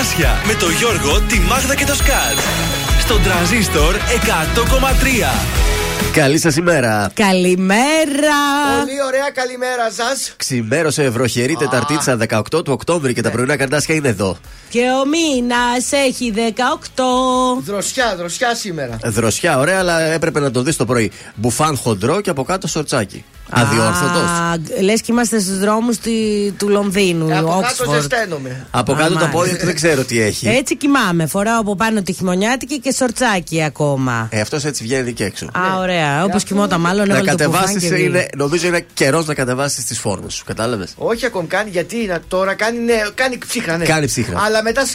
Καρτάσια με το Γιώργο, τη Μάγδα και το Σκάτ. Στον τραζίστορ 100,3. Καλή σας ημέρα. Καλημέρα. Πολύ ωραία, καλημέρα σας. Ξημέρωσε βροχερή Τεταρτίτσα 18 του Οκτώβρη και τα πρωινά καρτάσια είναι εδώ. Και ο μήνας έχει 18. Δροσιά, δροσιά σήμερα. Δροσιά, ωραία, αλλά έπρεπε να το δεις το πρωί. Μπουφάν χοντρό και από κάτω σορτσάκι. Αδιόρθωτος. Λες και είμαστε στους δρόμους του Λονδίνου. Ε, από κάτω ζεσταίνομαι. Από κάτω το πόδι του δεν ξέρω τι έχει. Έτσι κοιμάμαι. Φοράω από πάνω τη χειμωνιάτικη και σορτσάκι ακόμα. Ε, αυτός έτσι βγαίνει και έξω. Α, ωραία. Όπως κοιμόταν μάλλον. Να κατεβάσεις είναι, νομίζω είναι καιρός να κατεβάσεις τις φόρμες σου. Κατάλαβες; Όχι ακόμη κάνει γιατί τώρα κάνει, ναι, κάνει ψύχρα. Ναι. Κάνει ψύχρα. Αλλά μετά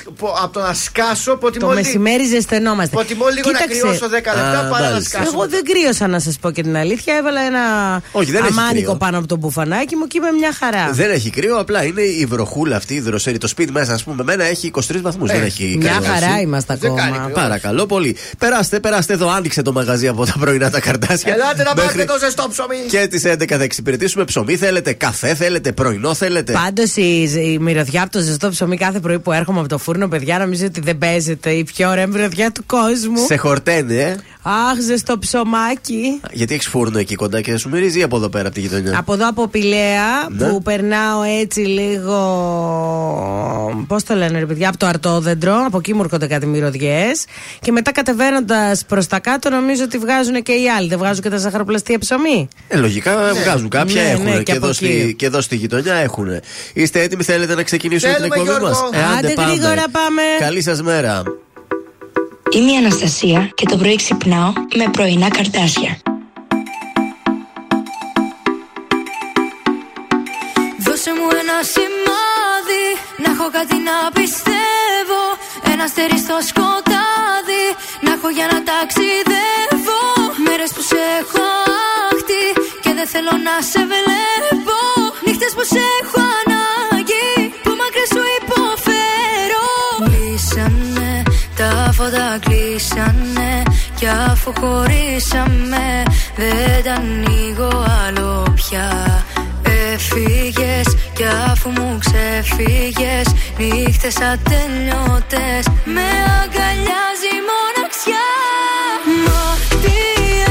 από το να σκάσω. Το μεσημέρι ζεσθενόμαστε. Προτιμώ λίγο να κρυώσω 10 λεπτά παρά να σκάσω. Εγώ δεν κρύωσα να σας πω και την αλήθεια. Έβαλα ένα. Όχι, δεν αμάνικο πάνω από το μπουφανάκι μου και είμαι μια χαρά. Δεν έχει κρύο, απλά είναι η βροχούλα αυτή, η δροσέρη. Το σπίτι μέσα, ας πούμε, μένα έχει 23 βαθμούς. δεν έχει Μια χαρά είμαστε ακόμα. Παρακαλώ πολύ. Περάστε, περάστε εδώ, άνοιξε το μαγαζί από τα πρωινά τα καρτάσια. Ελάτε να πάρετε το ζεστό ψωμί. Και τις 11 θα εξυπηρετήσουμε ψωμί θέλετε, καφέ θέλετε, πρωινό θέλετε. Πάντως η, η μυρωδιά από το ζεστό ψωμί κάθε πρωί που έρχομαι από το φούρνο, παιδιά, νομίζω ότι δεν παίζεται η πιο ωραία μυρωδιά του κόσμου. Σε χορτένει, ε. Αχ, ζεστό ψωμάκι. Γιατί έχεις φούρνο εκεί κοντά και σου μυρίζει από εδώ πέρα από τη γειτονιά; Από εδώ από Πηλαία ναι. που περνάω έτσι λίγο. Πώς το λένε, ρε παιδιά, από το αρτόδεντρο. Από εκεί μου έρχονται κάτι μυρωδιές. Και μετά κατεβαίνοντας προς τα κάτω, νομίζω ότι βγάζουν και οι άλλοι. Δεν βγάζουν και τα ζαχαροπλαστεία ψωμί. Ε, λογικά ναι. βγάζουν. Κάποια ναι, έχουν. Ναι, και, και, εδώ στη, και, εδώ στη, γειτονιά έχουν. Είστε έτοιμοι, θέλετε να ξεκινήσουμε την εκπομπή μας; Ε, άντε, γρήγορα πάμε. Καλή σας μέρα. Είμαι η Αναστασία και το πρωί ξυπνάω με πρωινά καρτάσια. Δώσε μου ένα σημάδι Να έχω κάτι να πιστεύω. Ένα αστέρι στο σκοτάδι Να έχω για να ταξιδεύω. Μέρες που σε έχω άχτη Και δεν θέλω να σε βλέπω. Νύχτες που σε έχω ανάγκη Κι αφού χωρίσαμε Δεν τα ανοίγω άλλο πια. Έφυγες κι αφού μου ξεφύγες Νύχτες ατελειώτες. Με αγκαλιάζει μοναξιά. Μα τι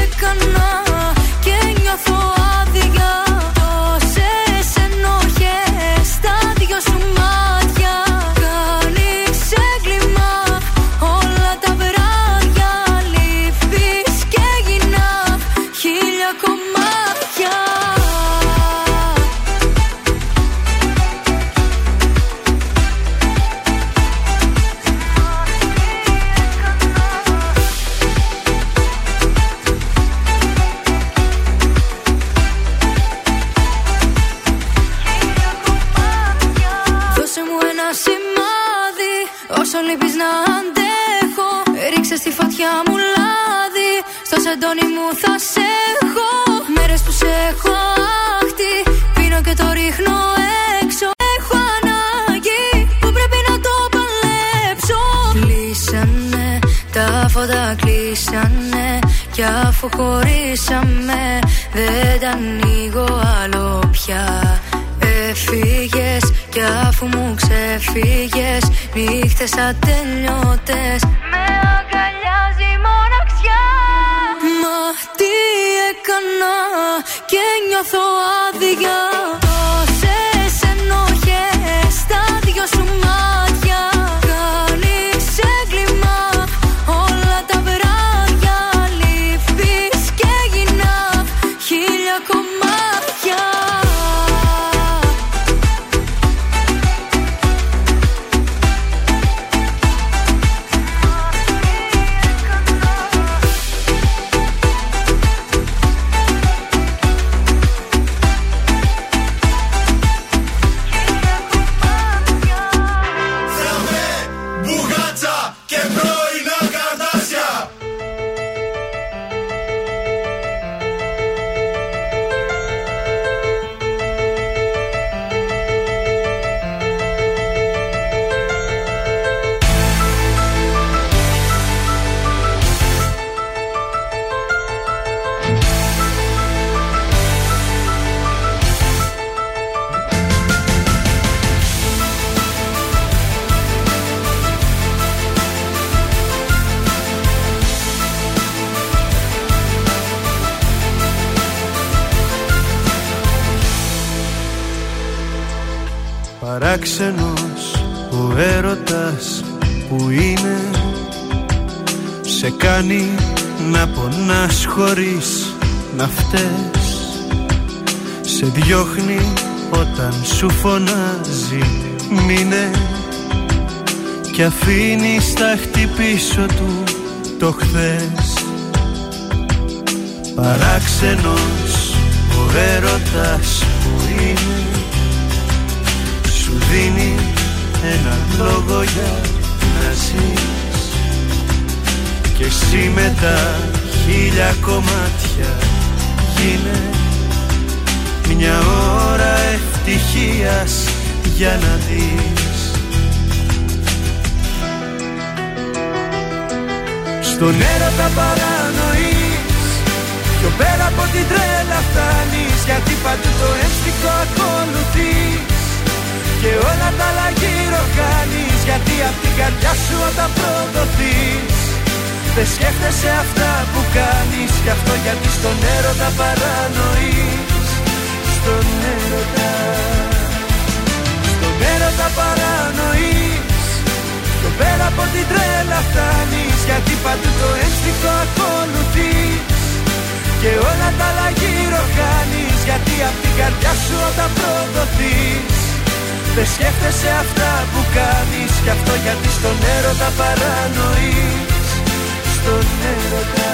έκανα και νιώθω Όσο λείπεις να αντέχω. Ρίξε στη φωτιά μου λάδι. Στο σεντόνι μου θα σε έχω. Μέρες που σε έχω άχτη Πίνω και το ρίχνω έξω. Έχω ανάγκη που πρέπει να το παλέψω. Κλείσανε τα φώτα κλείσανε. Κι αφού χωρίσαμε Δεν τα ανοίγω άλλο πια Έφυγες κι αφού μου ξεφύγες Νύχτες ατελειώτες. Με αγκαλιάζει μοναξιά. Μα τι έκανα και νιώθω άδεια Παράξενος ο έρωτας που είναι. Σε κάνει να πονάς χωρίς να φταίς. Σε διώχνει όταν σου φωνάζει μείνε. Και αφήνει στα χτυπήσω του το χθες. Παράξενος ο έρωτας που είναι. Σου δίνει ένα λόγο για να ζεις. Και εσύ με τα χίλια κομμάτια γίνε Μια ώρα ευτυχίας για να δεις. Στον έρωτα παρανοείς Πιο πέρα από την τρέλα φτάνεις Γιατί παντού το ένστικο ακολουθείς Και όλα τα άλλα γύρω κάνεις Γιατί απ' την καρδιά σου όταν προδοθείς Δεν σκέφτεσαι αυτά που κάνεις Γι' αυτό γιατί στον έρωτα παρανοείς. Στον έρωτα Στον έρωτα παρανοείς. Πιο πέρα από την τρέλα φτάνεις Γιατί παντού το ένστικο ακολουθείς. Και όλα τα άλλα γύρω κάνεις Γιατί απ' την καρδιά σου όταν προδοθείς Δεν σκέφτεσαι αυτά που κάνεις Γι' αυτό γιατί στον έρωτα παρανοείς. Στον έρωτα.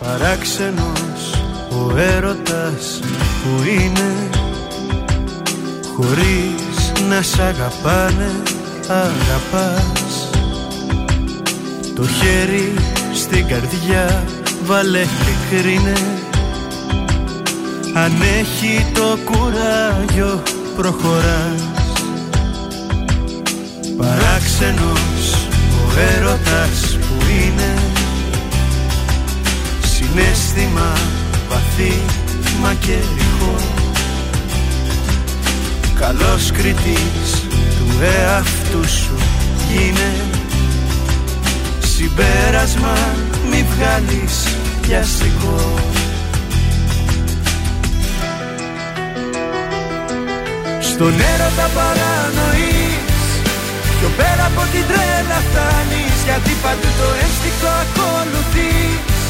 Παράξενος ο έρωτας που είναι Χωρίς να σ' αγαπάνε αγαπάς. Το χέρι στην καρδιά βάλε και κρίνε. Αν έχει το κουράγιο προχωράς. Παράξενος ο έρωτας που είναι. Συνέστημα βαθύ μα και ρηχό Καλός κριτής του εαυτού σου γίνε. Συμπέρασμα μη βγάλεις πιαστικό Στον έρωτα παρανοείς Πιο πέρα από την τρέλα φτάνεις. Γιατί παντού το ένστικο ακολουθείς.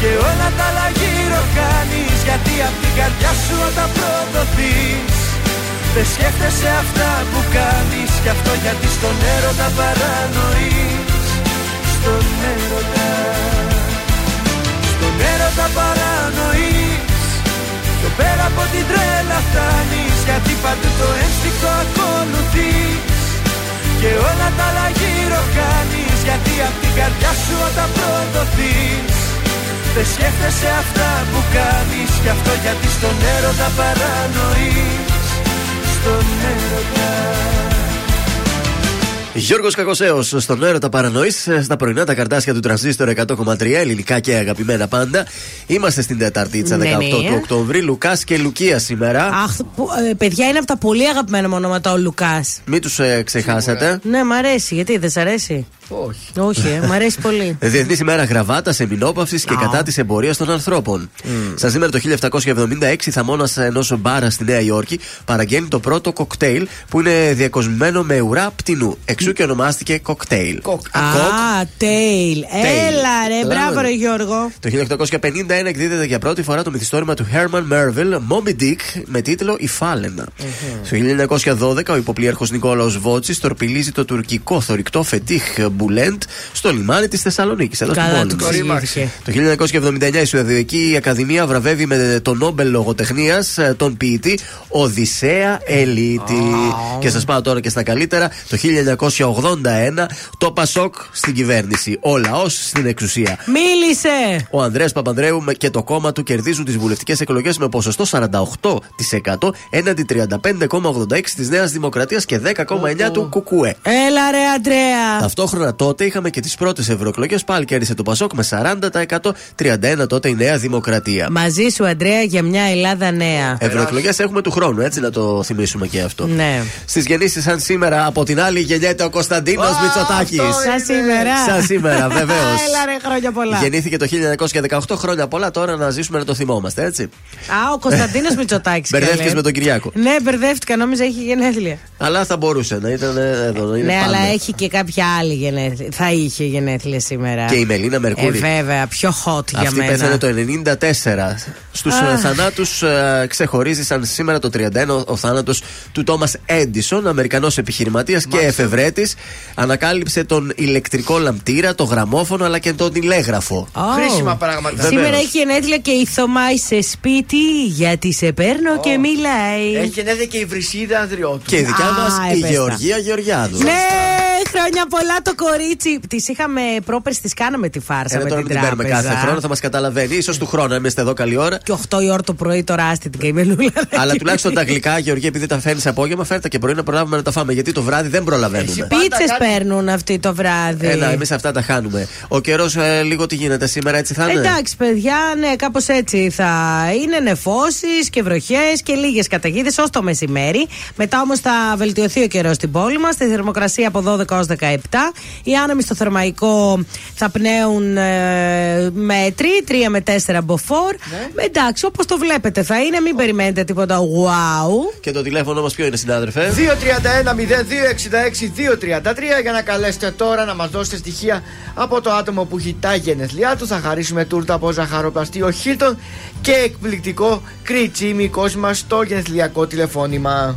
Και όλα τα άλλα γύρω κάνεις. Γιατί απ' την καρδιά σου όταν προδοθείς Δεν σκέφτεσαι αυτά που κάνεις Κι αυτό γιατί στον έρωτα παρανοείς. Στον έρωτα. Στον έρωτα παρανοείς. Το πέρα από την τρέλα φτάνεις Γιατί παντού το ένστικο ακολουθείς. Και όλα τα άλλα γύρω κάνεις Γιατί απ' την καρδιά σου όταν προδοθείς. Δεν σκέφτεσαι αυτά που κάνεις Γι' αυτό γιατί στον έρωτα παρανοείς Στον έρωτα Γιώργος Κακοσέος, στον έρωτα παρανοής, στα πρωινά τα καρτάσια του τρανζίστορ 100,3 ελληνικά και αγαπημένα πάντα. Είμαστε στην Τεταρτίτσα 18 ναι, ναι. του Οκτώβρη. Λουκάς και Λουκία σήμερα. Αχ, που, ε, παιδιά είναι από τα πολύ αγαπημένα μου ονόματα ο Λουκάς. Μην τους ε, ξεχάσετε. Ναι, μ' αρέσει. Γιατί δεν σ' αρέσει; Όχι. Όχι, ε, μ' αρέσει πολύ. Διεθνή ημέρα γραβάτα, εμπινόπαυση και κατά της εμπορίας των ανθρώπων. Mm. Σαν σήμερα το 1776, θαμώνας ενός μπάρα στη Νέα Υόρκη παραγγέλνει το πρώτο κοκτέιλ που είναι διακοσμημένο με ουρά πτηνού. Εξού και ονομάστηκε κοκτέιλ. Α, τέιλ. Έλα ρε, μπράβο ρε Γιώργο. Το 1851 εκδίδεται για πρώτη φορά το μυθιστόρημα του Herman Merville, Moby Dick, με τίτλο Η Φάλαινα. Το 1912 ο υποπλήρχος Νικόλαος Βότσης τορπιλίζει το τουρκικό θορυκτό φετίχ Μπουλέντ στο λιμάνι της Θεσσαλονίκης. Εδώ στην πόλη. Το 1979 η Σουηδική Ακαδημία βραβεύει με το Νόμπελ Λογοτεχνίας ε, τον ποιητή Οδυσσέα Ελίτη. Και σας πάω τώρα και στα καλύτερα. Το το Πασόκ στην κυβέρνηση. Ο λαό στην εξουσία. Μίλησε! Ο Ανδρέα Παπανδρέου με- και το κόμμα του κερδίζουν τι βουλευτικέ εκλογέ με ποσοστό 48% έναντι 35,86% τη Νέα Δημοκρατία και 10,9% του Κουκουέ. Έλα ρε Αντρέα! Ταυτόχρονα τότε είχαμε και τι πρώτε ευρωεκλογέ. Πάλι κέρδισε το Πασόκ με 40%, 31% τότε η Νέα Δημοκρατία. Μαζί σου Αντρέα για μια Ελλάδα νέα. Ευρωεκλογέ έχουμε του χρόνου, έτσι να το θυμίσουμε και αυτό. Ναι. Στι γεννήσει, σαν σήμερα, από την άλλη γεννιέται ο Κωνσταντίνος Α, Μητσοτάκης. αυτό Σαν σήμερα. Σαν σήμερα, βεβαίως. Έλα ρε χρόνια πολλά. Γεννήθηκε το 1918 χρόνια πολλά, τώρα να ζήσουμε να το θυμόμαστε, έτσι. Α, ο Κωνσταντίνος Μητσοτάκης. Μπερδεύτηκες με τον Κυριάκο. Ναι, μπερδεύτηκα, νόμιζα έχει γενέθλια. Αλλά θα μπορούσε να ήταν εδώ. να είναι ναι, πάντα. αλλά έχει και κάποια άλλη γενέθλια. Θα είχε γενέθλια σήμερα. Και η Μελίνα Μερκούρη. Ε, βέβαια, πιο hot για Αυτή μένα. πέθανε το 94. Στους Αχ. θανάτους ξεχωρίζει σαν σήμερα το 31 ο θάνατος του Τόμα Έντισον, Αμερικανός επιχειρηματίας και εφευρέτη. Ανακάλυψε τον ηλεκτρικό λαμπτήρα, το γραμμόφωνο αλλά και τον τηλέγραφο. Ω. Χρήσιμα πράγματα. Βεβαίως. Σήμερα έχει γενέθλια και η Θωμάη σε σπίτι γιατί σε παίρνω και μιλάει. Έχει γενέθλια και η Βρυσίδα Ανδριώτου. Και η δικιά Α, μας η έπεστα. Γεωργία Γεωργιάδου. Ναι, χρόνια πολλά το κορίτσι. Τη είχαμε πρόπερς, τη κάναμε τη φάρσα Ε, με τώρα την μην την παίρνουμε τράπεζα. κάθε χρόνο, θα μας καταλαβαίνει. σω του χρόνου, αν είμαστε εδώ καλή ώρα. Και 8 η ώρα το πρωί τώρα άστη την καημενούλα. Αλλά τουλάχιστον τα γλυκά, Γεωργία, επειδή τα φέρνεις απόγευμα, φέρτα και πρωί να προλάβουμε να τα φάμε. Γιατί το βράδυ δεν προλαβαίνουμε. Εσύ Πίτσες Πάντα κάτι- παίρνουν αυτοί το βράδυ. Ένα, εμείς αυτά τα χάνουμε. Ο καιρός λίγο τι γίνεται σήμερα, έτσι θα είναι; Εντάξει, παιδιά, ναι, κάπως έτσι θα είναι νεφώσεις και βροχές και λίγες καταιγίδες ως το μεσημέρι. Μετά όμως θα βελτιωθεί ο καιρός στην πόλη μας. Τη θερμοκρασία από 12 έω 17. Οι άνεμοι στο θερμαϊκό θα πνέουν ε, μέτρη, 3 με 4 μποφόρ. Ναι. Εντάξει, όπως το βλέπετε θα είναι, μην περιμένετε τίποτα wow. Και το τηλέφωνο μας ποιο είναι, συνάδελφε; 231-0266-233 για να καλέσετε τώρα να μας δώσετε στοιχεία από το άτομο που έχει τα γενεθλιά του. Θα χαρίσουμε τούρτα από ζαχαροπλαστείο Χίλτον και εκπληκτικό κριτσίμι κόσμημα στο γενεθλιακό τηλεφώνημα.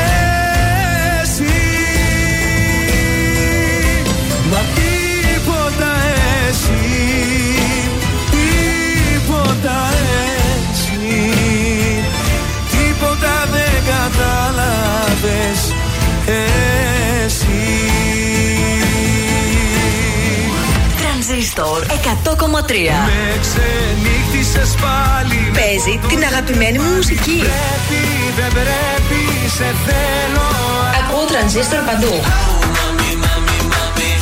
Τρανζίστορ 100,3 Με ξενύχτησες πάλι. Παίζει την αγαπημένη μου μουσική. Πρέπει, δεν πρέπει, σε θέλω. Ακούω τρανζίστορ παντού.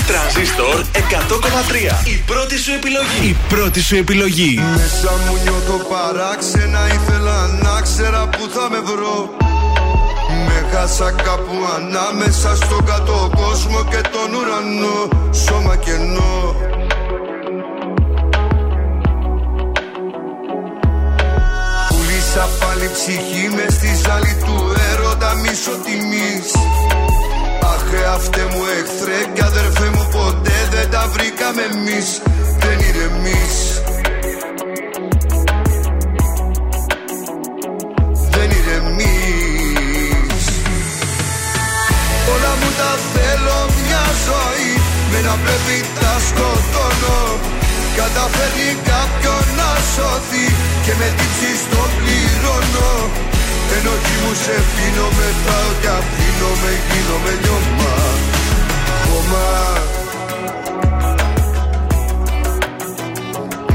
Τρανζίστορ 100,3. Η πρώτη σου επιλογή. Η πρώτη σου επιλογή. Μέσα μου νιώθω παράξενα. Ήθελα να ξέρα που θα με βρω. Με χάσα κάπου ανάμεσα στον κάτω κόσμο και τον ουρανό. Σώμα κενό Πουλήσα πάλι ψυχή με στη ζάλη του έρωτα μίσο τιμής Αχ αυτέ μου εχθρέ και αδερφέ μου ποτέ δεν τα βρήκαμε εμείς Καταφέρνει κάποιον να σώθει Και με τύψεις το πληρώνω. Ενοχή μου σε πίνω μετράω και αφήνω με γίνομαι λιώμα Χώμα.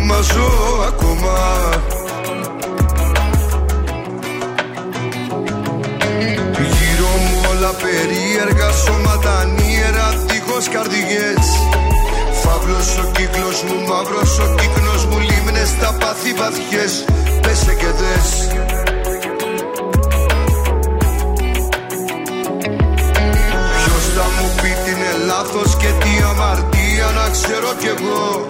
Μα ζω ακόμα. Γύρω μου όλα περίεργα σώματα ανίερα δίχως καρδιές Φαύλος ο κύκλος μου, μαύρος ο κύκνος μου Λίμνες τα πάθη βαθιές Πέσε και δες. Ποιος θα μου πει τι είναι λάθος και τι αμαρτία να ξέρω κι εγώ.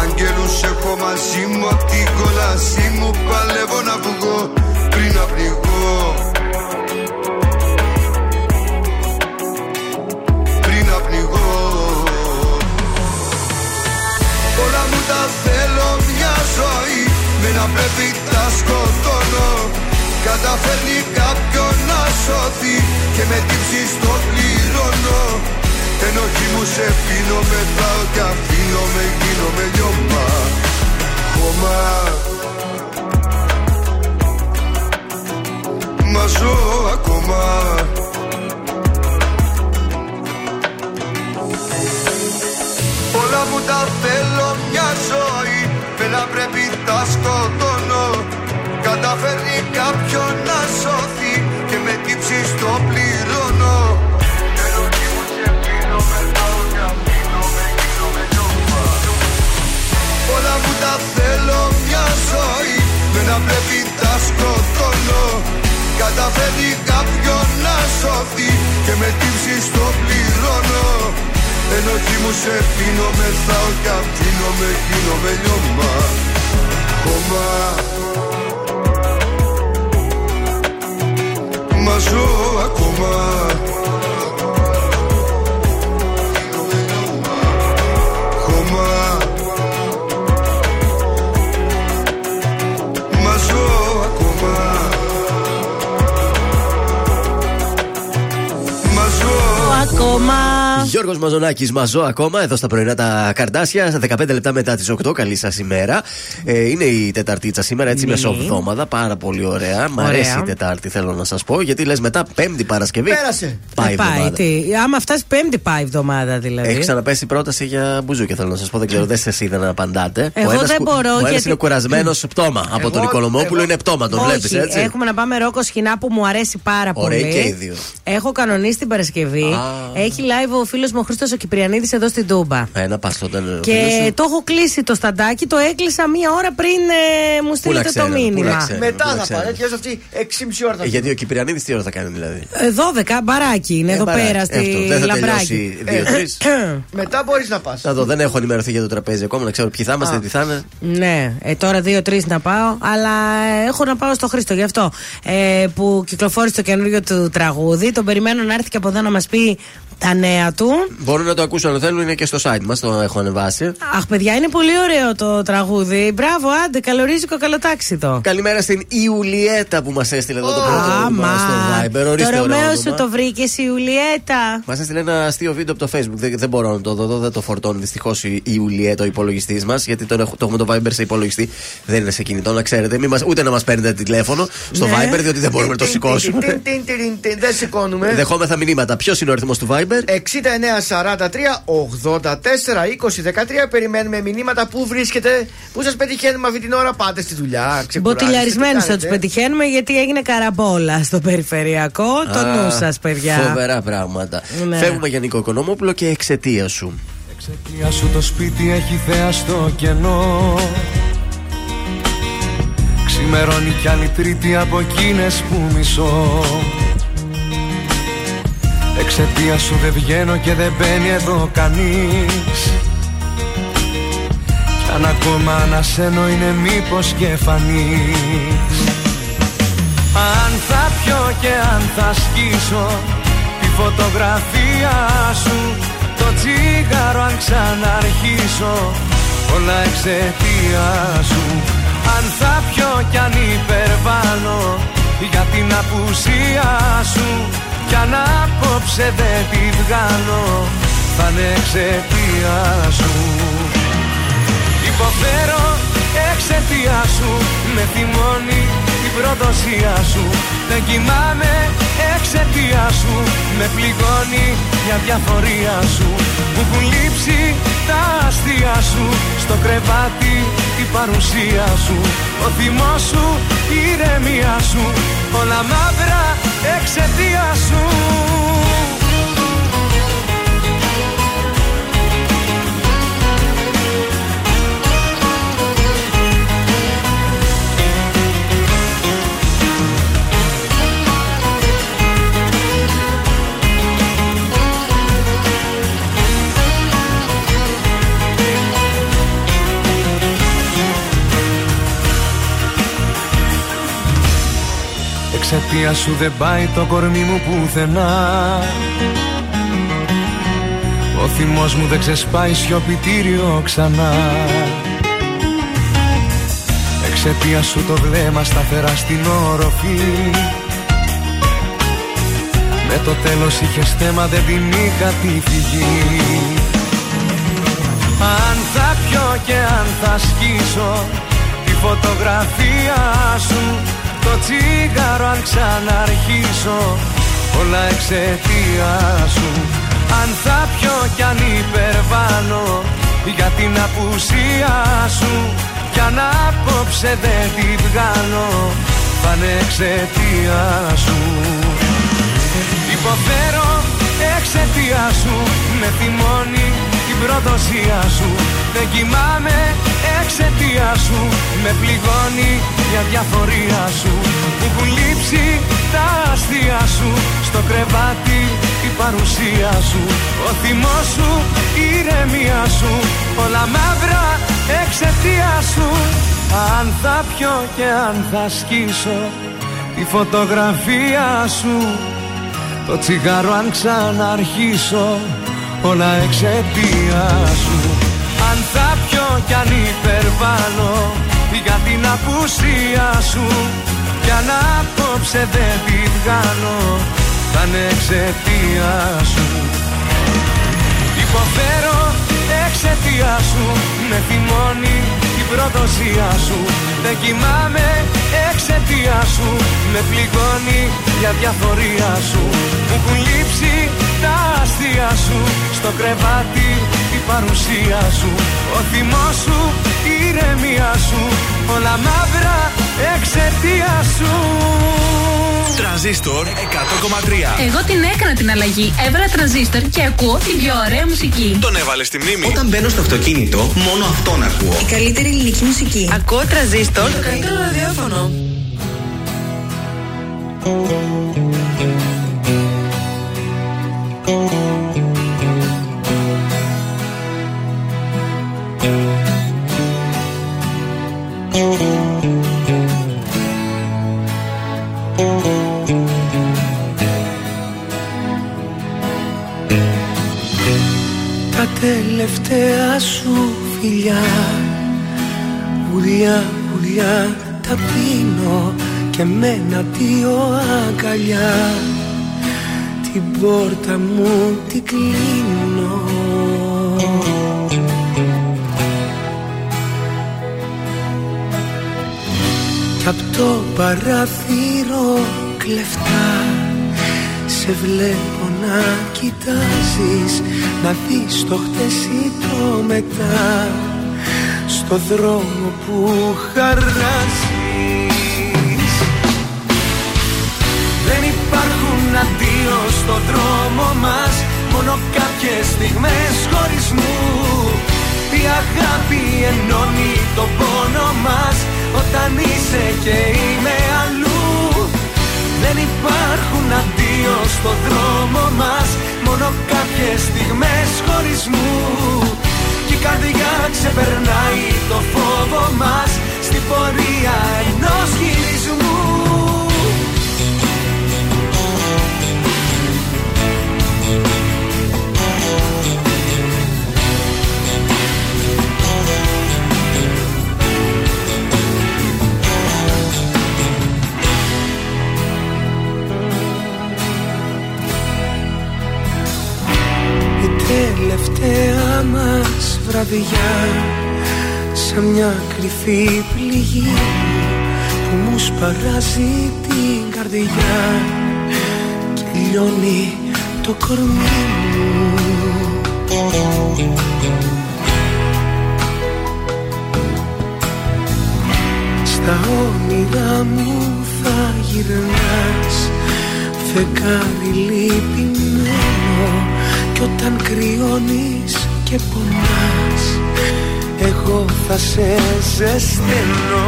Αγγέλους έχω μαζί μου απ' την κόλασή μου Παλεύω να βγω πριν να πνιγώ ζωή Με να πρέπει τα σκοτώνω. Καταφέρνει κάποιον να σώθει Και με τύψεις το πληρώνω. Ενοχή μου σε πίνω μετράω και αφήνω με γίνομαι λιώμα. Χώμα. Μα ζω ακόμα. Όλα μου τα θέλω μια ζωή Με να πρέπει τα σκοτώνω Καταφέρνει κάποιον να σώθει Και με τύψεις το πληρώνω. Ενοχή μου σε πίνω μετράω και αφήνω με γίνομαι λιώμα. Όλα μου τα θέλω μια ζωή Με να πρέπει τα σκοτώνω. Καταφέρνει κάποιον να σώθει Και με τύψεις το πληρώνω. Ενοχή μου σε πίνω μεθάω και αφήνω με γίνομαι λιώμα. Χώμα Μα ζω ακόμα. Χώμα Μα ζω ακόμα. Μα ζω Ακόμα. Γιώργος Μαζονάκης, μαζό ακόμα εδώ στα πρωινά τα καρτάσια. 15 λεπτά μετά τις 8. Καλή σας ημέρα. Ε, είναι η Τεταρτίτσα σήμερα, έτσι Ναι. μεσοβδόμαδα. Πάρα πολύ ωραία. Μ' αρέσει Ωραία. η Τετάρτη, θέλω να σας πω. Γιατί λες μετά Πέμπτη Παρασκευή. Πέρασε. Πάει η Ε, πάει, εβδομάδα. τι. Άμα φτάσεις πέμπτη πάει η εβδομάδα δηλαδή. Έχει ξαναπέσει πρόταση για μπουζούκια, θέλω να σας πω. Δεν ξέρω, δεν σα είδα να απαντάτε. Εγώ ο ένας δεν κου- μπορώ, Ο ένας γιατί- είναι κουρασμένος πτώμα. Από Εγώ- τον Νικολομόπουλο εγώ- είναι πτώμα, τον Όχι, βλέπεις έτσι; Έχουμε να πάμε ρόκο σκηνά που μου αρέσει πάρα Ωραίοι πολύ. και οι δύο. Έχω κανονίσει την Παρασκευή. Έχει live ο φίλος μου ο Χρήστος ο Κυπριανίδης εδώ στην Τούμπα. Ένα πας όταν. ο φίλος Και σου. το έχω κλείσει το σταντάκι, το έκλεισα μία ώρα πριν ε, μου να στείλετε το ξέρω, πού να μήνυμα. ξέρω. Μετά δεν θα ξέρω. πάνε, έτσι αυτή 6,5 ώρα θα Ε, Γιατί ο Κυπριανίδης τι ώρα θα κάνει δηλαδή; Ε, 12, μπαράκι είναι Ε, εδώ μπαράκι. πέρα Ε, στη αυτό. Δεν θα Λαμπράκη. τελειώσει δύο-τρει. Μετά μπορείς να πας. Θα δω, δεν έχω ενημερωθεί για το τραπέζι ακόμα, να ξέρω ποιοι θα είμαστε, Α. τι θα είναι. Ναι, ε, τώρα δύο-τρει να πάω, αλλά ε, έχω να πάω στο Χρήστο γι' αυτό. Ε, που κυκλοφόρησε το καινούριο του τραγούδι. Τον περιμένω να έρθει και από εδώ να μας πει τα νέα του. Μπορούν να το ακούσουν αν θέλουν, είναι και στο site μας, το έχω ανεβάσει. Αχ, παιδιά, είναι πολύ ωραίο το τραγούδι. Μπράβο, άντε, καλορίζικο, καλοτάξιδο. Καλημέρα στην Ιουλιέτα που μας έστειλε εδώ το πρώτο Άμα. μήνυμα στο Viber. Το Ορίστε Ρωμαίο όνομα. σου το βρήκες, Ιουλιέτα. Μας έστειλε ένα αστείο βίντεο από το Facebook. Δεν, δεν μπορώ να το δω, δεν το φορτώνει δυστυχώς η Ιουλιέτα, ο υπολογιστής μας, γιατί τον έχω, το έχουμε το Viber σε υπολογιστή. Δεν είναι σε κινητό, να ξέρετε. Μη μας, ούτε να μας παίρνετε τηλέφωνο στο Ναι. Viber, διότι δεν μπορούμε να το σηκώσουμε. Τιν, τιν, τιν, τιν, τιν, Δεν σηκώνουμε. Δεχόμεθα μηνύματα. Ποιος είναι ο αριθμός του Viber? 6943 84 20 13 περιμένουμε μηνύματα που βρίσκεται, που σας πετυχαίνουμε αυτή την ώρα. Πάτε στη δουλειά, ξεκουράζεστε. Μποτιλιαρισμένου τι θα του κάνετε; πετυχαίνουμε γιατί έγινε καραμπόλα στο περιφερειακό. Το Α, νου σας, παιδιά. Φοβερά πράγματα. Ναι. Φεύγουμε για Νίκο Οικονόμοπουλο και εξαιτία σου. Εξαιτία σου το σπίτι έχει θέα στο κενό Ξημερώνει κι άλλη τρίτη από εκείνες που μισώ Εξαιτία σου δεν βγαίνω και δεν μπαίνει εδώ κανείς. Κι αν ακόμα ανασένω είναι μήπως και φανείς Αν θα πιω και αν θα σκίσω Τη φωτογραφία σου Το τσίγαρο αν ξαναρχίσω. Όλα εξαιτία σου. Αν θα πιω κι αν υπερβάλλω Για την απουσία σου Κι αν απόψε δεν τη βγάλω Θα είναι εξαιτία σου. Υποφέρω εξαιτία σου Με θυμώνεις την προδοσία σου. Δεν κοιμάμαι εξαιτία σου. Με πληγώνει μια διαφορία σου. Μου έχουν λείψει τα αστεία σου. Στο κρεβάτι η παρουσία σου. Ο θυμός σου, η ηρεμία σου. Όλα μαύρα εξαιτία σου Εξαιτία σου δεν πάει το κορμί μου πουθενά. Ο θυμός μου δεν ξεσπάει σιωπητήριο ξανά. Εξαιτία σου το βλέμμα σταθερά στην όροφη. Με το τέλος είχε θέμα δεν την είχα τη φυγή. Αν θα πιω και αν θα σκίσω Τη φωτογραφία σου Το τσίγαρο αν ξαναρχίσω Όλα εξαιτία σου. Αν θα πιω κι αν υπερβάλλω Για την απουσία σου. Κι αν απόψε δεν τη βγάλω Θα είναι εξαιτία σου. Υποφέρω εξαιτία σου Με θυμώνει την προδοσία σου. Δεν κοιμάμαι εξαιτία σου Με πληγώνει μια διαφορία σου. Μου έχουν λείψει τα αστεία σου Στο κρεβάτι η παρουσία σου. Ο θυμός σου, η ηρεμία σου Όλα μαύρα εξαιτία σου. Αν θα πιω και αν θα σκίσω Τη φωτογραφία σου το τσιγάρο αν ξαναρχίσω Όλα εξαιτία σου. Αν θα πιω κι αν υπερβάλλω Για την απουσία σου Κι αν απόψε δεν τη βγάλω Θα είναι εξαιτία σου. Υποφέρω εξαιτία σου Με θυμώνει την προδοσία σου. Δεν κοιμάμαι εξαιτία σου Με πληγώνει για διαφορία σου. Μου έχουν λείψει τα αστεία σου Στο κρεβάτι η παρουσία σου Ο θυμός σου, η ηρεμία σου Όλα μαύρα εξαιτία σου Τρανζίστορ 100,3. Εγώ την έκανα την αλλαγή. Έβαλα τρανζίστορ και ακούω την πιο ωραία μουσική. Τον έβαλες στη μνήμη. Όταν μπαίνω στο αυτοκίνητο, μόνο αυτόν ακούω. Η καλύτερη ελληνική μουσική. Ακούω τραζίστορ. Το καλύτερο ραδιόφωνο. Τελευταία σου φιλιά. Ουλιά, ουλιά τα πίνω και με ένα δύο αγκαλιά. Την πόρτα μου την κλείνω. Κι απ' το παράθυρο κλεφτά Σε βλέπω να κοιτάζεις Να δεις το χτες ή το μετά. Στο δρόμο που χαράζεις. Δεν υπάρχουν αντίο στο δρόμο μας Μόνο κάποιες στιγμές χωρισμού Η αγάπη ενώνει το πόνο μας Όταν είσαι και είμαι αλλού Δεν υπάρχουν αντίο στο δρόμο μας Μόνο κάποιες στιγμές χωρισμού. Και η καρδιά ξεπερνάει το φόβο μας Στην πορεία ενός γυρισμού τελευταία μας βραδιά Σαν μια κρυφή πληγή Που μου σπαράζει την καρδιά Και λιώνει το κορμί μου. Στα όνειρά μου θα γυρνάς Φεγγάρι λυπημένο Κι όταν κρυώνεις και πονάς Εγώ θα σε ζεσταίνω.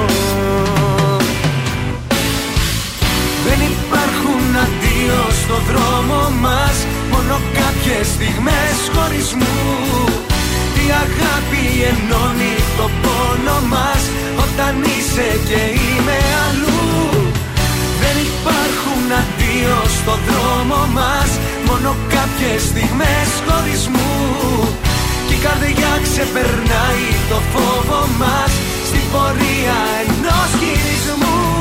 Δεν υπάρχουν αντίο στο δρόμο μας Μόνο κάποιες στιγμές χωρισμού. Η αγάπη ενώνει το πόνο μας Όταν είσαι και είμαι αλλού Δεν υπάρχουν αντίο στο δρόμο μας Μόνο κάποιες στιγμές χωρισμού. Και η καρδιά ξεπερνάει το φόβο μας Στην πορεία ενός γυρισμού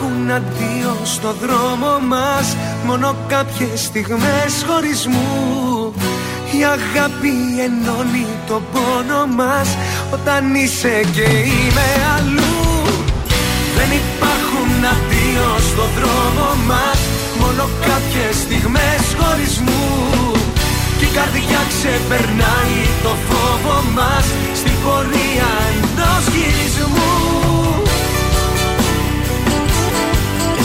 υπάρχουν αντίο στο δρόμο μας Μόνο κάποιες στιγμές χωρισμούς. Η αγάπη ενώνει το πόνο μας Όταν είσαι και είμαι αλλού. Δεν υπάρχουν αντίο στο δρόμο μας Μόνο κάποιες στιγμές χωρισμούς. Και η καρδιά ξεπερνάει το φόβο μας Στην πορεία ενός γυρισμού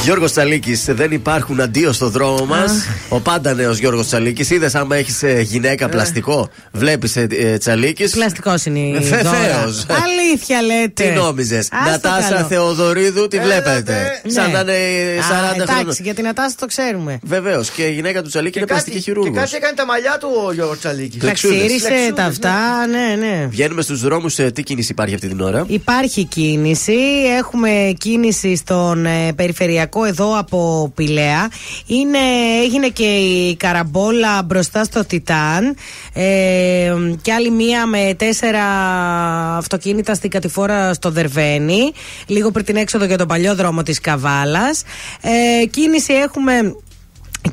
Γιώργος Τσαλίκης, δεν υπάρχουν αντίο στο δρόμο μας. Ο πάντα νέος Γιώργος Τσαλίκης. Είδες άμα έχεις γυναίκα πλαστικό. Βλέπεις ε, Τσαλίκης. Πλαστικός είναι η Βεβαίως. δώρα. Αλήθεια λέτε. Τι νόμιζες; Άστο Νατάσα καλό. Θεοδωρίδου τη βλέπετε. Σαν Ναι. να είναι Α, 40 χρόνια. Εντάξει, για την Ατάσα το ξέρουμε. Βεβαίως. Και η γυναίκα του Τσαλίκη είναι πλαστική Και χειρούργο. κάτι έκανε τα μαλλιά του ο Γιώργος Τσαλίκης. Τα Ξύρισε τα αυτά, ναι, ναι. Βγαίνουμε στους δρόμους. Τι κίνηση υπάρχει αυτή την ώρα; Υπάρχει κίνηση. Έχουμε κίνηση στον ε, περιφερειακό εδώ από Πηλαία. Είναι, έγινε και η καραμπόλα μπροστά στο Τιτάν. Ε, και άλλη μία με τέσσερα αυτοκίνητα στην κατηφόρα στο Δερβένι. Λίγο πριν την έξοδο για τον παλιό δρόμο της Καβάλας. Ε, κίνηση έχουμε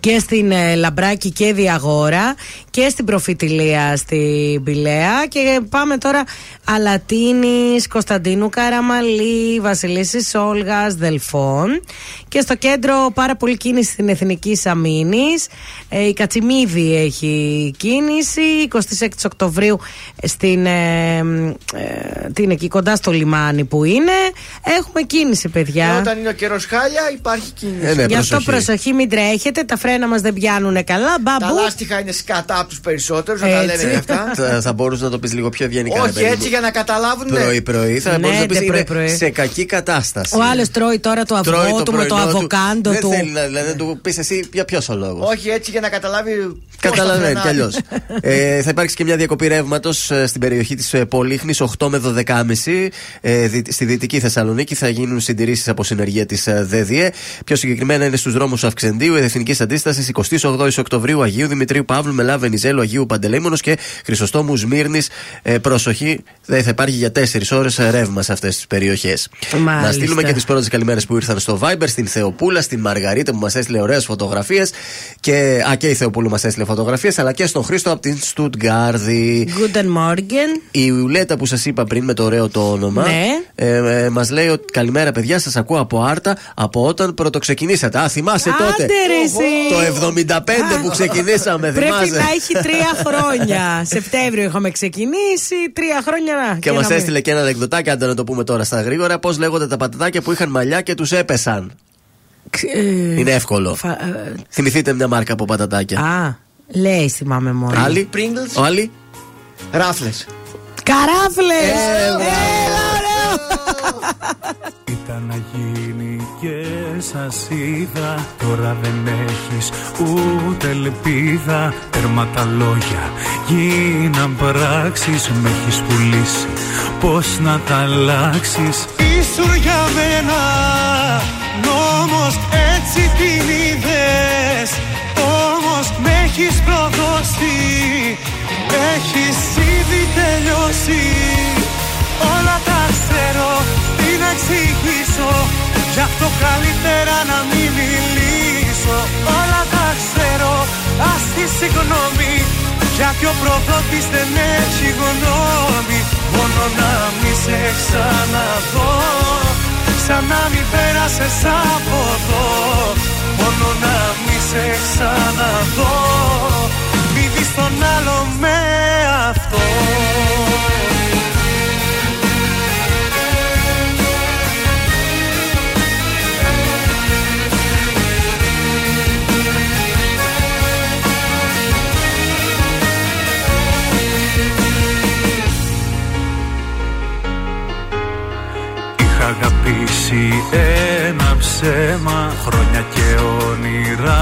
και στην ε, Λαμπράκη και Διαγόρα και στην Προφητηλία στην Πηλαία και πάμε τώρα Αλατίνης, Κωνσταντίνου Καραμαλή, Βασιλίσης Όλγας, Δελφών και στο κέντρο πάρα πολύ κίνηση στην Εθνική Αμήνης ε, η Κατσιμίδη έχει κίνηση 26 Οκτωβρίου στην, ε, ε, τι είναι εκεί κοντά στο λιμάνι που είναι έχουμε κίνηση παιδιά Και όταν είναι ο καιρός χάλια υπάρχει κίνηση. Ε, ναι, Γι' αυτό προσοχή. προσοχή, μην τρέχετε. Τα φρένα μας δεν πιάνουν καλά. Τα Μπαμπού. λάστιχα είναι σκατά από τους περισσότερους, να τα Έτσι. λένε αυτά. Θα, θα μπορούσε να το πεις λίγο πιο ευγενικά. ρε Όχι παιδί μου. έτσι για να καταλάβουν. ναι. Πρωί-πρωί θα Ναι, μπορούσε να πεις ντε, είναι πρωί-πρωί. σε κακή κατάσταση. Ο άλλος τρώει τώρα το Τρώει αυγό του με το πρωινό αβοκάντο Δεν του. θέλει να δηλαδή, να του πεις εσύ για ποιος ο λόγος. Όχι έτσι για να καταλάβει. πώς Καταλαβαίνει τα κι αλλιώς. φρενάρει. ε, θα υπάρξει και μια διακοπή ρεύματος στην περιοχή της Πολύχνης 8 με 12.30 ε, δι- στη Δυτική Θεσσαλονίκη. Θα γίνουν συντηρήσεις από συνεργεία της ΔΔΕ. Πιο συγκεκριμένα είναι στους δρόμους Αυξεντίου, Εθνική Αντίστασης 28 Οκτωβρίου, Αγίου Δημητρίου Παύλου, Μελά Βενιζέλου, Αγίου Παντελεήμονο και Χρυσοστόμου Μύρνη. Ε, πρόσοχη, δεν θα υπάρχει για 4 ώρες ρεύμα σε αυτές τις περιοχές. Μάλιστα. Να στείλουμε και τις πρώτες καλημέρες που ήρθαν στο Viber, στην Θεοπούλα, στην Μαργαρίτα που μας έστειλε ωραίες φωτογραφίες. Και, α, και η Θεοπούλου μας έστειλε φωτογραφίες, αλλά και στον Χρήστο από την Στουτγκάρδη. Guten Morgen. Η Ιουλέτα που σας είπα πριν με το ωραίο το όνομα. Ναι. Ε, ε, μας λέει ότι καλημέρα, παιδιά, σας ακούω από Άρτα από όταν πρωτοξεκινήσατε. Α, θυμάσαι τότε. Άντε, ρε, εσύ. Το 75 που ξεκινήσαμε, Πρέπει θυμάσαι; να έχει τρία χρόνια. Σεπτέμβριο είχαμε ξεκινήσει, τρία χρόνια να. Και να μα μην- έστειλε και ένα ανεκδοτάκι, αν να το πούμε τώρα στα γρήγορα, πώς λέγονται τα πατατάκια που είχαν μαλλιά και τους έπεσαν. Ε, Είναι εύκολο. φα- ε, Θυμηθείτε μια μάρκα από πατατάκια. Α, λέει θυμάμαι μόνο. Άλλη. Pringles. Ο άλλη. Ράφλε. Καράφλε! Ε, Έλα, ωραίο! Ήταν να γίνει και σας είδα. Τώρα δεν έχεις ούτε ελπίδα. Τέρμα τα λόγια γίναν πράξεις. Με έχεις πουλήσει πως να τα αλλάξεις; Ήσουν για μένα νόμος έτσι την είδες. Όμως με έχεις προδώσει Έχεις ήδη τελειώσει. Όλα τα ξέρω, τι να εξηγήσω. Γι' αυτό καλύτερα να μην μιλήσω. Όλα τα ξέρω, ας τη συγγνώμη. Γιατί ο προδότης δεν έχει γνώμη. Μόνο να μη σε ξαναδώ. Σαν να μην πέρασες από εδώ αυτό Είχα αγαπήσει ένα ψέμα Χρόνια και όνειρα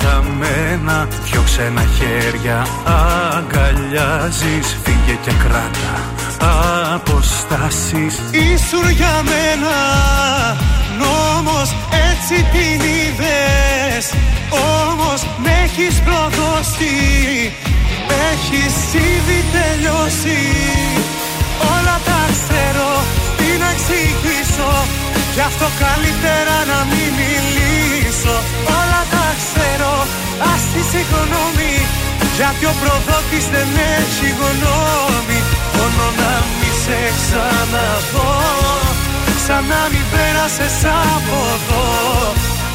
χαμένα. Πιο ξένα χέρια αγκαλιάζεις Φύγε και κράτα αποστάσεις. Ήσουν για μένα νόμος έτσι την είδες. Όμως με έχεις προδώσει Έχεις ήδη τελειώσει. Όλα τα ξέρω, τι να εξηγήσω Γι' αυτό καλύτερα να μην μιλήσω. Όλα τα ξέρω, ας τη συγγνώμη. Γιατί ο προδότης δεν έχει γνώμη. Μόνο να μη σε ξαναδώ. Σαν να μην πέρασες από εδώ.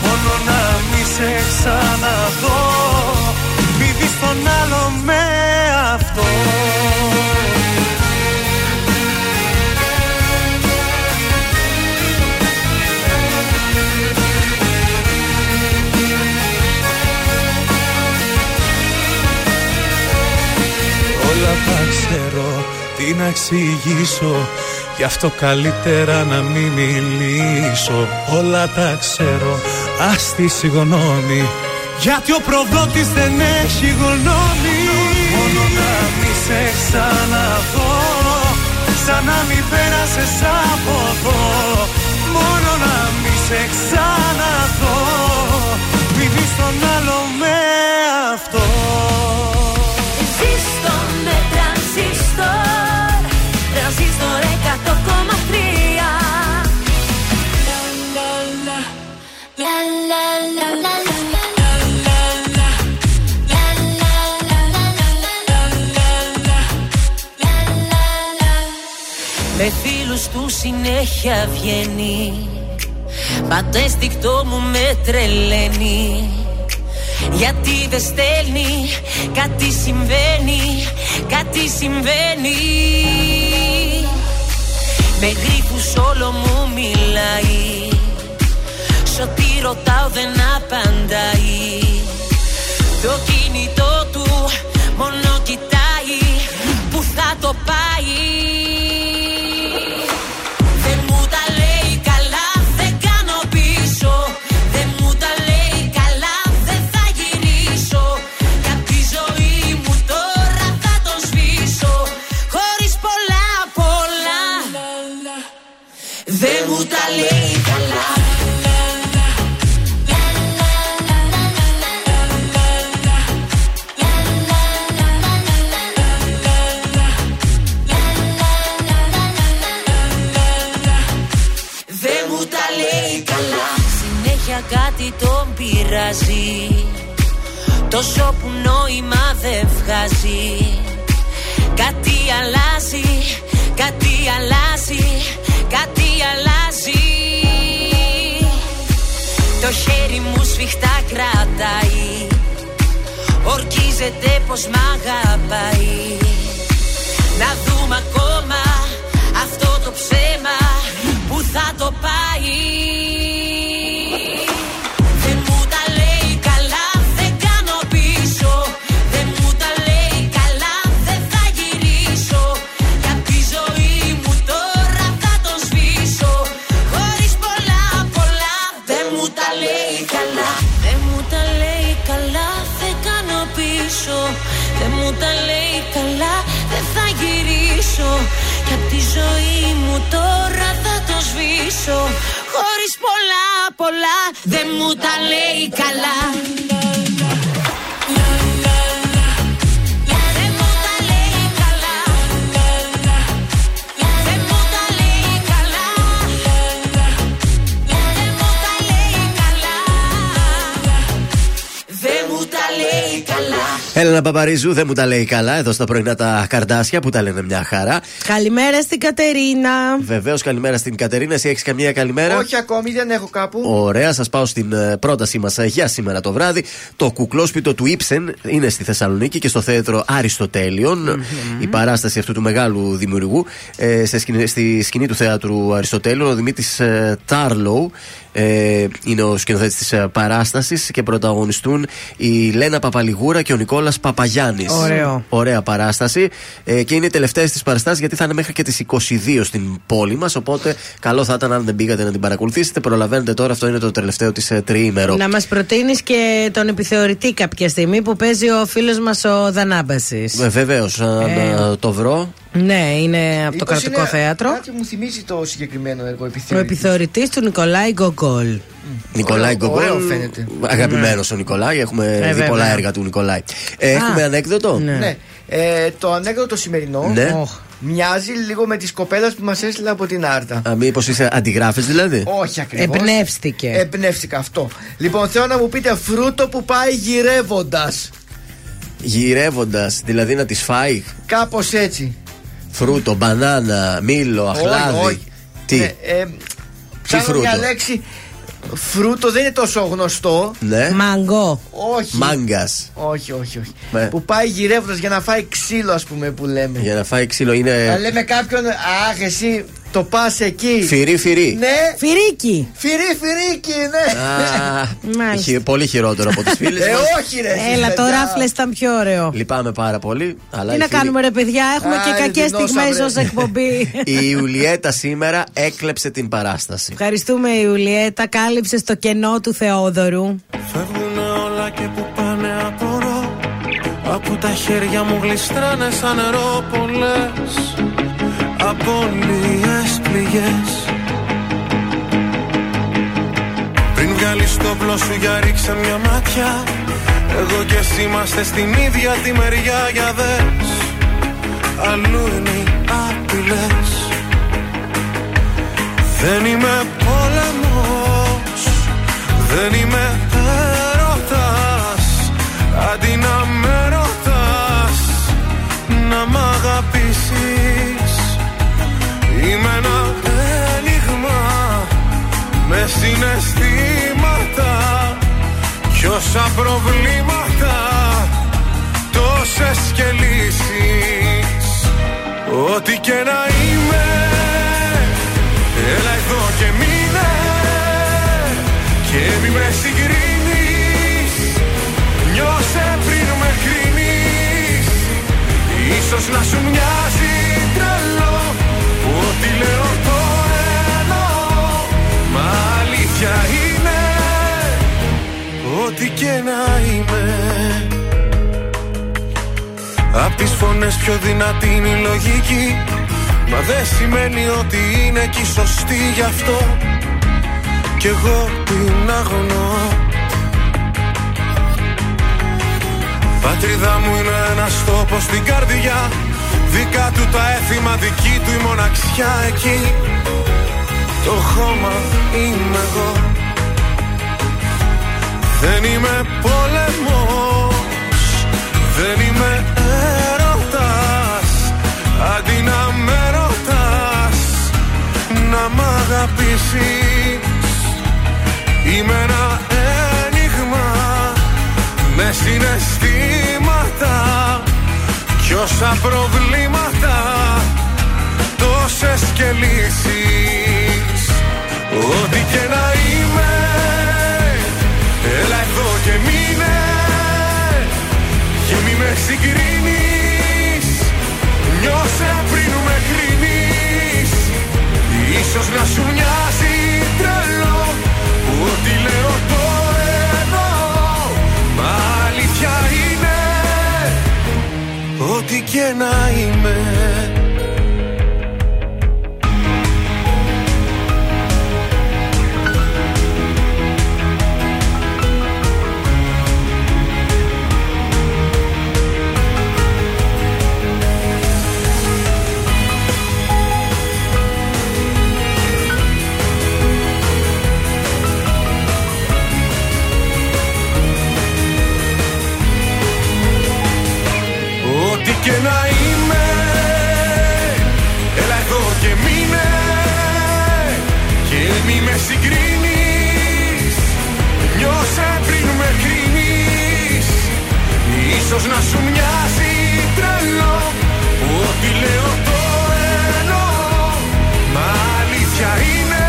Μόνο να μη σε ξαναδώ. Μη δεις τον άλλο με αυτό ξέρω, τι να εξηγήσω. Γι' αυτό καλύτερα να μην μιλήσω. Όλα τα ξέρω, ας τη συγγνώμη. Γιατί ο προδότης δεν έχει γνώμη. Μόνο να μη σε ξαναδώ. Σαν να μην πέρασες από εδώ. Μόνο να μη σε ξαναδώ. Μη δεις τον άλλο με αυτό Τρανζίστορ 100,3 La la la la la Με φίλους του συνέχεια βγαίνει Μα το αίσθηκτό μου με τρελαίνει γιατί δεν στέλνει, κάτι συμβαίνει, κάτι συμβαίνει. Με που όλο μου μιλάει. Σ' ό,τι ρωτάω δεν απαντάει. Το κινητό του μόνο κοιτάει που θα το πάει. Αλλάζει Τόσο που νόημα δεν βγάζει. Κάτι αλλάζει, κάτι αλλάζει, κάτι αλλάζει. Το χέρι μου σφιχτά κρατάει. Ορκίζεται πως μ' αγαπάει. Να δούμε ακόμα αυτό το ψέμα που θα το πάει γυρίσω Για τη ζωή μου τώρα θα το σβήσω. Χωρίς πολλά πολλά Δεν μου τα λέει καλά Έλενα Παπαρίζου, δεν μου τα λέει καλά εδώ στα πρωινά τα καρδάσια που τα λένε μια χαρά. Καλημέρα στην Κατερίνα. Βεβαίως, καλημέρα στην Κατερίνα. Εσύ έχεις καμία καλημέρα; Όχι ακόμη, δεν έχω κάπου. Ωραία, σας πάω στην ε, πρότασή μας για σήμερα το βράδυ. Το κουκλόσπιτο του Ήψεν είναι στη Θεσσαλονίκη και στο θέατρο Αριστοτέλειων. Η παράσταση αυτού του μεγάλου δημιουργού. Ε, σε σκηνή, στη σκηνή του θέατρου Αριστοτέλειων, ο Δημήτρης ε, Τάρλοου ε, είναι ο σκηνοθέτης της ε, παράστασης και πρωταγωνιστούν η Λένα Παπαλιγούρα και ο Νικόλας Παπαγιάννης. Ωραίο. Ωραία παράσταση. Ε, και είναι οι τελευταίες της παραστάσει γιατί θα είναι μέχρι και τις 22 στην πόλη μας. Οπότε καλό θα ήταν αν δεν πήγατε να την παρακολουθήσετε. Προλαβαίνετε τώρα, αυτό είναι το τελευταίο της ε, τριήμερο. Να μας προτείνεις και τον επιθεωρητή κάποια στιγμή που παίζει ο φίλος μας ο Δανάμπασης. Ε, Βεβαίως, Ε. να το βρω. Ναι, είναι από το Μήπως κρατικό είναι- θέατρο. Κάτι μου θυμίζει το συγκεκριμένο έργο Ο επιθεωρητή. επιθεωρητή του Νικολάη Γκογκόλ. Νικολάη Ωραίο- ωραίο Γκογκόλ. φαίνεται. Αγαπημένος ο Νικολάη. Έχουμε Ε, δει βέβαια. πολλά έργα του Νικολάη. Ε, έχουμε ανέκδοτο; Ναι. Ε, το ανέκδοτο σημερινό Ναι. Οχ. μοιάζει λίγο με τη κοπέλα που μας έστειλε από την Άρτα. Μήπως είσαι αντιγράφη δηλαδή; Όχι ακριβώς. Εμπνεύστηκε. Εμπνεύστηκα αυτό. Λοιπόν, θέλω να μου πείτε φρούτο που πάει γυρεύοντας. Γυρεύοντας, δηλαδή να τη φάει; Κάπως έτσι. Φρούτο, μπανάνα, μήλο, αχλάδι. Όχι, όχι. Τι; Ε, ε, ψάχνω φρούτο; μια λέξη. Φρούτο δεν είναι τόσο γνωστό. Ναι. Μαγκό. Όχι. Μάγκας. Όχι, όχι, όχι. Ναι. Που πάει γυρεύοντας για να φάει ξύλο, ας πούμε, που λέμε. Για να φάει ξύλο Να είναι. λέμε κάποιον, Αχ, εσύ το πας εκεί. Φυρί, φυρί. Ναι. Φυρίκι. Φυρί, φυρίκι, ναι. Α, Μάλιστα. χει- πολύ χειρότερο από τις φίλες. Ε, όχι, ρε. εσείς, Έλα, το παιδιά. ράφλες ήταν πιο ωραίο. Λυπάμαι πάρα πολύ. Αλλά Τι η να φίλη- κάνουμε, ρε παιδιά, έχουμε Α, και είναι κακές δεινόσαυρε. στιγμές ως εκπομπή. Η Ιουλιέτα σήμερα έκλεψε την παράσταση. Ευχαριστούμε, Ιουλιέτα. Κάλυψες το κενό του Θεόδωρου. Φεύγουνε όλα και που πάνε απορώ Από τα χέρια μου γλιστράνε σαν νερό πολλές Απόλυες πληγές. Πριν βγάλεις το όπλο σου για ρίξε μια μάτια. Εγώ και εσύ είμαστε στην ίδια τη μεριά για δες. Αλλού είναι οι άπειλες Δεν είμαι πόλεμος Δεν είμαι έρωτας. Αντί να με ρωτάς Να μ' αγαπήσεις Είμαι ένα ένιγμα Με συναισθήματα. Κι όσα προβλήματα Τόσες και λύσεις. Ό,τι και να είμαι Έλα εδώ και μείνε. Και μη με συγκρίνεις Νιώσε πριν με κρίνεις. Ίσως να σου μοιάζει αλήθεια είναι Ό,τι και να είμαι. Απ' τις φωνές πιο δυνατή είναι η λογική. Μα δεν σημαίνει ότι είναι και η σωστή γι' αυτό. Κι εγώ την αγωνώ. Πατρίδα μου είναι ένας τόπος στην καρδιά. Δικά του τα έθιμα, δική του η μοναξιά εκεί Το χώμα είμαι εγώ. Δεν είμαι πόλεμος Δεν είμαι έρωτας. Αντί να με ρωτάς Να μ' αγαπήσεις. Είμαι ένα ένιγμα Με συναισθήματα. Κι όσα προβλήματα Τόσες και λύσεις Ό,τι και να είμαι Έλα εδώ και μείνε. Και μη με συγκρίνεις Νιώσε πριν με κρίνεις. Ίσως να σου μοιάζει τρελό Που ό,τι λέω το εννοώ. Μα αλήθεια είναι Ό,τι και να είμαι να σου μοιάζει τρελό Που ό,τι λέω το εννοώ Μα αλήθεια είναι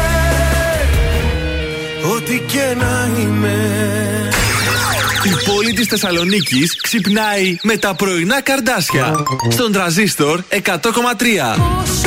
Ό,τι και να είμαι Η πόλη της Θεσσαλονίκης ξυπνάει με τα πρωινά καρδάσια. Στον τραζίστορ 100,3.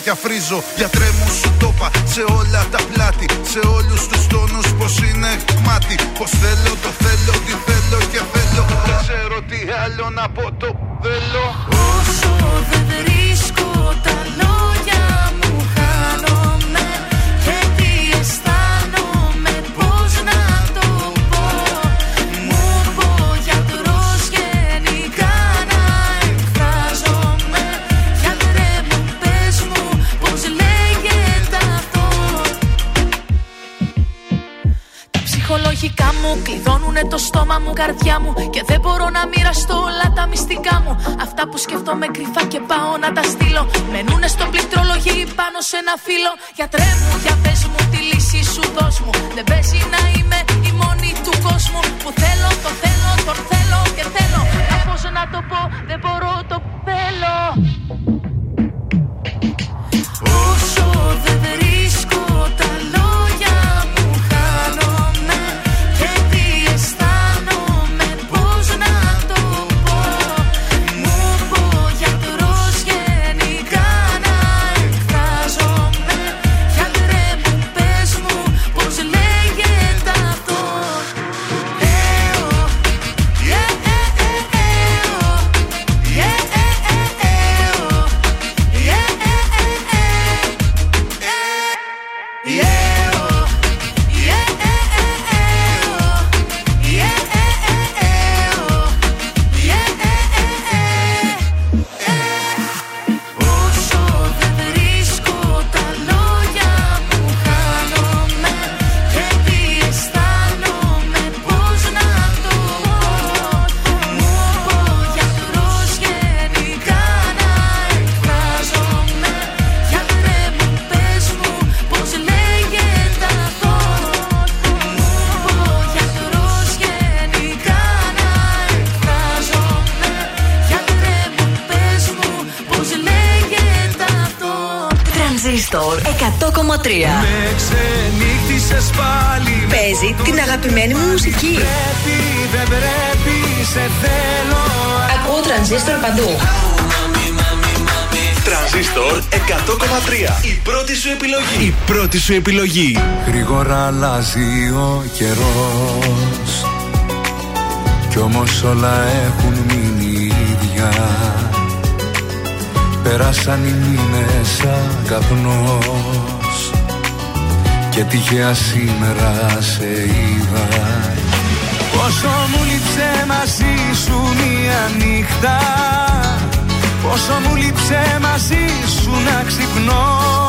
Σαμπάνια με κι αφρίζω. Γιατρέ μου σου το είπα σε όλα τα μου, καρδιά μου Και δεν μπορώ να μοιραστώ όλα τα μυστικά μου. Αυτά που σκέφτομαι κρυφά και πάω να τα στείλω. Μενούνε στο πληκτρολογή πάνω σε ένα φύλλο. Γιατρέ μου, για πες μου τη λύση σου δώσ' μου. Δεν παίζει να είμαι η μόνη του κόσμου Που θέλω, το θέλω, πρώτη σου επιλογή. Γρήγορα αλλάζει ο καιρός. Κι όμως όλα έχουν μείνει ίδια. Πέρασαν οι μήνες σαν καπνός Και τυχαία σήμερα σε είδα. Πόσο μου λείψε μαζί σου μία νύχτα. Πόσο μου λείψε μαζί σου να ξυπνώ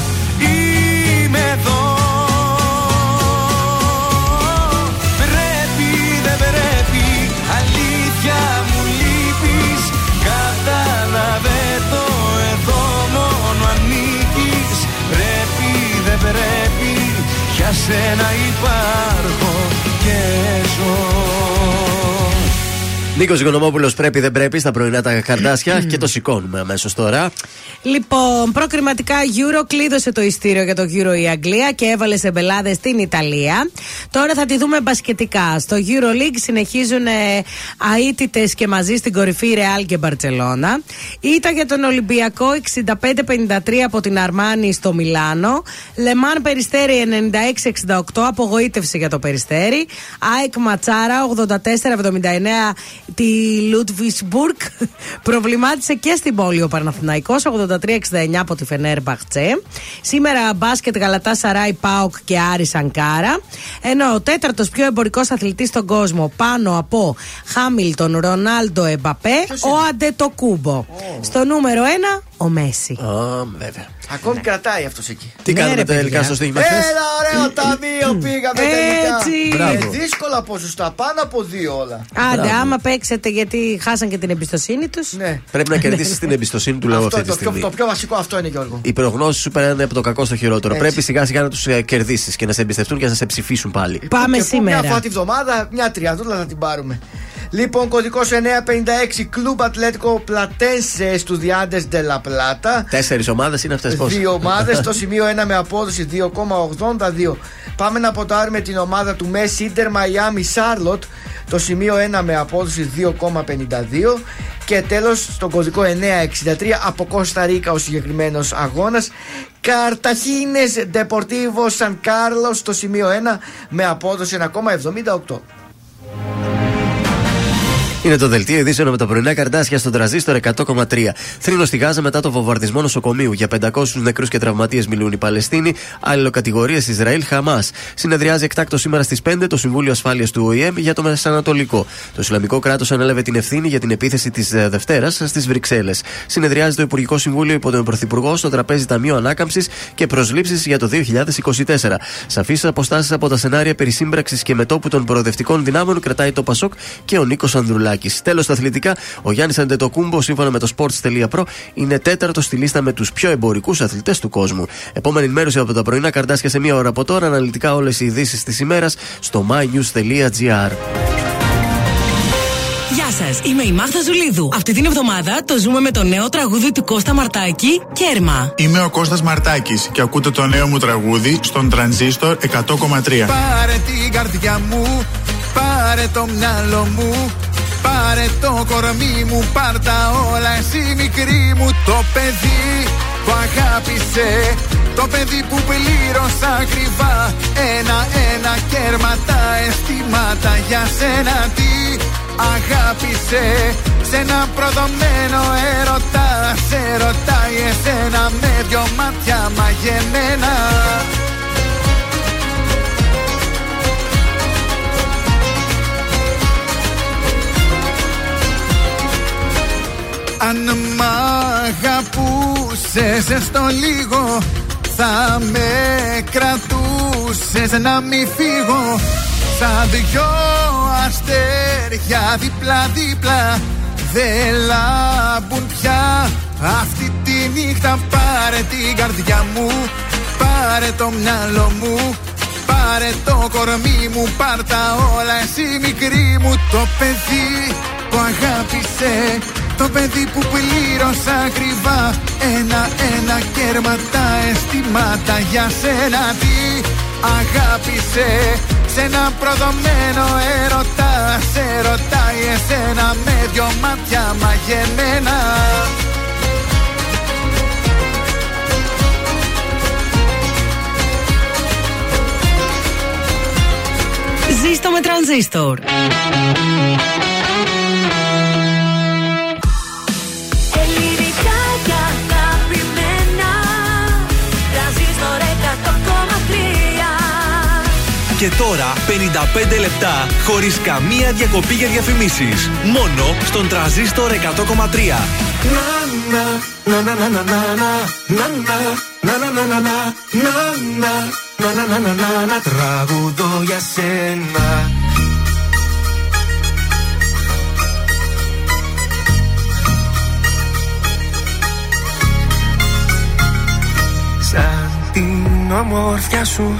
για σένα υπάρχω και ζω Νίκος Οικονομόπουλο πρέπει δεν πρέπει στα πρωινά τα καρδάσια και το σηκώνουμε αμέσως τώρα. Λοιπόν, προκριματικά Euro κλείδωσε το ειστήριο για το Euro η Αγγλία και έβαλε σε μπελάδες στην Ιταλία. Τώρα θα τη δούμε μπασκετικά. Στο Euro League συνεχίζουν ε, αίτητες και μαζί στην κορυφή Real και Μπαρσελόνα. Ήταν για τον Ολυμπιακό 65-53 από την Αρμάνη στο Μιλάνο. Λεμάν Περιστέρη 96-68, απογοήτευση για το Περιστέρη. ΑΕΚ Ματσάρα 84-79 τη Λουτβισμπουργκ. Προβλημάτισε και στην πόλη ο Παναθηναϊκός 83-69 από τη Φενέρ Μπαχτσέ. Σήμερα μπάσκετ Γαλατά Σαράι Πάοκ και Άρη Σανκάρα. Ενώ ο τέταρτος πιο εμπορικός αθλητής στον κόσμο πάνω από Χάμιλτον Ρονάλντο Εμπαπέ, ο Αντετοκούμπο. Στο νούμερο 1 ο Μέση. Α, βέβαια. Ακόμη κρατάει αυτός εκεί. Τι Ναι, κάνουμε ρε, τελικά παιδιά. στο στοίχημα χθες; Έλα, ωραίο ταμείο πήγαμε Έτσι. τελικά. Μπράβο. Με δύσκολα ποσοστά, πάνω από δύο όλα. Άντε, Μπράβο. άμα παίξετε γιατί χάσαν και την εμπιστοσύνη τους. Ναι. Πρέπει να κερδίσεις την εμπιστοσύνη του λαού Αυτό αυτή τη το πιο, στιγμή. το πιο βασικό αυτό είναι Γιώργο. Οι προγνώσεις σου περνάνε από το κακό στο χειρότερο. Έτσι. Πρέπει σιγά σιγά να τους κερδίσεις και να σε εμπιστευτούν και να σε ψηφίσουν πάλι. Πάμε Και που σήμερα. Μια φορά τη βδομάδα, μια τριαδούλα θα την πάρουμε. Λοιπόν, κωδικός 956 Κλουμπ Ατλέτικο Πλατένσε στους Διάντες Ντελα Πλάτα. Τέσσερις ομάδες είναι αυτές πώς; Δύο ομάδες, στο σημείο 1 με απόδοση 2,82. Πάμε να ποτάρουμε την ομάδα του Μες Ιντερ Μαϊάμι Σάρλοτ. Το σημείο 1 με απόδοση 2,52. Και τέλος, στον κωδικό 963 από Κώστα Ρίκα ο συγκεκριμένος αγώνας. Καρταχίνες Ντεπορτίβο Σαν Κάρλο στο σημείο 1 με απόδοση 1,78. Είναι το δελτίο ειδήσεων με τα πρωινά καρτάσια στον τραζίστορ 100,3. Θρύνο στη Γάζα μετά το βομβαρδισμό νοσοκομείου. Για 500 νεκρούς και τραυματίες μιλούν οι Παλαιστίνοι. Αλληλοκατηγορίες Ισραήλ Χαμάς. Συνεδριάζει εκτάκτο σήμερα στις 5 το Συμβούλιο Ασφάλειας του ΟΗΕ για το Μεσανατολικό. Το Ισλαμικό κράτος ανέλαβε την ευθύνη για την επίθεση της Δευτέρας στις Βρυξέλλες. Συνεδριάζει το Υπουργικό Συμβούλιο υπό τον Πρωθυπουργό στο τραπέζι Ταμείο Ανάκαμψης και προσλήψεις για το 2024. Σαφείς αποστάσεις από τα σενάρια περί σύμπραξης και μετόπου των προοδευτικών δυνάμεων κρατάει το Πασόκ και ο Νίκος Ανδρουλάκη. Τέλος, στα αθλητικά, ο Γιάννης Αντετοκούμπο, σύμφωνα με το sports.pro, είναι τέταρτος στη λίστα με τους πιο εμπορικούς αθλητές του κόσμου. Επόμενη ενημέρωση από τα πρωινά καρτάσια σε μία ώρα από τώρα. Αναλυτικά όλες οι ειδήσεις της ημέρας στο mynews.gr. Γεια σας, είμαι η Μάγδα Ζουλίδου. Αυτή την εβδομάδα το ζούμε με το νέο τραγούδι του Κώστα Μαρτάκη, Κέρμα. Είμαι ο Κώστας Μαρτάκης και ακούτε το νέο μου τραγούδι στον Τρανζίστορ 100,3. Πάρε την καρδιά μου, πάρε το μυαλό μου Πάρε το κορμί μου, πάρ' τα όλα εσύ μικρή μου Το παιδί που αγάπησε. Το παιδί που πλήρωσα ακριβά Ένα-ένα κέρμα τα αισθήματα για σένα τι αγάπησε. Σε ένα προδομένο έρωτα Σε ρωτάει εσένα με δυο μάτια μαγεμένα Αν μ' αγαπούσες στο λίγο Θα με κρατούσες να μη φύγω. Σαν δυο αστέρια δίπλα-δίπλα Δεν λάμπουν πια. Αυτή τη νύχτα Πάρε την καρδιά μου Πάρε το μυαλό μου Πάρε το κορμί μου, πάρ' τα όλα εσύ μικρή μου. Το παιδί που αγάπησε το παιδί που πλήρωσα ακριβά Ένα-ένα κέρμα τα αισθήματα για σένα τι αγάπησε σε ένα προδομένο έρωτα Σε ρωτάει εσένα με δυο μάτια μαγεμένα. Ζήστο με τρανζίστορ Και τώρα 55 λεπτά χωρίς καμία διακοπή για διαφημίσεις. Μόνο στον τραζίστορ 100,3. Τραγουδό για σένα Σαν την ομορφιά σου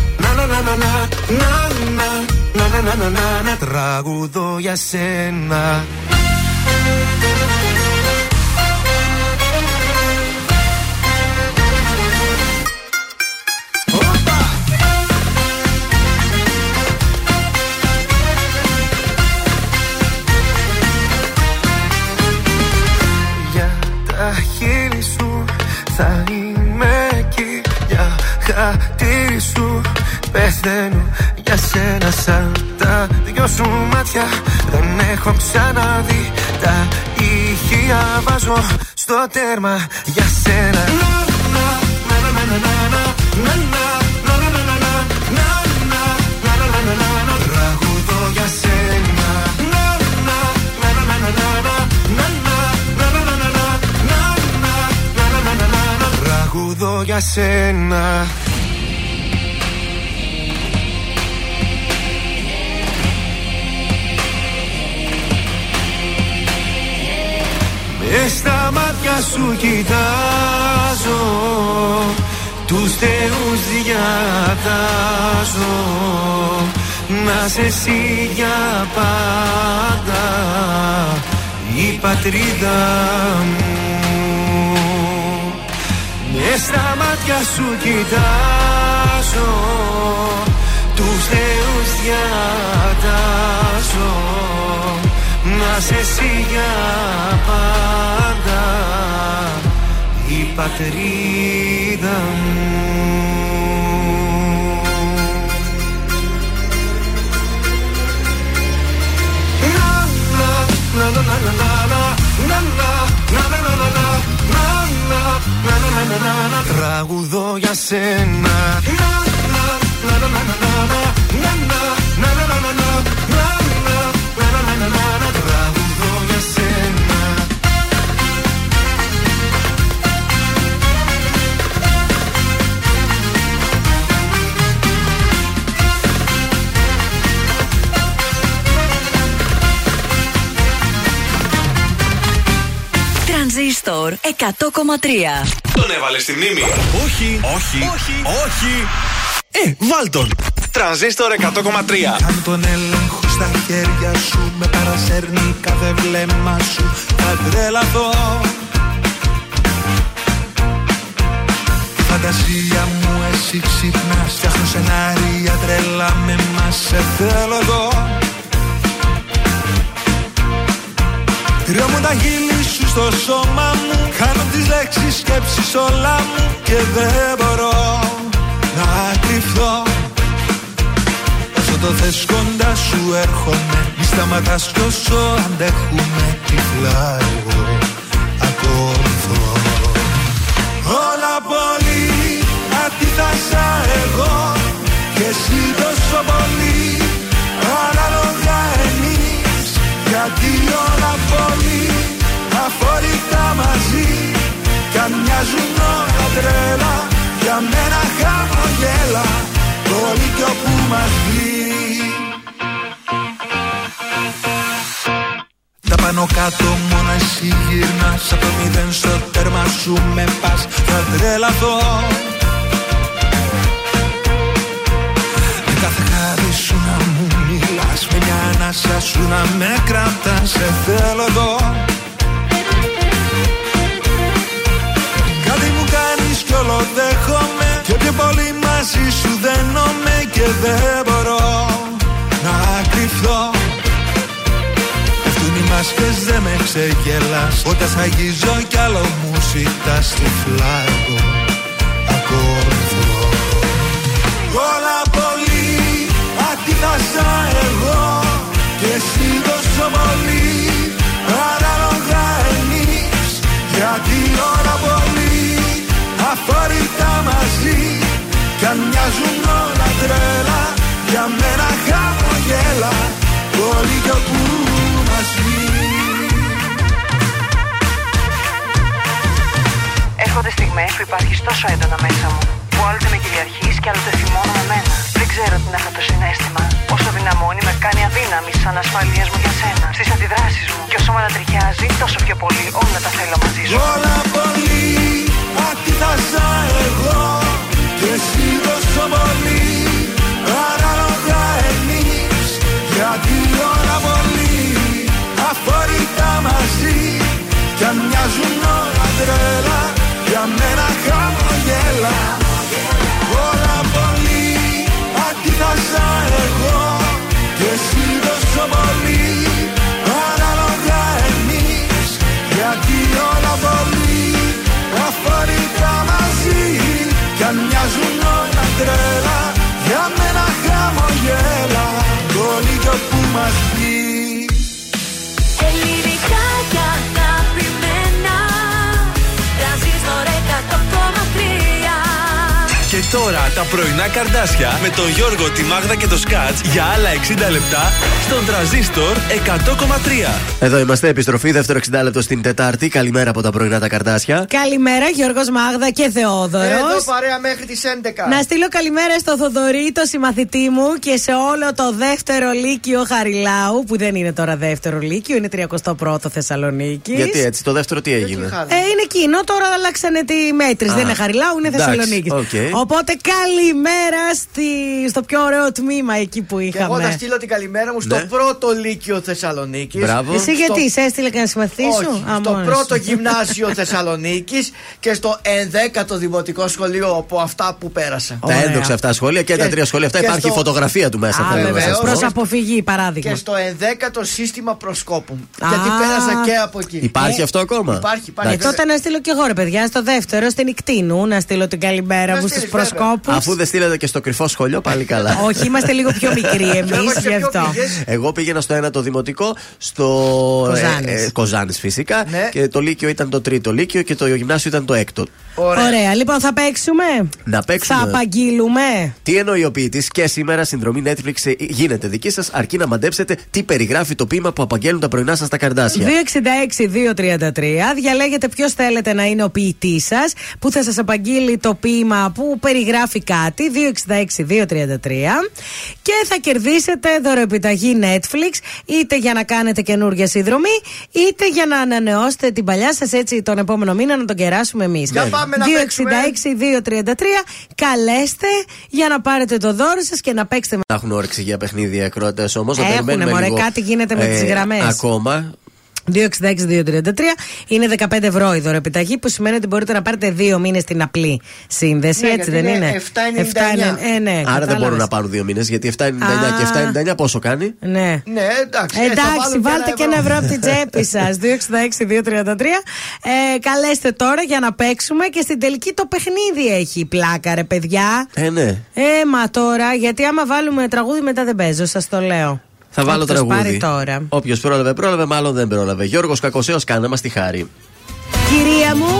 να, να, να, να, να, να, να, να, να, τραγουδώ να, σένα. για σένα σαν τα δυο σου μάτια. Δεν έχω ξαναδεί τα ηχεία βάζω στο τέρμα για σένα. Τραγουδώ για σένα. Τραγουδώ για σένα. Μες στα μάτια σου κοιτάζω Τους θεούς διατάζω. Να σε εσύ για πάντα Η πατρίδα μου. Μες στα μάτια σου κοιτάζω Τους θεούς διατάζω να σε εσύ για πάντα η πατρίδα μου. Τραγουδώ για σένα. Τραγουδώ Τρανζίστορ 100,3. Τον έβαλε στη μνήμη. Όχι, όχι, όχι, όχι. Ε, βάλ τον. Τρανζίστορ 100,3. Αν τον έλεγχο στα χέρια σου με παρασέρνει κάθε βλέμμα σου θα τρελαθώ Η φαντασία μου εσύ ξυπνάς Φτιάχνω σενάρια τρελά με μας Σε θέλω εδώ Τριόμουν τα χείλη σου στο σώμα μου. Κάνω τις λέξεις σκέψεις όλα μου Και δεν μπορώ να κρυφθώ Όσο το θες κοντά σου έρχομαι. Μη σταματάς κι όσο αντέχουμε Τυφλά εγώ ακολουθώ. Όλα πολύ αντίθασα εγώ. Και εσύ τόσο πολύ Ανάλογα εμείς. Γιατί όλα πολύ Κι αν μοιάζουν όλα τρέλα Για μένα χαμογέλα Όλοι κι όπου μας βγει Τα πάνω κάτω μόνο εσύ γυρνάς Από το μηδέν στο τέρμα σου με πας Θα τρελαθώ. Με κάθε χάρη σου να μου μιλάς Με μια ανάσα σου να με κρατάς Σε θέλω εδώ δέχομαι Και πιο πολύ μαζί σου δένομαι Και δεν μπορώ να κρυφθώ Πέφτουν οι μάσκες δεν με ξεγελάς Όταν σ' αγγίζω κι άλλο μου ζητάς τυφλά εγώ ακολουθώ. Όλα πολύ αντίθασα εγώ Και εσύ τόσο πολύ Ανάλογα εμείς Γιατί όλα πολύ αφορικά μαζί Κι αν μοιάζουν όλα τρέλα Για μένα χαμογέλα Όλοι κι όπου μας Έρχονται στιγμές που υπάρχει τόσο έντονα μέσα μου, που άλλοτε με κυριαρχείς και άλλοτε θυμώνω με μένα. Δεν ξέρω τι είναι αυτό το συνέστημα. Όσο δυναμώνει, με κάνει αδύναμη σαν ασφαλείας μου για σένα. Στις αντιδράσεις μου. Και όσο με ανατριχιάζει, τόσο πιο πολύ όλα τα θέλω μαζί σου. Όλα πολύ αντίθασα εγώ Και εσύ τόσο πολύ Ανάλογα εμείς Γιατί όλα πολύ Αφορικά μαζί. Κι αν μοιάζουν όλα τρέλα αφορικά μαζί Κι αν μοιάζουν όλα τρέλα Για μένα χαμογέλα. Κόλλη κι που μας πει τώρα τα πρωινά καρδάσια με τον Γιώργο, τη Μάγδα και το Σκάτς για άλλα 60 λεπτά στον τραζίστορ 100,3. Εδώ είμαστε, επιστροφή, δεύτερο 60 λεπτό στην Τετάρτη. Καλημέρα από τα πρωινά τα καρδάσια. Καλημέρα, Γιώργος Μάγδα και Θεόδωρος. Εδώ παρέα μέχρι τις 11. Να στείλω καλημέρα στο Θοδωρή, το συμμαθητή μου και σε όλο το δεύτερο λύκειο Χαριλάου, που δεν είναι τώρα δεύτερο λύκειο, είναι 31ο Θεσσαλονίκης. Γιατί έτσι, το δεύτερο τι έγινε; Ε, είναι εκείνο, τώρα αλλάξανε τη μέτρηση. Α, Δεν είναι Χαριλάου, είναι εντάξει, Θεσσαλονίκης. οκ. Οπότε καλημέρα στη, στο πιο ωραίο τμήμα εκεί που Και εγώ θα είχαμε. στείλω την καλημέρα μου στο Ναι. πρώτο Λύκειο Θεσσαλονίκης. Μπράβο. Εσύ γιατί, σε έστειλε και να συμμαθήσει Όχι, σου. Α, στο μόνος πρώτο σου. γυμνάσιο Θεσσαλονίκης και στο 11ο δημοτικό σχολείο από αυτά που πέρασα. Τα έδωξα αυτά σχόλια και, τα Και- τρία σχόλια αυτά και υπάρχει στο- φωτογραφία του μέσα. Α, θέλω να βεβαίως. σας πω. Προς αποφυγή, παράδειγμα. Και στο 11ο σύστημα προσκόπου. Α. Γιατί πέρασα και από εκεί. Υπάρχει αυτό ακόμα; Υπάρχει, υπάρχει. Ε, τότε να στείλω και εγώ ρε παιδιά στο δεύτερο, στην Ικτίνου, να στείλω την καλημέρα Να μου στους στείλεις, βέβαια. προσκόπου. Αφού δεν στείλετε και στο κρυφό σχολείο, πάλι καλά. Όχι, είμαστε λίγο πιο μικροί εμείς Γιώργο, σε γι' ποιο αυτό. πήγες; Εγώ πήγαινα στο ένα το δημοτικό, στο. Κοζάνης. Κοζάνης φυσικά. Ναι. Και το Λύκειο ήταν το τρίτο Λύκειο και το γυμνάσιο ήταν το έκτο. Ωραία. Ωραία, λοιπόν θα παίξουμε; Να παίξουμε. Θα απαγγείλουμε; Τι εννοεί ο ποιητής και σήμερα συνδρομή Netflix ε, γίνεται δική σας, αρκεί να μαντέψετε τι περιγράφει το ποίημα που απαγγέλνουν τα πρωινά σας τα καρδάσια. 266-233. Διαλέγετε ποιος θέλετε να είναι ο ποιητής σας, που θα σας απαγγείλει το ποίημα που περιγράφει κάτι. 266-233. Και θα κερδίσετε δωροεπιταγή Netflix, είτε για να κάνετε καινούργια συνδρομή, είτε για να ανανεώσετε την παλιά σας έτσι τον επόμενο μήνα να τον κεράσουμε εμείς. Για πάμε να παίξουμε. 266-233. Καλέστε για να πάρετε το δώρο σας και να παίξετε με. Να έχουν όρεξη για παιχνίδια ακροατές όμως. Να Έχουνε, περιμένουμε μωρέ, λίγο, κάτι γίνεται με τις γραμμές. Ακόμα. 266-233 είναι 15 ευρώ η δωρεπιταγή που σημαίνει ότι μπορείτε να πάρετε δύο μήνες στην απλή σύνδεση. Ναι, έτσι γιατί δεν είναι είναι; 7,99. Ε, ναι, Άρα δεν κατάλαβες. μπορούν να πάρουν δύο μήνες γιατί 7,99 Α. και 7,99 πόσο κάνει; Ναι. Ναι, εντάξει. ε, θα Εντάξει, βάλουν βάλτε και ένα ευρώ από την τσέπη σας. 266-233. Ε, καλέστε τώρα για να παίξουμε και στην τελική το παιχνίδι έχει πλάκα, ρε παιδιά. Ε, ναι. Ε, μα τώρα, γιατί άμα βάλουμε τραγούδι μετά δεν παίζω, σας το λέω. Θα βάλω Όποιος τραγούδι. πάρει τώρα. Όποιος πρόλαβε, πρόλαβε, μάλλον δεν πρόλαβε. Γιώργος Κακοσέος, κάνε μας τη χάρη. Κυρία μου,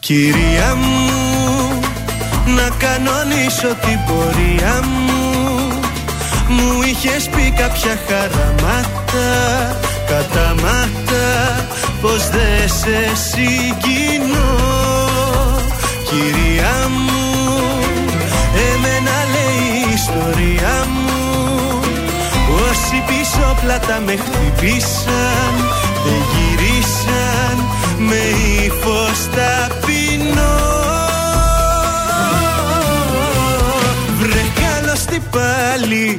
Κυρία μου, να κανονίσω την πορεία μου Μου είχες πει κάποια χαραμάτα, καταμάτα Πως δεν σε συγκινώ. Κυρία μου, εμένα λέει η ιστορία μου Όσοι πίσω πλάτα με χτυπήσαν Δεν γυρίσαν με ύφος ταπεινό. Βρε καλώς τι πάλι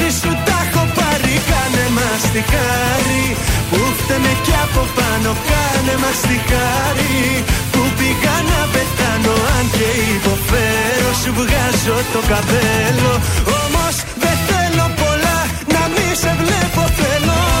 μας τη χάρη που φταίμε κι από πάνω Κάνε μας τη χάρη που πήγα να πεθάνω Αν και υποφέρω σου βγάζω το καπέλο. Όμως δεν θέλω πολλά να μη σε βλέπω θέλω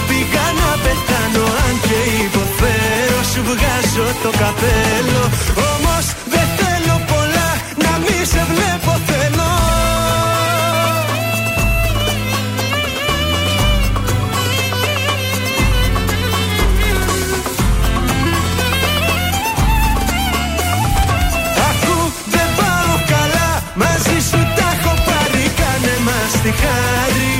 να πεθάνω Αν και υποφέρω Σου βγάζω το καπέλο. Όμως δεν θέλω πολλά Να μη σε βλέπω θέλω. Ακού δεν πάω καλά Μαζί σου τα έχω πάρει Κάνε μας τη χάρη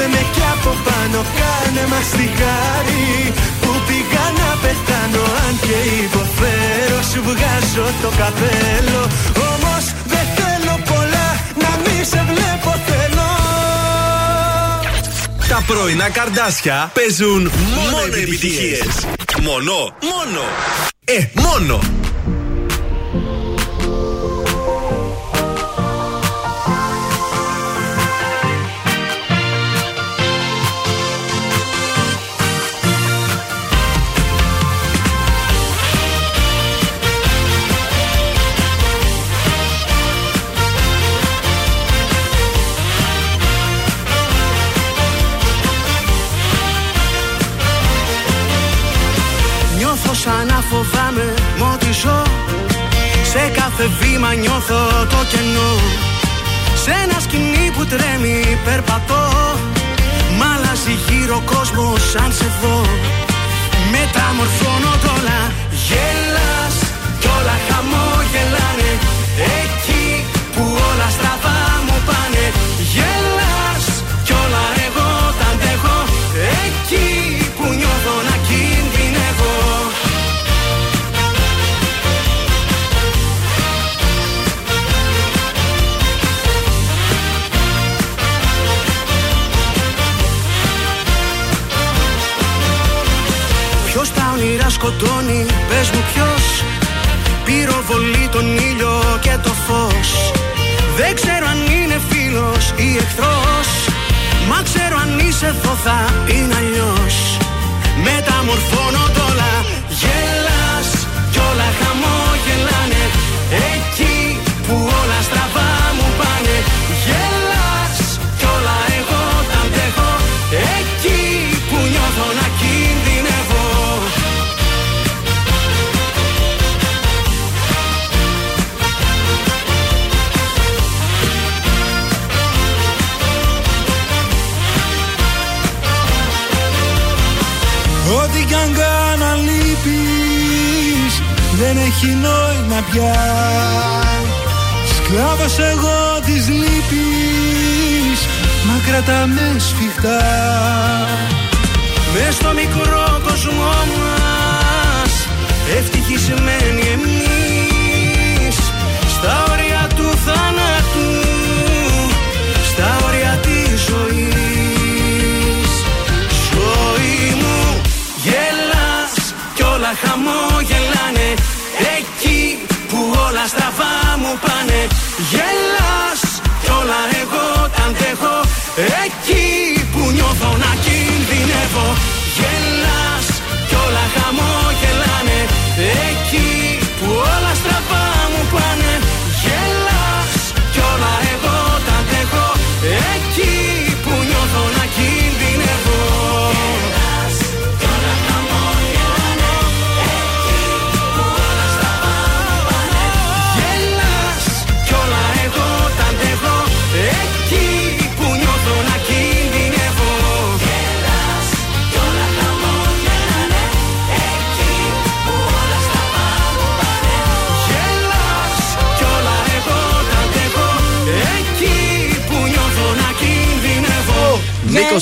Που φταίμε κι από πάνω Κάνε μας τη χάρη Που πήγα να πεθάνω Αν και υποφέρω Σου βγάζω το καπέλο Όμως δεν θέλω πολλά Να μη σε βλέπω θέλω Τα πρωινά καρδάσια παίζουν μόνο επιτυχίες. Μόνο, μόνο. Ε, μόνο. Σε κάθε βήμα νιώθω το κενό. Σε ένα σκηνή που τρέμει περπατώ. Μ' αλλάζει γύρω ο κόσμος σαν σε δω. Μεταμορφώνω τ' όλα. Γελάς κι όλα χαμόγελάνε. Εκεί πες μου ποιος Πυροβολεί τον ήλιο και το φως. Δεν ξέρω αν είναι φίλος ή εχθρός Μα ξέρω αν είσαι εδώ θα είναι αλλιώς Μεταμορφώνω τ' όλα έχει νόημα πια. Σκλάβος εγώ της λύπης Μα κρατάμε σφιχτά. Μες στο μικρό κόσμο μας Ευτυχισμένοι εμείς. Στα όρια του θάνατου Στα όρια της ζωής. Ζωή μου γελάς Κι όλα χαμόγελάνε Εκεί που όλα στραβά μου πάνε Γελάς Κι όλα εγώ τα αντέχω. Εκεί που νιώθω να κινδυνεύω Γελάς Κι όλα χαμόγελάνε Εκεί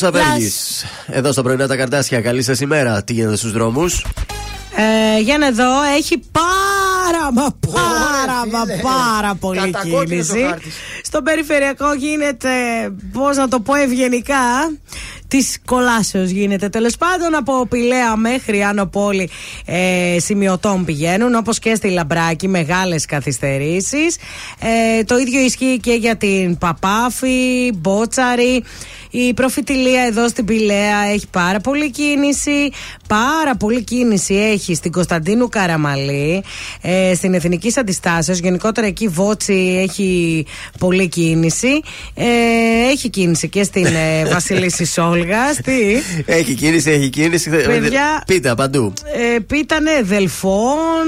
Νίκο Αβέλγη. Εδώ στα πρωινά τα καρτάσια. Καλή σας ημέρα. Τι γίνεται στους δρόμους; Ε, για να δω, έχει πάρα μα πάρα μα πάρα πολύ Κατακόκκινος ο κίνηση. χάρτης. Στο περιφερειακό γίνεται, πώς να το πω ευγενικά, της κολάσεως γίνεται. Τέλος πάντων, από Πηλαία μέχρι Άνω Πόλη ε, σημειωτών πηγαίνουν, όπως και στη Λαμπράκη, μεγάλες καθυστερήσεις. Ε, το ίδιο ισχύει και για την Παπάφη, Μπότσαρη Η προφητηλία εδώ στην Πηλαία έχει πάρα πολύ κίνηση. Πάρα πολύ κίνηση έχει στην Κωνσταντίνου Καραμαλή, ε, στην Εθνική Αντιστάσεως. Γενικότερα εκεί Βότσι έχει πολύ κίνηση. Ε, έχει κίνηση και στην ε, Βασιλίση Σόλγα. Τι. Έχει κίνηση, έχει κίνηση. Παιδιά- Πίτα παντού. Ε, πίτανε Δελφών,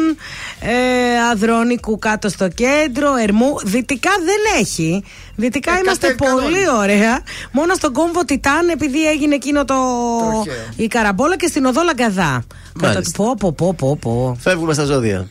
ε, Αδρόνικου κάτω στο κέντρο, Ερμού. Δυτικά δεν έχει. Δυτικά Ε, είμαστε κατέβηκαν πολύ όλοι. ωραία. Μόνο στον κόμβο Τιτάν, επειδή έγινε εκείνο το. η καραμπόλα και στην οδό Λαγκαδά. Μάλιστα. Πω, πω, πω, πω, πω. Φεύγουμε στα ζώδια.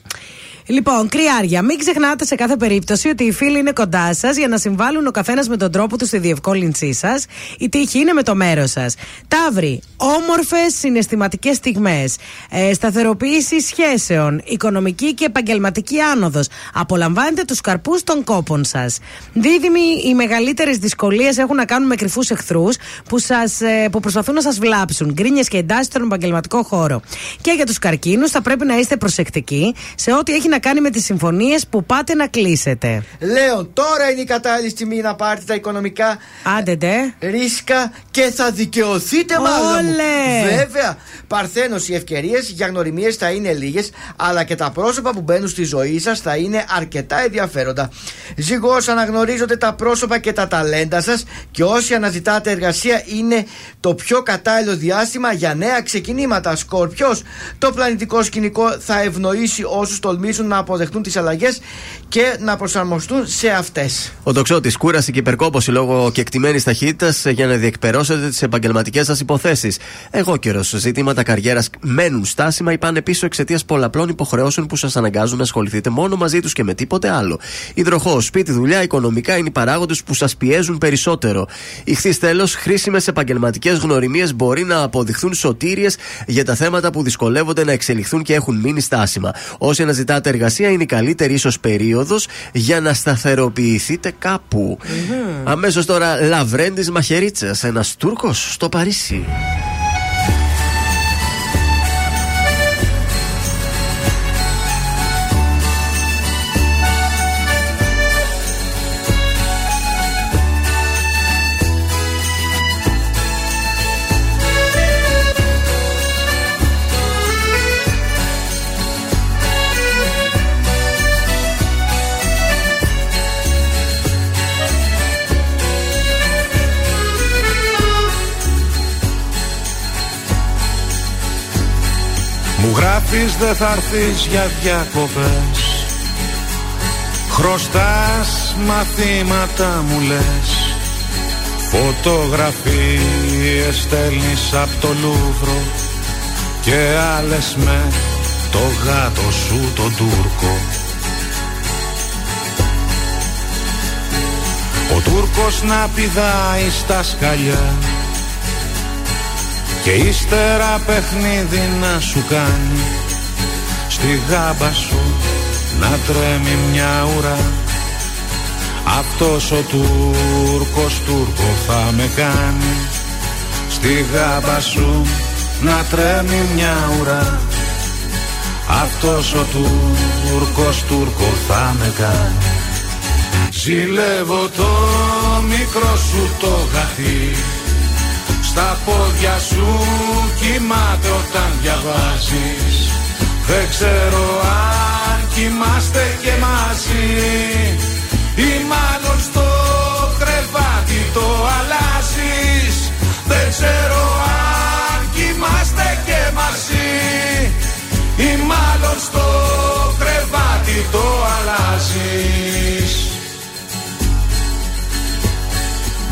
Λοιπόν, κρυάρια, μην ξεχνάτε σε κάθε περίπτωση ότι οι φίλοι είναι κοντά σας για να συμβάλλουν ο καθένας με τον τρόπο του στη διευκόλυνσή σας. Η τύχη είναι με το μέρος σας. Ταύροι, όμορφες συναισθηματικές στιγμές. Ε, σταθεροποίηση σχέσεων. Οικονομική και επαγγελματική άνοδος. Απολαμβάνετε τους καρπούς των κόπων σας. Δίδυμοι, οι μεγαλύτερες δυσκολίες έχουν να κάνουν με κρυφούς εχθρούς που, σας, ε, που προσπαθούν να σας βλάψουν. Γκρίνιες και εντάσεις στον επαγγελματικό χώρο. Και για τους καρκίνους θα πρέπει να είστε προσεκτικοί σε ό,τι έχει να κάνει με τις συμφωνίες που πάτε να κλείσετε. Λέων, τώρα είναι η κατάλληλη στιγμή να πάρετε τα οικονομικά Άντε, ντε. ρίσκα και θα δικαιωθείτε μάλλον. Όλε. Βέβαια. Παρθένος, οι ευκαιρίες για γνωριμίες θα είναι λίγες, αλλά και τα πρόσωπα που μπαίνουν στη ζωή σας θα είναι αρκετά ενδιαφέροντα. Ζυγό, αναγνωρίζονται τα πρόσωπα και τα ταλέντα σας και όσοι αναζητάτε εργασία είναι το πιο κατάλληλο διάστημα για νέα ξεκινήματα. Σκορπιός, το πλανητικό σκηνικό θα ευνοήσει όσους τολμήσουν να αποδεχτούν τις αλλαγές και να προσαρμοστούν σε αυτές. Ο τοξότη, κούραση και υπερκόπωση λόγω κεκτημένης ταχύτητας για να διεκπαιρώσετε τις επαγγελματικές σας υποθέσεις. Εγώ καιρός, ζητήματα καριέρας μένουν στάσιμα ή πάνε πίσω εξαιτίας πολλαπλών υποχρεώσεων που σας αναγκάζουν να ασχοληθείτε μόνο μαζί τους και με τίποτε άλλο. Υδροχός, σπίτι, δουλειά, οικονομικά είναι οι παράγοντες που σας πιέζουν περισσότερο. Ηχθείς τέλος, χρήσιμες επαγγελματικές γνωριμίες μπορεί να αποδειχθούν σωτήριες για τα θέματα που δυσκολεύονται να εξελιχθούν και έχουν μείνει στάσιμα. Όσοι αναζητάτε εργασία, είναι η καλύτερη ίσως περίοδος για να σταθεροποιηθείτε κάπου. Αμέσως τώρα, Λαβρέντη Μαχαιρίτσα, ένας Τούρκος στο Παρίσι. Γράφεις δεν θα έρθεις για διακοπές Χρωστάς μαθήματα μου λες. Φωτογραφίες στέλνεις από το Λούβρο Και άλλες με το γάτο σου τον Τούρκο. Ο Τούρκος να πηδάει στα σκαλιά και ύστερα παιχνίδι να σου κάνει Στη γάμπα σου να τρέμει μια ουρά. Αυτός ο Τούρκος Τούρκο θα με κάνει Στη γάμπα σου να τρέμει μια ουρά. Αυτός ο Τούρκος Τούρκο θα με κάνει. Ζηλεύω το μικρό σου το γαθί στα πόδια σου κοιμάται όταν διαβάζεις. Δεν ξέρω αν κοιμάστε και μαζί. Ή μάλλον στο κρεβάτι το αλλάζεις. Δεν ξέρω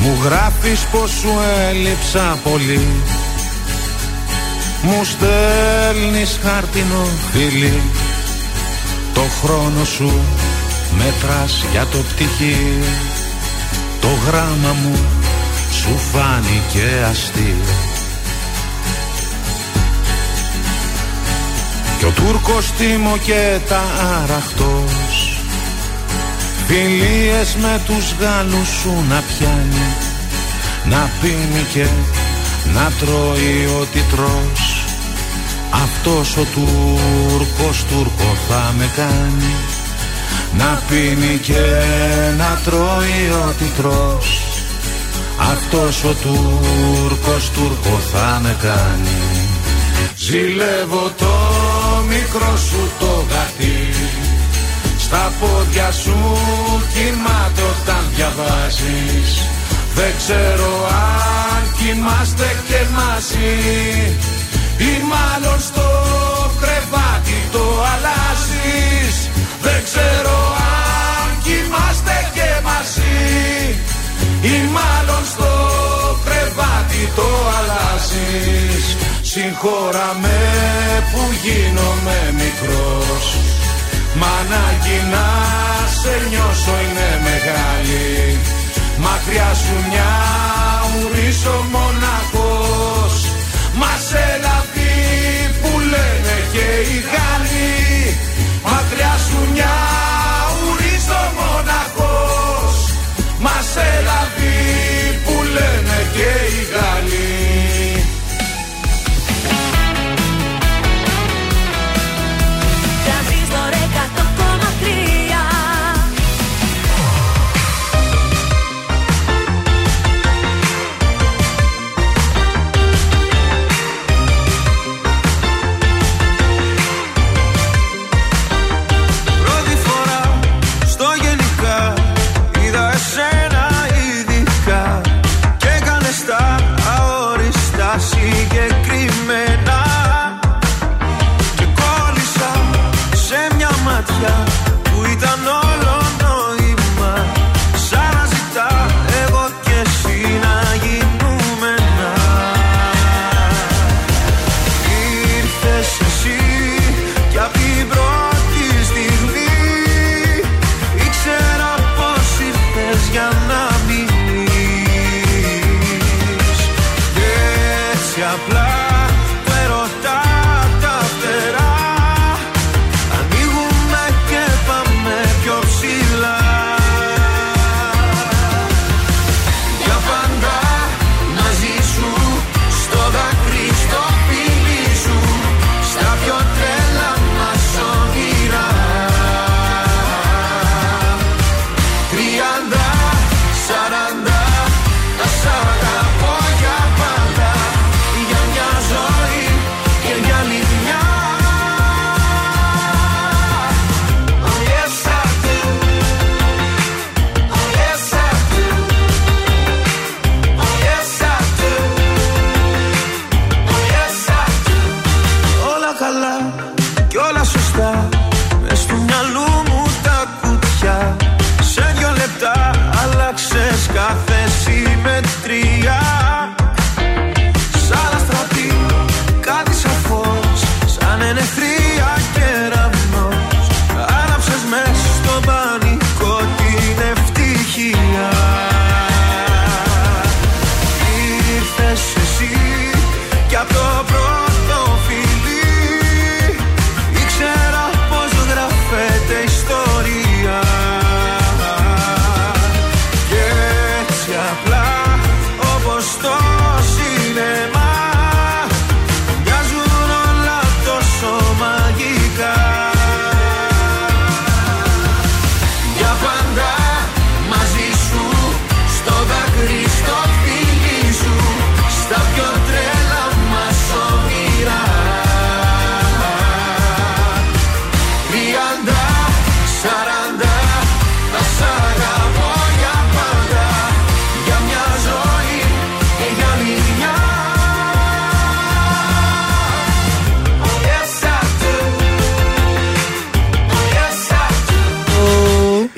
Μου γράφεις πως σου έλειψα πολύ. Μου στέλνεις χάρτινο φίλι Το χρόνο σου μέτρας για το πτυχί Το γράμμα μου σου φάνηκε αστείο Κι ο Τούρκος τίμω και τα αραχτός Φιλίες με τους Γάλλους σου να πιάνει Να πίνει και να τρώει ό,τι τρως. Αυτός ο Τούρκος Τούρκο θα με κάνει Να πίνει και να τρώει ό,τι τρως. Αυτός ο Τούρκος Τούρκο θα με κάνει. Ζηλεύω το μικρό σου το γατί Στα πόδια σου κοιμάται όταν διαβάζεις Δεν ξέρω αν κοιμάστε και μαζί. Ή μάλλον στο κρεβάτι το αλλάζεις. Δεν ξέρω αν κοιμάστε και μαζί. Ή μάλλον στο κρεβάτι το αλλάζεις. Συγχώρα με που γίνομαι μικρός Μα ανάγκη να σε νιώσω είναι μεγάλη. Μακριά σου μια ουρίσω μοναχός. Μα σε λαβή που λένε και οι Γάλλοι. Μακριά σου μια ουρίσω μοναχός. Μα σε λαβή που λένε και οι Γάλλοι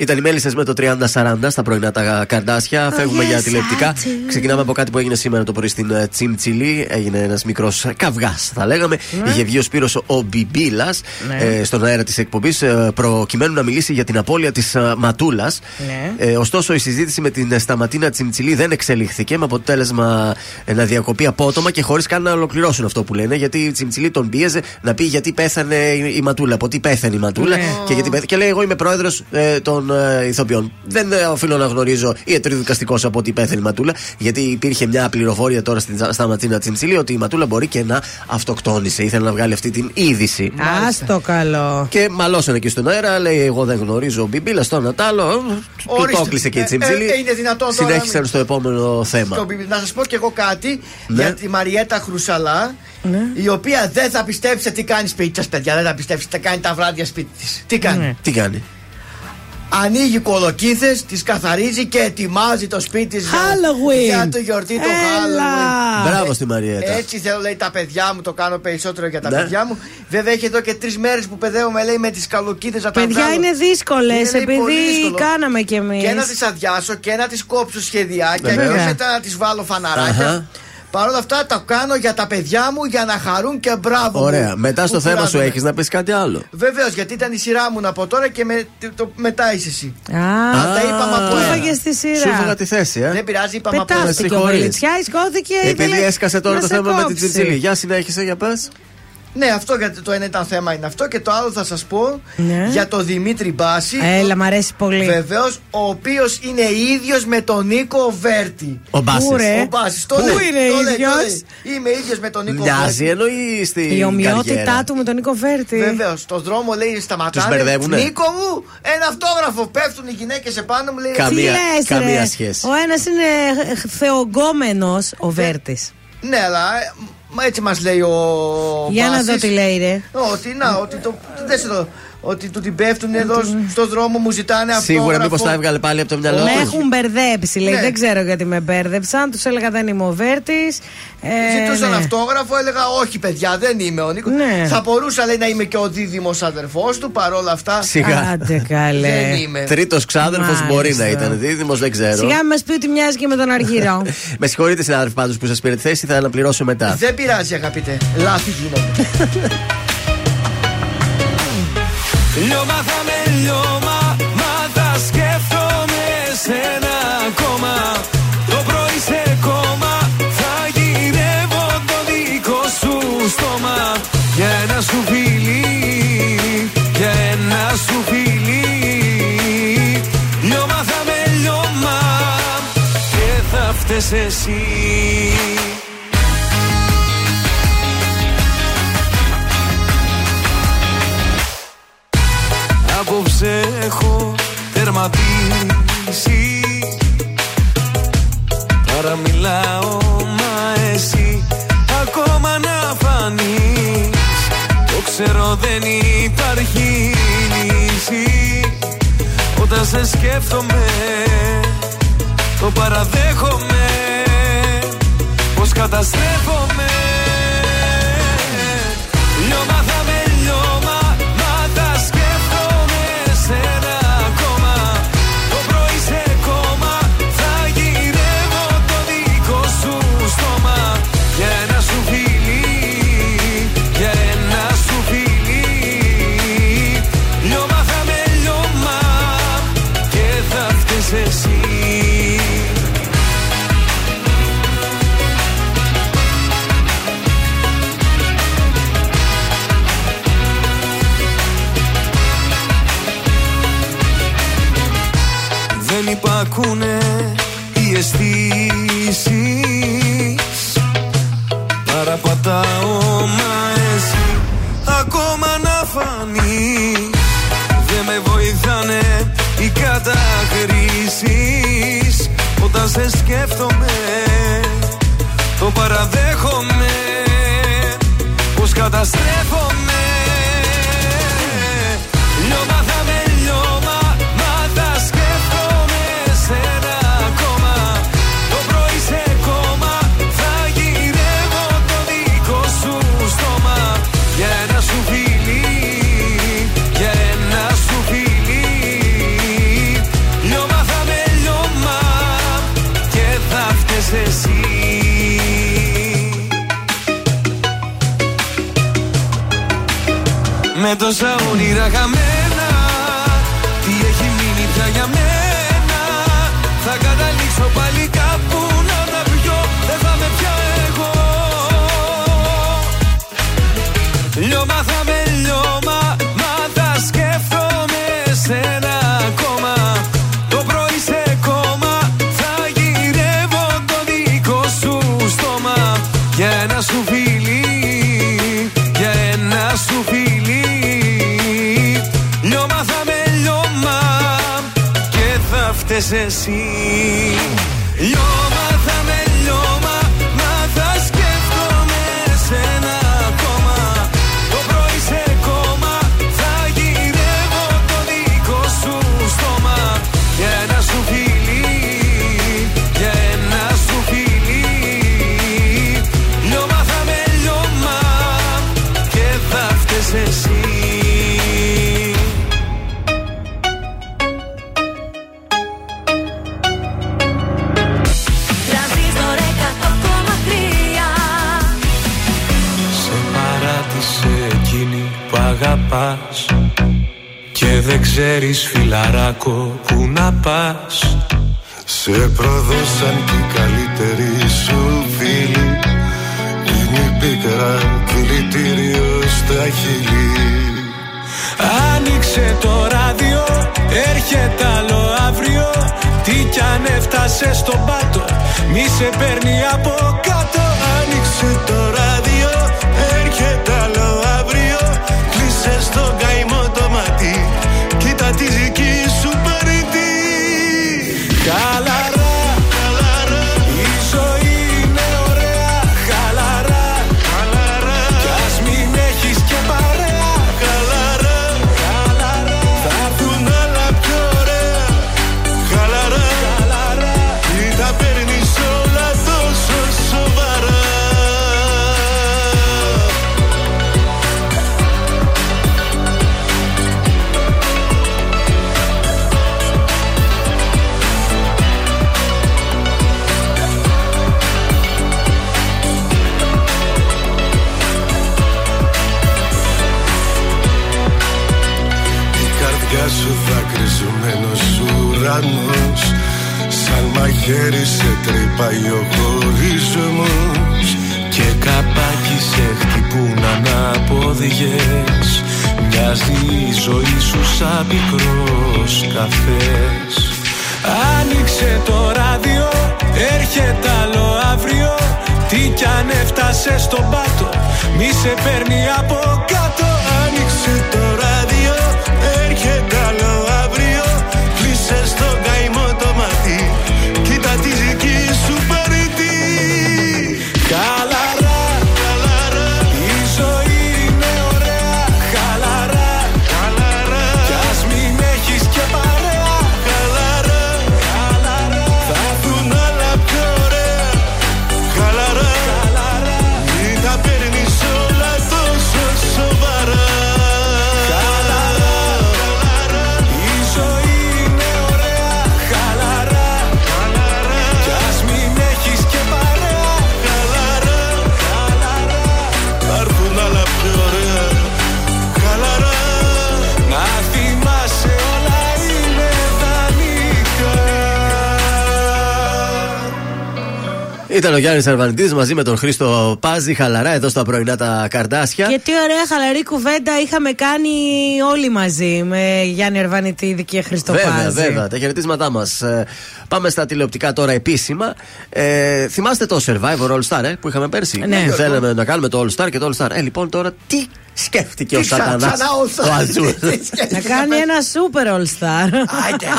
Ήταν οι μέλισσες με το 30-40 στα πρωινά τα καρδάσια. Φεύγουμε yes, για τηλεοπτικά. I do. Ξεκινάμε από κάτι που έγινε σήμερα το πρωί στην ε, Τσιμτσιλή. Έγινε ένας μικρός καυγάς, θα λέγαμε. Ναι. Είχε βγει ο Σπύρος ο Μπιμπίλας Ναι. ε, στον αέρα της εκπομπής προκειμένου να μιλήσει για την απώλεια της Ματούλας. Ναι. Ε, ωστόσο, η συζήτηση με την ε, Σταματίνα Τσιμτσιλή δεν εξελίχθηκε με αποτέλεσμα ε, να διακοπεί απότομα και χωρίς καν να ολοκληρώσουν αυτό που λένε. Γιατί η Τσιμτσιλή τον πίεζε να πει γιατί πέθανε η, η Ματούλα. Από τι πέθανε η Ματούλα Ναι. και γιατί πέθανε. Και λέει: Εγώ είμαι πρόεδρος ε, των ε, ηθοποιών. Δεν ε, οφείλω να γνωρίζω ιατροδικαστικό από ό,τι πέθανε η Ματούλα, γιατί υπήρχε μια πληροφορία τώρα στην, στα Ματίνα Τσιμψίλη ότι η Ματούλα μπορεί και να αυτοκτόνησε. Ήθελε να βγάλει αυτή την είδηση. Α το καλό. Και μαλώσανε εκεί στον αέρα, λέει: Εγώ δεν γνωρίζω Μπιμπίλα στο Νατάλο. Του Ορίστε. το έκλεισε και η Ε, Τσιμψίλη. ε, είναι δυνατόν τώρα Συνέχισαν να- στο επόμενο θέμα. Το μπιμπι- να σας πω κι εγώ κάτι Ναι. για τη Μαριέτα Χρουσαλά. Η οποία δεν θα πιστέψετε τι κάνει σπίτι σας, παιδιά. Δεν θα πιστέψετε τι κάνει τα βράδια σπίτι της. Τι κάνει; Τι κάνει; Ανοίγει κολοκύθες, τις καθαρίζει και ετοιμάζει το σπίτι της Halloween. για το γιορτή του Έλα. Halloween. Μπράβο στη Μαριέτα. Έτσι θέλω, λέει, τα παιδιά μου, το κάνω περισσότερο για τα Ναι. παιδιά μου. Βέβαια, έχει εδώ και τρεις μέρες που παιδεύομαι, λέει, με τις καλοκύθες να τα Παιδιά βγάλω. είναι δύσκολες Είναι, λέει, πολύ επειδή δύσκολο. κάναμε κι εμείς. Και να τις αδειάσω και να τις κόψω σχεδιάκια Βέβαια. και μετά να τις βάλω φαναράκια. Αχα. Παρ' όλα αυτά τα κάνω για τα παιδιά μου για να χαρούν και μπράβο. Ωραία. μου, Μετά στο που θέμα σου κουράζομαι. έχεις να πεις κάτι άλλο. Βεβαίως, γιατί ήταν η σειρά μου από τώρα και με, το, μετά είσαι εσύ. Α, τα είπαμε από του ένα. έφαγες στη σειρά; Σου έφαγα τη θέση, ε. Δεν πειράζει, είπαμε από Με Πετάστηκε ο συγχωρείς. Βελιτσιά, σκόθηκε. Επειδή ήθελε έσκασε τώρα να το σε θέμα με την κόψει. Τσιτσίλη. Για συνέχισε, για πες. Ναι, αυτό γιατί το ένα ήταν θέμα είναι αυτό και το άλλο θα σας πω Ναι. για τον Δημήτρη Μπάση. Έλα, μ' αρέσει πολύ. Βεβαίως, ο οποίος είναι ίδιος με τον Νίκο Βέρτη. Ο Μπάσης. Πού, ρε; Ο Μπάσης, το Πού λέει, είναι το λέει, το ίδιος; λέει. Είμαι ίδιος με τον Νίκο Μοιάζει Βέρτη. εννοεί στη. Η ομοιότητά καριέρα. του με τον Νίκο Βέρτη. Βεβαίως, στο δρόμο λέει Τους σταματάνε. μπερδεύουνε; Νίκο μου, ένα αυτόγραφο. Πέφτουν οι γυναίκες επάνω μου, λέει. Καμία- Τι λες, καμία ρε; σχέση. Ο ένας είναι θεογκόμενος ο Βέρτης. Ναι, αλλά ε, μα έτσι μας λέει ο. Για να Μπάσης. δω τι λέει, ρε. Ότι, να, ότι το. δες εδώ, ότι του την πέφτουν εδώ στο δρόμο, μου ζητάνε αυτό. Σίγουρα μήπως τα έβγαλε πάλι από το μυαλό Με του. έχουν μπερδέψει, λέει. Ναι. Δεν ξέρω γιατί με μπέρδεψαν. Τους έλεγα δεν είμαι ο Βέρτης. Ε, Ζητούσαν ναι. αυτόγραφο, έλεγα όχι παιδιά, δεν είμαι ο Νίκος. Ναι. Θα μπορούσα λέει να είμαι και ο δίδυμος αδερφός του, παρόλα αυτά. Σιγά. Άντε καλέ. Δεν είμαι. Τρίτος ξάδερφος μπορεί να Μάλιστα. ήταν. Δίδυμος δεν ξέρω. Σιγά μην μας πει ότι μοιάζει και με τον Αργύρο. Με συγχωρείτε, συνάδελφοι, πάντως που σας πήρε τη θέση, θα αναπληρώσω μετά. Δεν πειράζει, αγαπητέ. Λάθη γίνονται. Λιώμα θα με λιώμα, μα θα σκέφτομαι σένα ακόμα. Το πρωί σε κόμμα, θα γυρεύω το δικό σου στόμα. Για ένα σου φιλί, για ένα σου φιλί. Λιώμα θα με λιώμα, και θα φταίς εσύ. Έχω τερματίσει. Τώρα μιλάω μα εσύ Ακόμα να φανείς. Το ξέρω δεν υπάρχει λύση. Όταν σε σκέφτομαι Το παραδέχομαι. Πως καταστρέφομαι υπακούνε οι αισθήσεις. Παραπατάω μα εσύ Ακόμα να φανείς. Δεν με βοηθάνε οι κατακρίσεις Όταν σε σκέφτομαι Το παραδέχομαι. Πως καταστρέφομαι Με τόσα όνειρα χαμένα Τι έχει μείνει πια για μένα. Θα καταλήξω πάλι εσύ Λιώμα δεν ξέρεις φιλαράκο που να πας. Σε πρόδωσαν και οι καλύτεροι σου φίλοι. Είναι η πίκρα δηλητήριο στα χείλη. Άνοιξε το ράδιο, έρχεται άλλο αύριο. Τι κι αν έφτασες στον πάτο, μη σε παίρνει από κάτω. Άνοιξε το Σαν μαχαίρι σε τρυπάει ο χωρισμός Και καπάκι σε χτυπούν ανάποδιες Μοιάζει η ζωή σου σαν πικρός καφές. Άνοιξε το ράδιο, έρχεται άλλο αύριο. Τι κι αν έφτασες στον πάτο, μη σε παίρνει από κάτω Ήταν ο Γιάννης Αρβανιτή μαζί με τον Χρήστο Πάζη, χαλαρά εδώ στα πρωινά τα καρδάσια. Και τι ωραία χαλαρή κουβέντα είχαμε κάνει όλοι μαζί με Γιάννη Αρβανιτίδη και Χριστό Βέβαια, Πάζη. βέβαια, τα χαιρετίσματά μας. Πάμε στα τηλεοπτικά τώρα επίσημα. Ε, θυμάστε το Survivor All Star ε, που είχαμε πέρσι; Ναι. Που Θέλαμε να κάνουμε το All Star και το All Star. Ε, λοιπόν, τώρα τι σκέφτηκε ο Τι ξα- Σατανάς. ξανά All Star. Ο Αζούρ. Τι σκέφτηκε; Να κάνει να ένα super all star.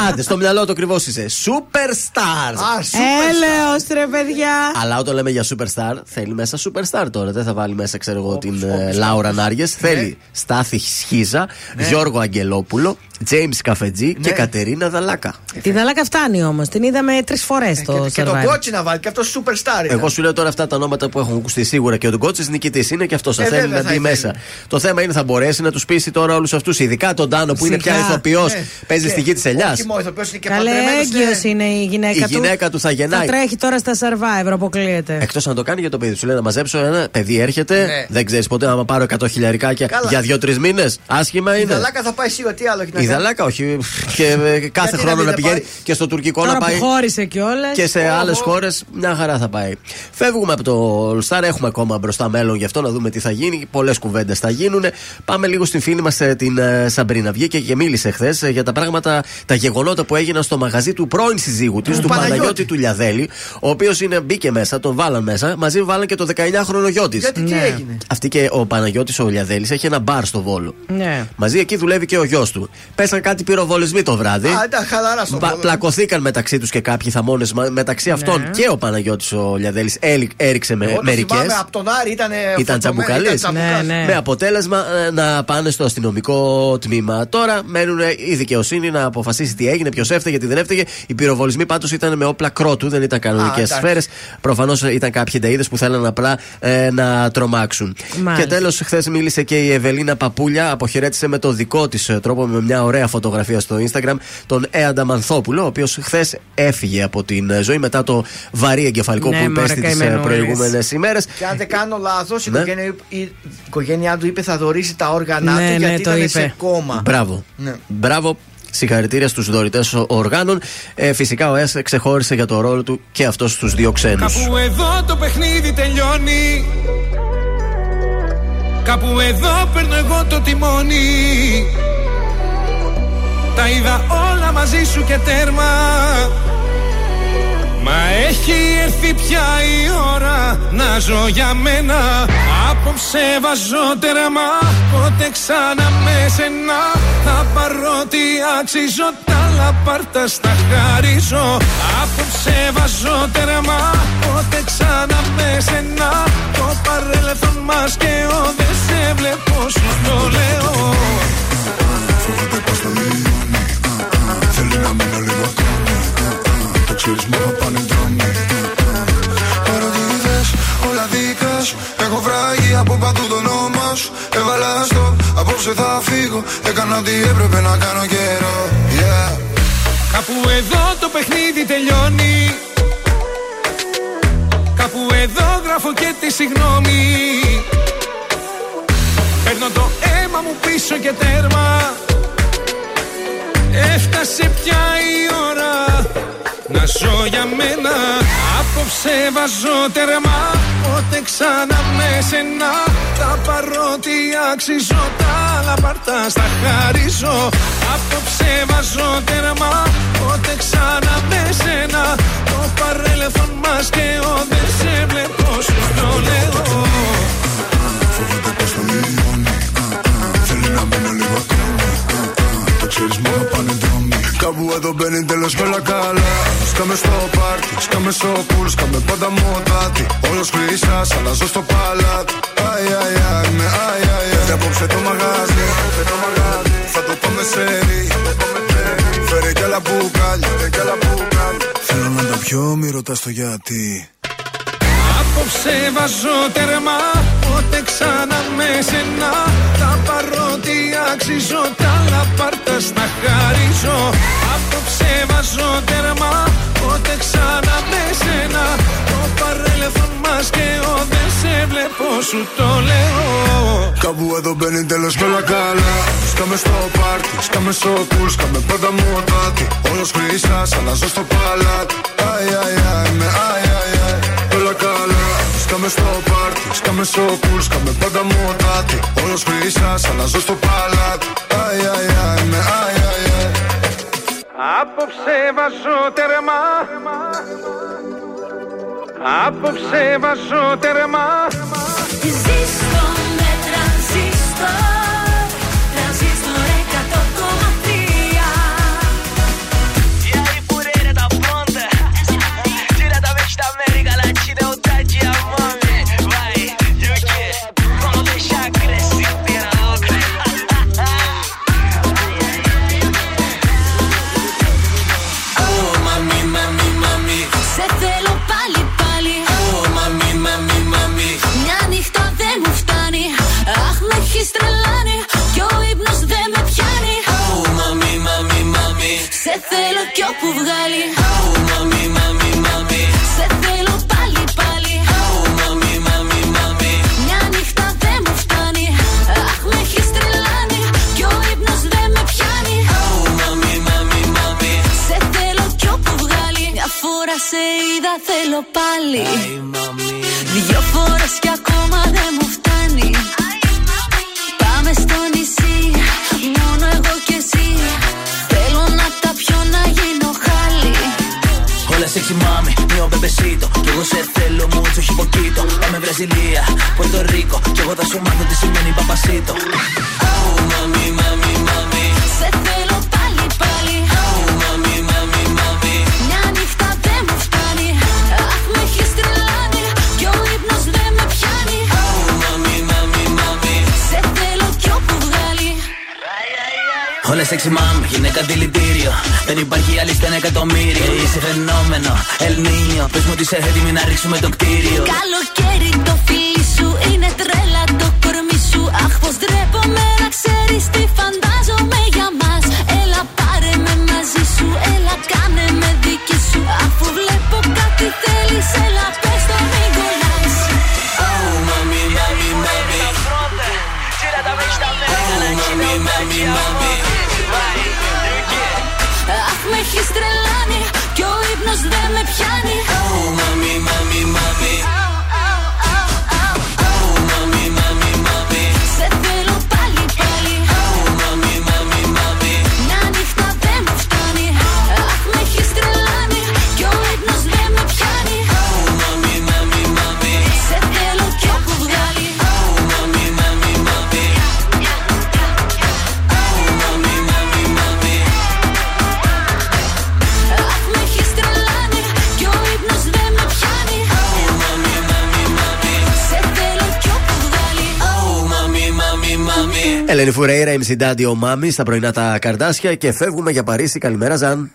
Άντε, στο μυαλό του ακριβώς είσαι. Superstar. Α, super Έλεος ρε παιδιά. Αλλά όταν λέμε για superstar, θέλει μέσα superstar τώρα. Δεν θα βάλει μέσα, ξέρω εγώ, την ε, Λάουρα Νάριε. Θέλει Στάθη Σχίζα, Γιώργο Αγγελόπουλο, James Καφετζή και Κατερίνα Δαλάκα. Τη Δαλάκα φτάνει όμως. Την είδαμε τρεις φορές στο Και, και τον Survivor. κότσι να βάλει και αυτός superstar. ήταν. Εγώ σου λέω τώρα αυτά τα ονόματα που έχουν ακουστεί σίγουρα και ο Ντουγκότσης νικητής είναι και αυτός. Θα Ε, θέλει βέβαια να θα μπει ήθελε. μέσα. Το θέμα είναι θα μπορέσει να τους πείσει τώρα όλους αυτούς, ειδικά τον Τάνο που είναι Σιγά. πια ηθοποιός, Ναι. παίζει Και στη γη της Ελιάς. Όχι μόνο ηθοποιός, είναι και Καλέ παντρεμένος, έγκυος ναι. είναι η γυναίκα Η του. γυναίκα του θα γεννάει. Θα τρέχει τώρα στα survivor, αποκλείεται. Εκτός να το κάνει για το παιδί. Σου λέει να μαζέψω ένα παιδί, έρχεται. Ναι. Δεν ξέρεις ποτέ άμα πάρω 100 χιλιαρικάκια Καλά. για δύο-τρεις μήνες. Άσχημα Η είναι. Δαλάκα θα πάει σίγουρα τι άλλο έχει να Η κάνει. Δαλάκα, όχι. Και ε, κάθε Γιατί να χρόνο μην να δεν πηγαίνει πάει. και στο τουρκικό Τώρα να που πάει. χώρισε κιόλας. Και σε άλλες χώρες μια χαρά θα πάει. Φεύγουμε από το All Star, έχουμε ακόμα μπροστά μέλλον γι' αυτό να δούμε τι θα γίνει. Πολλές κουβέντες θα γίνουν. Πάμε λίγο στην φίλη μας την ε, Σαμπρίνα. Βγήκε και μίλησε χθες για τα πράγματα, τα γεγονότα που έγιναν στο μαγαζί του πρώην συζύγου της, του Παναγιώτη. Παναγιώτη του Λιαδέλη, ο οποίος μπήκε μέσα, τον βάλαν μέσα, μαζί βάλαν και το 19χρονο γιο της. Γιατί τι Ναι. έγινε; Αυτή και ο Παναγιώτης ο Λιαδέλης έχει ένα μπαρ στο Βόλο. Ναι. Μαζί εκεί δουλεύει και ο γιος του. Πέσαν κάτι πυροβολισμοί το βράδυ. Α, εντάξει, χαλαρά στο Πα- πόλο. πλακωθήκαν μεταξύ τους και κάποιοι θαμώνες. Μεταξύ αυτών και ο Παναγιώτης ο Λιαδέλης έριξε με Εγώ το μερικές. θυμάμαι από τον Άρη ήταν. Ήταν τσαμπουκαλή. Ναι, Με αποτέλεσμα ε, να πάνε στο αστυνομικό τμήμα. Τώρα μένουν η δικαιοσύνη να αποφασίσει τι έγινε, ποιος έφταιγε, τι δεν έφταιγε. Οι πυροβολισμοί πάντως ήταν με όπλα κρότου, δεν ήταν κανονικές εντάξει. σφαίρες. Προφανώς ήταν κάποιοι νταίδε που θέλαν απλά ε, να τρομάξουν. Μάλιστα. Και τέλος, χθες μίλησε και η Ευελίνα Παπούλια. Αποχαιρέτησε με το δικό της τρόπο, με μια ωραία φωτογραφία στο Instagram, τον Έαντα Μανθόπουλο, ο οποίος χθες έφυγε από την ε, ζωή μετά το βαρύ εγκεφαλικό Ναι, που μωρέ, υπέστη τις καημένος. προηγούμενες ημέρες. Και αν δεν κάνω λάθος, η, Ναι. οικογένεια- η οικογένειά του είπε θα δωρήσει τα όργανα Ναι, του ναι, γιατί το ήταν είπε. σε κόμμα. Μπράβο. Ναι. Μπράβο. Συγχαρητήρια στους δωρητές οργάνων. Ε, φυσικά ο ΕΣ ξεχώρισε για το ρόλο του και αυτός στους δύο ξένους. Κάπου εδώ το παιχνίδι τελειώνει Κάπου εδώ παίρνω εγώ το τιμόνι Τα είδα όλα μαζί σου και τέρμα. Μα έχει έρθει πια η ώρα να ζω για μένα. Απόψε βάζω τέρμα Πότε ξανά με σένα. Θα πάρω τι αξίζω Τα λαπάρτα στα χαρίζω. Απόψε βάζω τέρμα Πότε ξανά με σένα. Το παρέλθον μας και ο Δεν σε βλέπω σου το λέω. Φοβάται πως θα Το ξέρεις μου θα πάνε δρόμοι Παρότι είδες όλα δικά σου Έχω βράγει από παντού το όνομα σου. Έβαλα στο απόψε θα φύγω. Έκανα ό,τι έπρεπε να κάνω καιρό. Yeah. Κάπου εδώ το παιχνίδι τελειώνει. Κάπου εδώ γράφω και τη συγγνώμη. Παίρνω το αίμα μου πίσω και τέρμα. Έφτασε πια η ώρα να ζω για μένα Απόψε βάζω τέρμα. Πότε ξανά με σένα Τα παρότι αξίζω Τα λαπαρτά στα χαρίζω. Απόψε βάζω τέρμα Πότε ξανά με σένα. Το παρέλθον μας και ο Δεν σε βλέπω σου το λέω. Φοβάται πως θα λιώνει Θέλει να μείνω λίγο ακόμη Το ξέρεις μου θα πάνε δρόμοι Κάπου εδώ μπαίνει τέλος με όλα καλά. Σκάμε στο πάρτι, σκάμε στο πουλ Σκάμε πάντα μοτάτι. Όλος χρυσάς, αλλάζω στο παλάτι. Αι, αι, αι, με αι, αι, αι. Και απόψε το μαγάζι, θα το πάμε σε ρί Φέρε κι άλλα μπουκάλια, φέρε κι άλλα μπουκάλια. Θέλω να τα πιω, μη ρωτάς το γιατί Απόψε βάζω τέρμα Πότε ξανά με σένα. Τα παρότι αξίζω Τα λαπάρτα στα χαρίζω. Απόψε βάζω τέρμα Πότε ξανά με σένα. Το παρέλθον μας και ο Δεν σε βλέπω σου το λέω. Κάπου εδώ μπαίνει τέλος με όλα καλά. Σκάμε στο πάρτι, σκάμε στο πουλ Σκάμε πάντα μοτάτι. Όλος χρυσάς, αλλάζω στο παλάτι. Αι, αι, αι, με αι, αι, αι. Όλα καλά Σκάμε στο πάρτι, σκάμε στο πουλ Σκάμε πάντα μοτάτι Όλος χρυσάς, αλλάζω στο παλάτι. Αι, αι, αι, με αι, αι, αι. Απόψε βάζω τέρμα Απόψε βάζω τέρμα Ζήστο με τρανζίστορ σε είδα θέλω πάλι. Δυο φορές κι ακόμα δεν μου φτάνει. Πάμε στο νησί Μόνο εγώ και εσύ. Θέλω να τα πιω να γίνω χάλι. Hola sexy mami, mio bebecito Κι εγώ σε θέλω mucho όχι poquito Πάμε Βραζιλία, Πορτο Ρίκο. Κι εγώ θα σου μάθω τι σημαίνει παπασίτο. Oh, sexy mom, γυναίκα δηλητήριο. Δεν υπάρχει άλλη στα ένα εκατομμύριο. Είσαι φαινόμενο, Ελνίνιο. Πες μου ότι είσαι έτοιμη να ρίξουμε το κτίριο. Καλοκαίρι το φίλι σου είναι τρέλα το κορμί σου. Αχ, πως ντρέπομαι Ελένη Φουρέιρα, MC Daddy, ο Μάμις στα πρωινά τα καρδάσια και φεύγουμε για Παρίσι. Καλημέρα, Ζαν.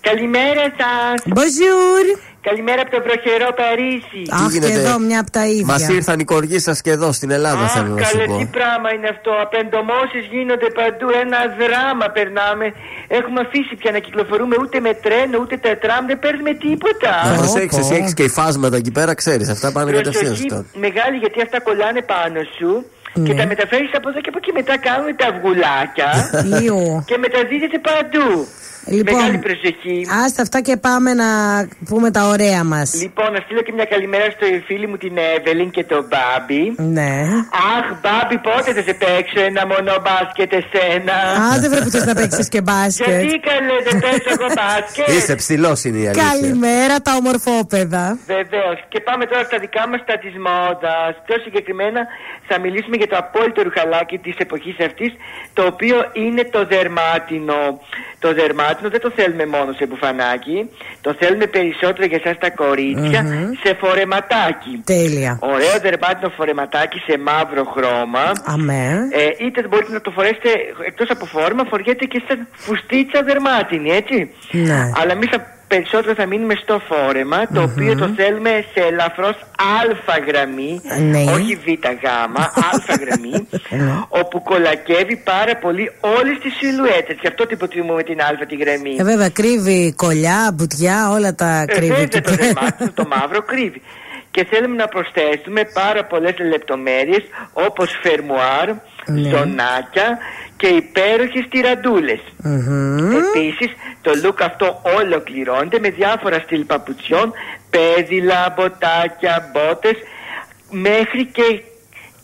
Καλημέρα σας. Bonjour. Καλημέρα από το βροχερό Παρίσι. Αχ, και εδώ μια από τα ίδια. Μας ήρθαν οι κοργοί σας και εδώ στην Ελλάδα, Αχ, θέλω να σου καλέ, πω. τι πράγμα είναι αυτό. Απεντομώσεις γίνονται παντού. Ένα δράμα περνάμε. Έχουμε αφήσει πια να κυκλοφορούμε ούτε με τρένο, ούτε τα τραμ. Δεν παίρνουμε τίποτα. Να προσέξεις, εσύ έχεις και υφάσματα εκεί πέρα, ξέρεις. Αυτά πάνε κατευθείαν Προσοχή στο. μεγάλη γιατί αυτά κολλάνε πάνω σου. Και τα μεταφέρεις από εδώ και από εκεί μετά κάνουν τα αυγουλάκια Ιου. και μεταδίδεται παντού. Λοιπόν, Μεγάλη προσοχή. Άστα αυτά και πάμε να πούμε τα ωραία μας. Λοιπόν, να στείλω και μια καλημέρα στο φίλη μου την Εύελιν και τον Μπάμπη. Ναι. Αχ, Μπάμπη, πότε θα σε παίξω ένα μόνο μπάσκετ εσένα; Α, δεν πρέπει να παίξεις και μπάσκετ. Γιατί καλέ δεν παίζω εγώ μπάσκετ; Είσαι ψηλός είναι η αλήθεια. Καλημέρα τα ομορφόπεδα. Βεβαίως. Και πάμε τώρα στα δικά μας τα της μόδας. Πιο συγκεκριμένα θα μιλήσουμε για το απόλυτο ρουχαλάκι της εποχής αυτής, το οποίο είναι το δερμάτινο. Το δερμάτινο δεν το θέλουμε μόνο σε μπουφανάκι, το θέλουμε περισσότερο για εσάς τα κοριτσια Μμμ. σε φορεματάκι. Τέλεια. Ωραίο δερμάτινο φορεματάκι σε μαύρο χρώμα. Αμέ. Ε, είτε μπορείτε να το φορέσετε εκτός από φόρμα, φοριέται και σαν φουστίτσα δερμάτινη, έτσι. Ναι. Αλλά εμείς περισσότερο θα μείνουμε στο φόρεμα, το οποίο το θέλουμε σε ελαφρώς α γραμμή, Ναι. όχι β γάμα, α γραμμή, όπου κολακεύει πάρα πολύ όλες τις σιλουέτες. Γι' αυτό την υποτιμούμε την α τη γραμμή. Ε, βέβαια, κρύβει κολλιά, μπουτιά, όλα τα Ε, κρύβει βέβαια, εκεί το πέρα. δερμάτινο, το μαύρο κρύβει. Και θέλουμε να προσθέσουμε πάρα πολλές λεπτομέρειες όπως φερμουάρ, Ναι. ζωνάκια και υπέροχες τυραντούλες. Μμμ. Επίσης το look αυτό ολοκληρώνεται με διάφορα στυλ παπουτσιών, πέδιλα, μποτάκια, μπότες μέχρι και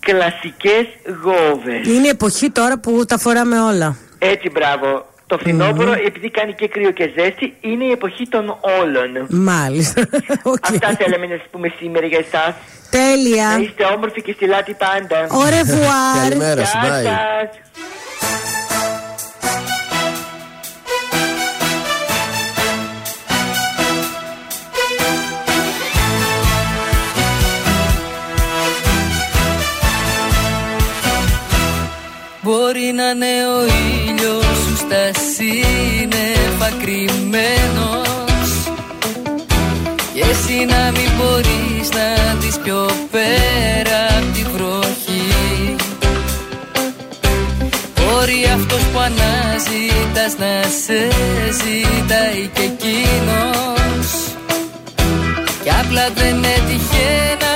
κλασικές γόβες. Είναι η εποχή τώρα που τα φοράμε όλα. Έτσι μπράβο. Το φθινόπωρο, επειδή κάνει και κρύο και ζέστη, είναι η εποχή των όλων. Μάλιστα. Οκ. Αυτά θέλαμε να σας πούμε σήμερα για εσάς. Τέλεια. Να είστε όμορφοι και στιλάτοι πάντα. Au revoir. Καλημέρα σου, Γεια bye. σας. Μπορεί να είναι ο ήλιος σου στα σύννεφα κρυμμένος. Και εσύ να μην μπορείς να δεις πιο πέρα απ' τη βροχή. Μπορεί αυτός που αναζητάς να σε ζητάει και εκείνος. Κι απλά δεν έτυχε να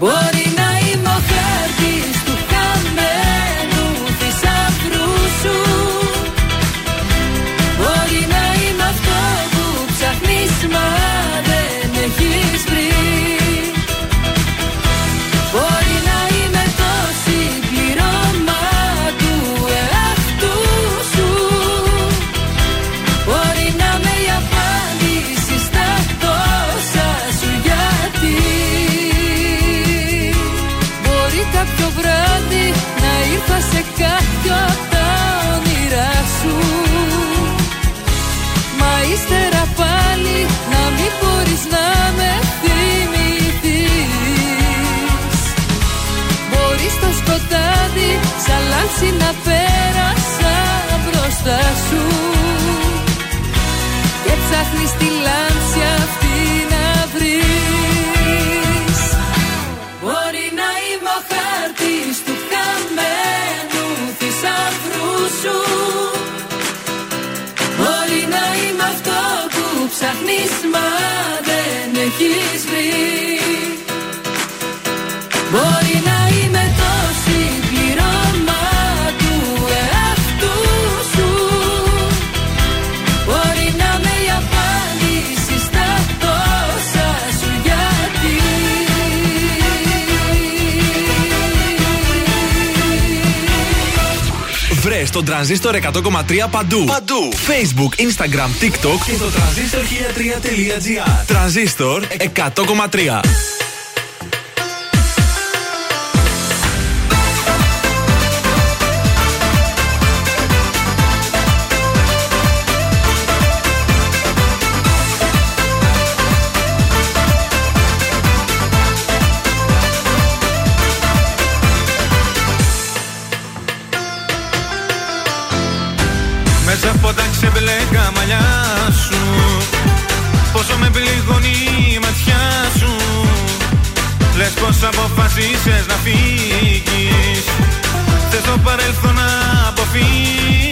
Boy. Καλάντσι να πέρασα μπροστά σου. Και ψάχνεις τη λάντσια αυτή να βρεις. Μπορεί να είμαι ο χάρτης του χαμένου θησαυρού σου. Μπορεί να είμαι αυτό που ψάχνεις μα δεν έχεις βρει. στον τρανζίστορ 100,3 παντού. Παντού. Facebook, Instagram, TikTok και το τρανζίστορ 1003.gr. Τρανζίστορ 100,3. Πες πως αποφασίσες να φύγεις. Θες το παρελθόν να αποφύγεις.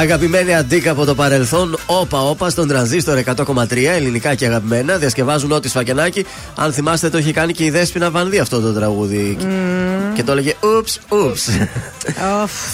Αγαπημένη αντίκα από το παρελθόν, όπα όπα στον τρανζίστορ 100,3 ελληνικά και αγαπημένα. Διασκευάζουν ό,τι σφακενάκι. Αν θυμάστε, το είχε κάνει και η Δέσποινα Βανδύ αυτό το τραγούδι. Και το έλεγε Ούψ, ούψ.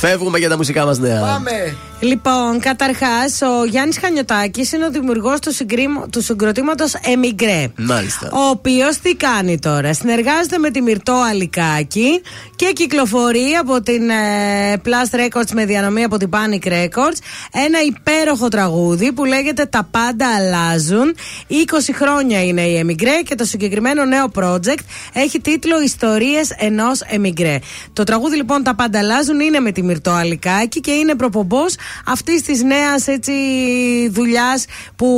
Φεύγουμε για τα μουσικά μας νέα. Πάμε. Λοιπόν, καταρχάς, ο Γιάννης Χανιωτάκης είναι ο δημιουργός του, συγκρίμ- του συγκροτήματος Emigre. Μάλιστα. Ο οποίος τι κάνει τώρα, συνεργάζεται με τη Μυρτό Αλικάκη και κυκλοφορεί από την ε, Plus Records με διανομή από την Panic Records ένα υπέροχο τραγούδι που λέγεται Τα πάντα αλλάζουν. 20 χρόνια είναι η Emigre και το συγκεκριμένο νέο project έχει τίτλο Ιστορίες ενός Emigre. Το τραγούδι λοιπόν Τα πάντα αλλάζουν είναι με τη Μυρτό Αλικάκη και είναι προπομπός αυτής της νέας δουλειάς που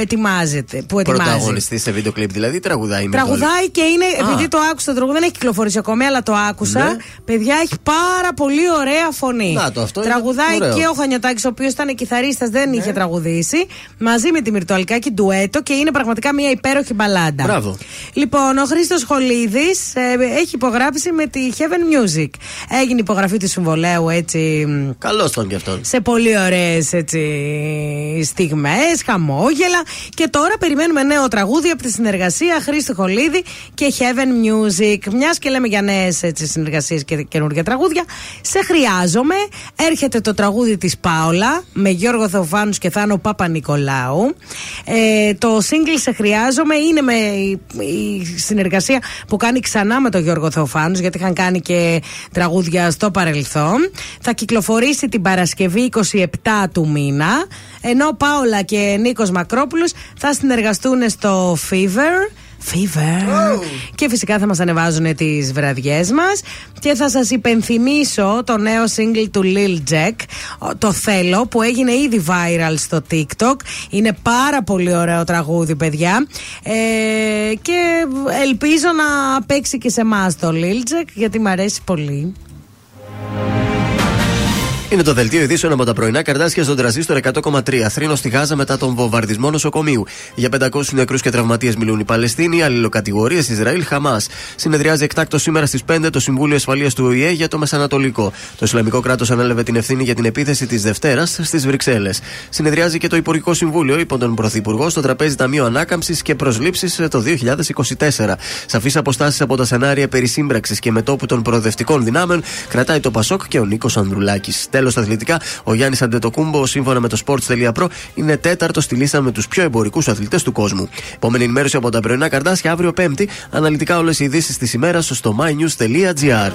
ετοιμάζεται. Που ετοιμάζει. Πρωταγωνιστής σε βίντεο κλιπ, δηλαδή τραγουδάει με το Τραγουδάει και είναι, Α. επειδή το άκουσα το τραγούδι, δεν έχει κυκλοφορήσει ακόμη, αλλά το άκουσα. Ναι. Παιδιά, έχει πάρα πολύ ωραία φωνή. Να το, αυτό είναι Τραγουδάει ωραίο. και ο Χανιωτάκης, ο οποίος ήταν κιθαρίστας, δεν είχε τραγουδήσει, μαζί με τη Μυρτοαλικάκη ντουέτο και είναι πραγματικά μια υπέροχη μπαλάντα. Μπράβο. Λοιπόν, ο Χρήστος Χολίδης έχει υπογράψει με τη Heaven Music. Έγινε υπογραφή του συμβολέου έτσι. Καλό τον κι αυτόν. Σε πολύ ωραίες στιγμές, χαμόγελα. Και τώρα περιμένουμε νέο τραγούδι από τη συνεργασία Χρήστο Χολίδη και Heaven Music. Μιας και λέμε για νέες συνεργασίες και καινούργια τραγούδια, σε χρειάζομαι. Έρχεται το τραγούδι της Πάολα με Γιώργο Θεοφάνους και Θάνο Παπα-Νικολάου. Ε, το single σε χρειάζομαι είναι με η, η συνεργασία που κάνει ξανά με τον Γιώργο Θεοφάνους, γιατί είχαν κάνει και τραγούδια στο παρελθόν. Θα κυκλοφορήσει την Παρασκευή 27 του μήνα. Ενώ Πάολα και Νίκος Μακρόπουλος θα συνεργαστούν στο Fever. Fever. Και φυσικά θα μας ανεβάζουν τις βραδιές μας Και θα σας υπενθυμίσω το νέο single του Lil Jack Το θέλω που έγινε ήδη viral στο TikTok Είναι πάρα πολύ ωραίο τραγούδι παιδιά ε, Και ελπίζω να παίξει και σε εμάς το Lil Jack Γιατί μου αρέσει πολύ Είναι το δελτίο ειδήσεων από τα πρωινά καρτάσια στον τραζίστορ 100,3. Θρήνο στη Γάζα μετά τον βομβαρδισμό νοσοκομείου. Για 500 νεκρούς και τραυματίες μιλούν οι Παλαιστίνοι. Αλληλοκατηγορίες Ισραήλ Χαμάς. Συνεδριάζει εκτάκτος σήμερα στις 5 το Συμβούλιο Ασφαλείας του ΟΗΕ για το Μεσανατολικό. Το Ισλαμικό κράτος ανέλαβε την ευθύνη για την επίθεση της Δευτέρας στις Βρυξέλλες. Συνεδριάζει και το Υπουργικό Συμβούλιο υπό τον Πρωθυπουργό στο τραπέζι Ταμείο Ανάκαμψης και Προσλήψεις το 2024. Σαφείς αποστάσεις από τα σενάρια περί σύμπραξης και μετόπου των προοδευτικών δυνάμεων κρατάει το Πασόκ και ο Νίκος Ανδρουλάκης. Τέλος στα αθλητικά, ο Γιάννης Αντετοκούμπο, σύμφωνα με το sports.pro, είναι τέταρτος στη λίστα με τους πιο εμπορικούς αθλητές του κόσμου. Επόμενη ενημέρωση από τα πρωινά καρτάσια αύριο Πέμπτη. Αναλυτικά όλες οι ειδήσεις της ημέρας στο mynews.gr.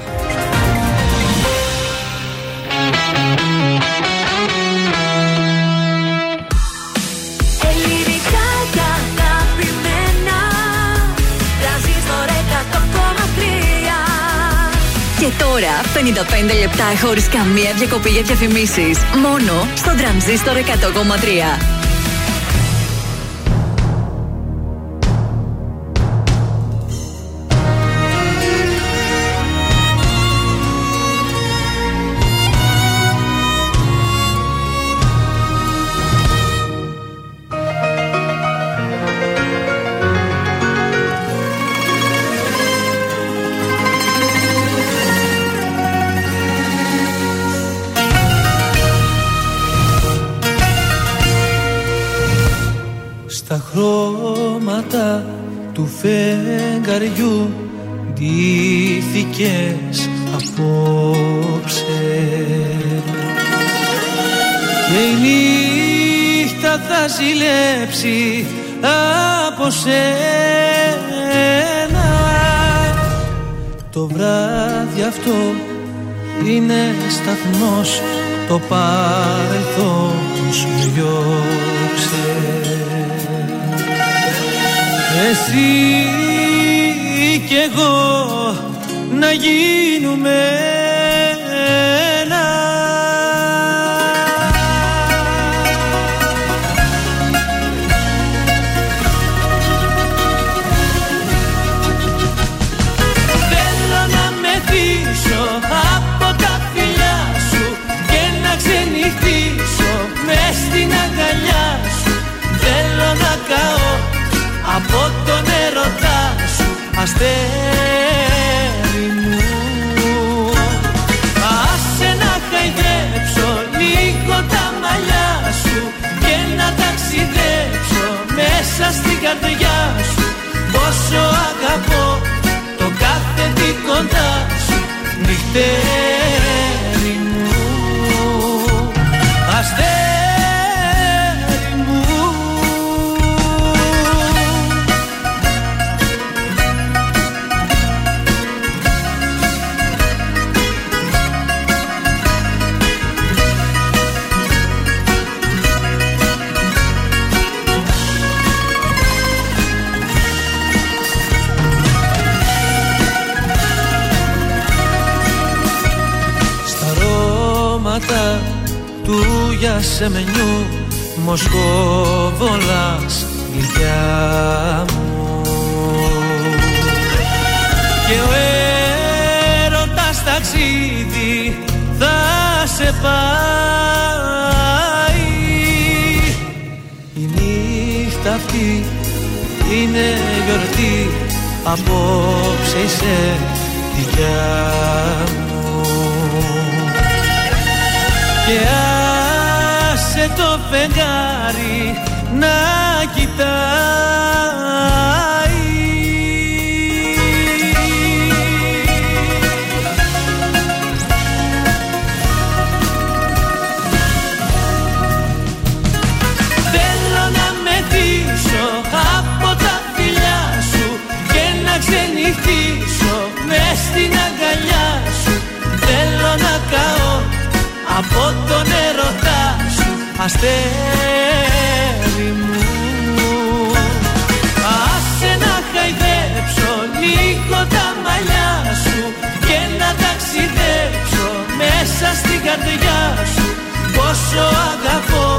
λεπτά χωρίς καμία διακοπή για διαφημίσεις. Μόνο στο τρανζίστορ 100,3. Φεγγαριού ντύθηκες απόψε. Και η νύχτα θα ζηλέψει από σένα. Το βράδυ αυτό είναι σταθμός το παρελθόν σου διώξε Εσύ κι εγώ να γίνουμε από τον έρωτά σου αστέρι Άσε να χαϊδέψω λίγο τα μαλλιά σου και να ταξιδέψω μέσα στην καρδιά σου. Πόσο αγαπώ το κάθε τι κοντά σου νυχτές. Μοσκοβολάς γλυκιά μου. Και ο έρωτας ταξίδι θα σε πάει. Η νύχτα αυτή είναι γιορτή Απόψε είσαι δικιά μου. Και από τον ερωτά σου αστέρι μου. Άσε να χαϊδέψω λίγο τα μαλλιά σου και να ταξιδέψω μέσα στην καρδιά σου. Πόσο αγαπώ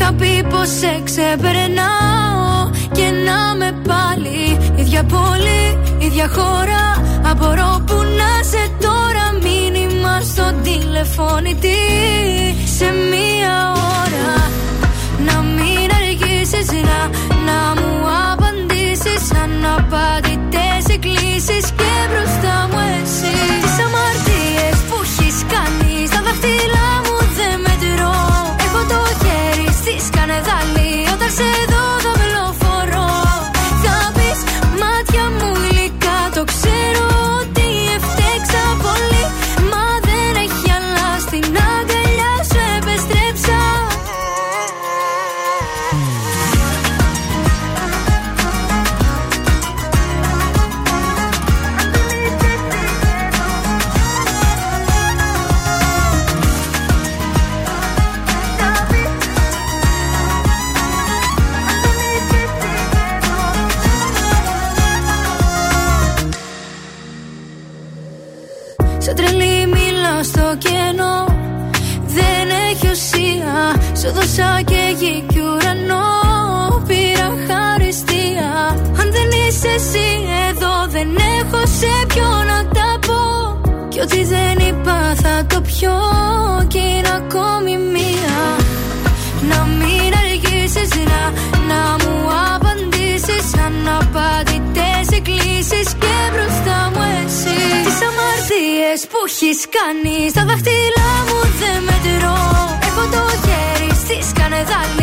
Είχα πει πως σε ξεπερνάω Και να με πάλι. Ίδια πόλη, ίδια χώρα Απορώ που να σε τώρα. Μήνυμα στο τηλεφώνητη Σε μία ώρα. Να μην αργήσεις να, να μου απαντήσεις. Αναπαντητές εκκλήσεις Και μπροστά μου εσύ Κι ό,τι δεν είπα θα το πιω Κι είναι ακόμη μία. Να μην αργήσεις να, να μου απαντήσεις. Αναπαντητές εκκλήσεις Και μπροστά μου εσύ. Τις αμαρτίες που έχεις κάνει Στα δάχτυλά μου δεν μετρώ. Έχω το χέρι στη σκανεδάλη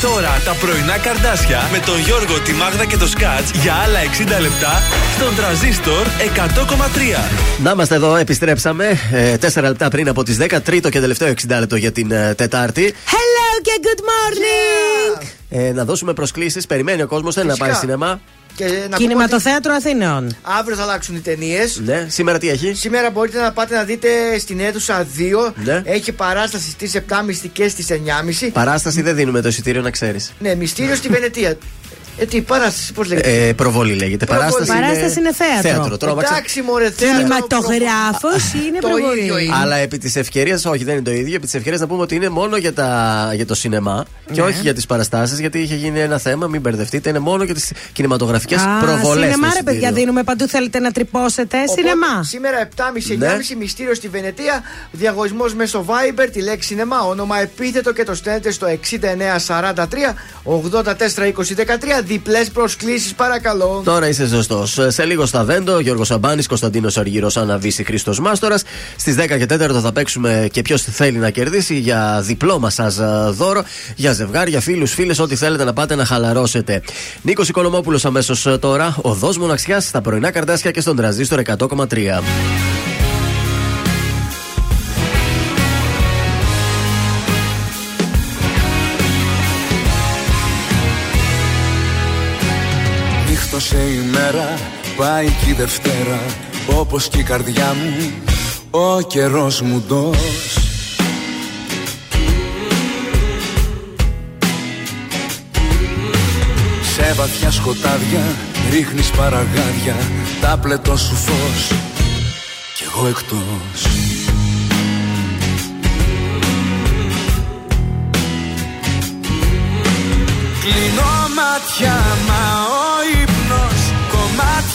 Τώρα τα πρωινά καρδάσια με τον Γιώργο, τη Μάγδα και το Σκάτς για άλλα 60 λεπτά στον τραζίστορ 100,3. Να είμαστε εδώ, επιστρέψαμε. Ε, τέσσερα λεπτά πριν από τις 10, τρίτο και τελευταίο 60 λεπτό για την ε, Τετάρτη. Hello και good morning! Ε, να δώσουμε προσκλήσεις. Περιμένει ο κόσμος, θέλει να Φυσικά. πάει σινεμά. Και να πούμε Κινηματοθέατρο Αθηνών. ότι Αύριο θα αλλάξουν οι ταινίες. Ναι, σήμερα τι έχει; Σήμερα μπορείτε να πάτε να δείτε στην αίθουσα 2. Ναι. Έχει παράσταση στις 7.30 και στις 9.30. Παράσταση δεν δίνουμε το εισιτήριο, να ξέρεις. Ναι, μυστήριο στη Βενετία. Ε, τι, παράσταση, πώς λέγεται; Ε, προβολή λέγεται. Προβολή. Παράσταση, Παράσταση είναι θέατρο. θέατρο. Τρόμαξα. Εντάξει, μωρέ, θέατρο. Κινηματογράφος είναι Το προβολή. ίδιο είναι. Αλλά επί της ευκαιρίας, όχι, δεν είναι το ίδιο. Επί της ευκαιρίας να πούμε ότι είναι μόνο για, τα, για το σινεμά και Ναι. όχι για τις παραστάσεις, γιατί είχε γίνει ένα θέμα, μην μπερδευτείτε. Είναι μόνο για τις κινηματογραφικές Α, προβολές. Σινεμά, ρε παιδιά, δίνουμε παντού. Θέλετε να τρυπώσετε. Οπότε, Σινεμά. Σήμερα 7.30-9.30 Ναι. μυστήριο στη Βενετία. Διαγωνισμός μέσω Viber, τη λέξη σινεμά, όνομα επίθετο και το στέλνετε στο 6943 842013. Διπλές προσκλήσεις, παρακαλώ. Τώρα είσαι σωστό. Σε λίγο στα Βέντο, Γιώργος Σαμπάνης, Κωνσταντίνος Αργύρο, Άννα Βύση, Χρήστος Μάστορας. Στις 10 και 4 θα παίξουμε και ποιος θέλει να κερδίσει για διπλό μασάζ ε, δώρο, για ζευγάρια, φίλους, φίλες, ό,τι θέλετε να πάτε να χαλαρώσετε. Νίκος Οικονομόπουλος αμέσως τώρα, οδό μοναξιάς στα πρωινά καρτάσια και στον τραζίστορ 100,3. Πάει και η Δευτέρα Όπως και η καρδιά μου, ο καιρός μου ντός Σε βαθιά σκοτάδια ρίχνεις παραγάδια Τα πλετό σου φως κι εγώ εκτός. Κλείνω μάτια μα ο ύπνος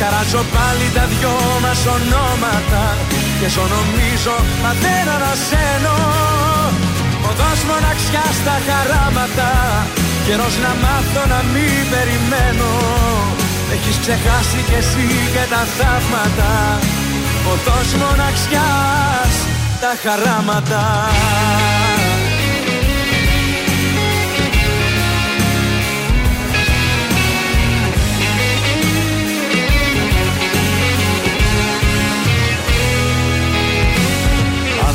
Καράζω πάλι τα δυο μας ονόματα Και ζω νομίζω μα δεν ανασένω Οδός μοναξιάς στα χαράματα Καιρός να μάθω να μην περιμένω. Έχεις ξεχάσει κι εσύ και τα θαύματα Οδός μοναξιάς τα χαράματα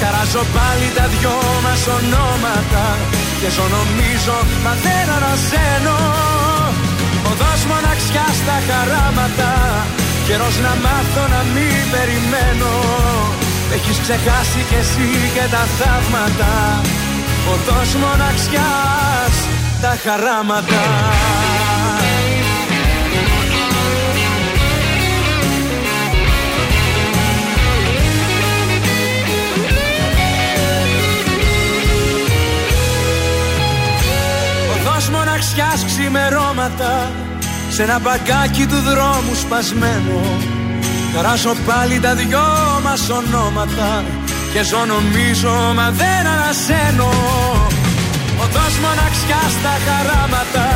Χαράζω πάλι τα δυο μας ονόματα Και ζω νομίζω μα δεν αναζένω Οδός μοναξιάς στα χαράματα Καιρός να μάθω να μην περιμένω. Έχεις ξεχάσει κι εσύ και τα θαύματα Οδός μοναξιάς τα χαράματα μοναξιάς ξημερώματα Σ' ένα μπαγκάκι του δρόμου σπασμένο. Καράσω πάλι τα δυο μας ονόματα Και ζω νομίζω μα δεν ανασένω. Οδός μοναξιά στα χαράματα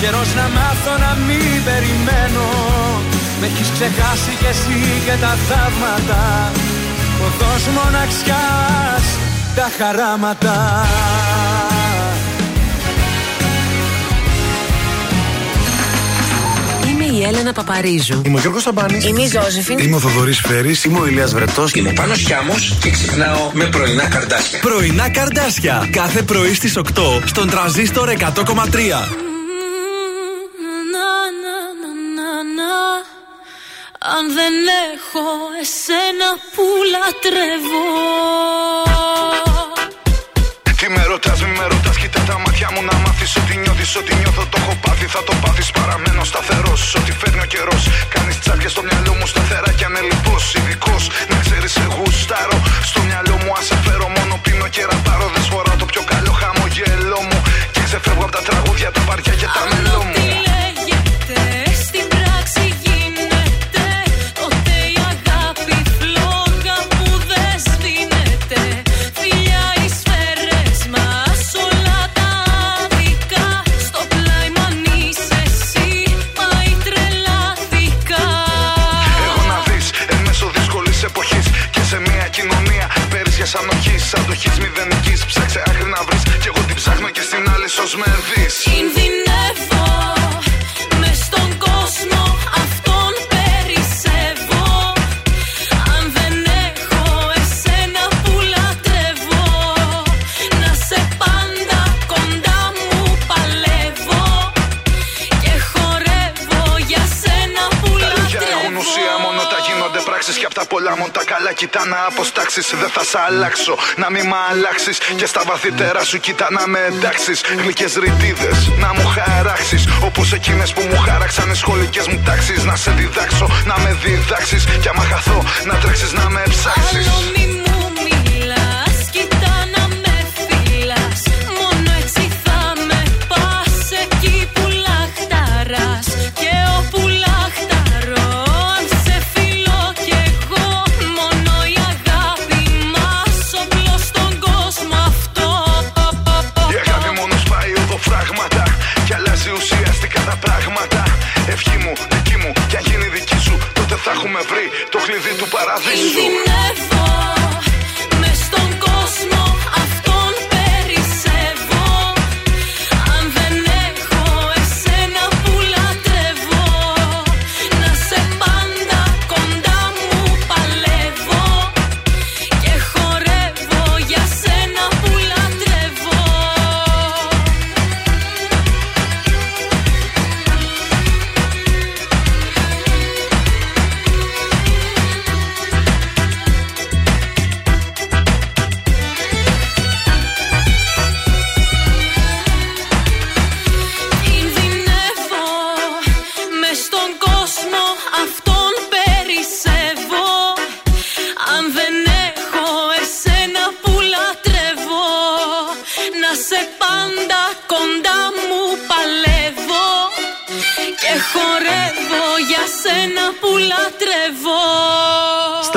Καιρός να μάθω να μην περιμένω. Με έχεις ξεχάσει κι εσύ και τα θαύματα. Οδός μοναξιάς τα χαράματα Είμαι η Έλενα Παπαρίζου. Είμαι ο Γιώργος Σαμπάνης. Είμαι η Ζώζεφιν. Είμαι ο Θοδωρής Φέρης. Είμαι ο Ηλίας Βρετός. Είμαι ο Πάνος Χιάμος και ξυπνάω με πρωινά καρδάσια. Πρωινά καρδάσια. Κάθε πρωί στις 8 στον τραζίστορ 100,3. Να, να, να, να, να. Αν δεν έχω εσένα που λατρεύω Τι με ρωτάς, μη με ρωτάς, κοίτα τα μάτια μου να μάθεις Ότι νιώθεις, ότι νιώθω, το έχω πάθει, θα το πάθεις. Παραμένω σταθερός, ό,τι φέρνει ο καιρός. Κάνεις τσάπια στο μυαλό μου σταθερά κι ανελειπώς. Ειδικός, να ξέρεις εγώ γουστάρω. Στο μυαλό μου ας φέρω μόνο πίνω και ρατάρω Δεν σφοράω το πιο καλό χαμογελό μου. Και ξεφεύγω από τα τραγούδια, τα βαριά και τα μελό μου με δεις πολλά μου τα καλά κοιτά να αποστάξεις. Δεν θα σ' αλλάξω να μη μ' αλλάξεις. Και στα βαθύτερα σου κοιτά να με εντάξεις. Γλυκές ρητίδες να μου χαράξεις. Όπως εκείνες που μου χάραξαν οι σχολικές μου τάξεις. Να σε διδάξω, να με διδάξεις. Κι άμα χαθώ να τρέξεις να με ψάξεις το κλειδί του παραδείσου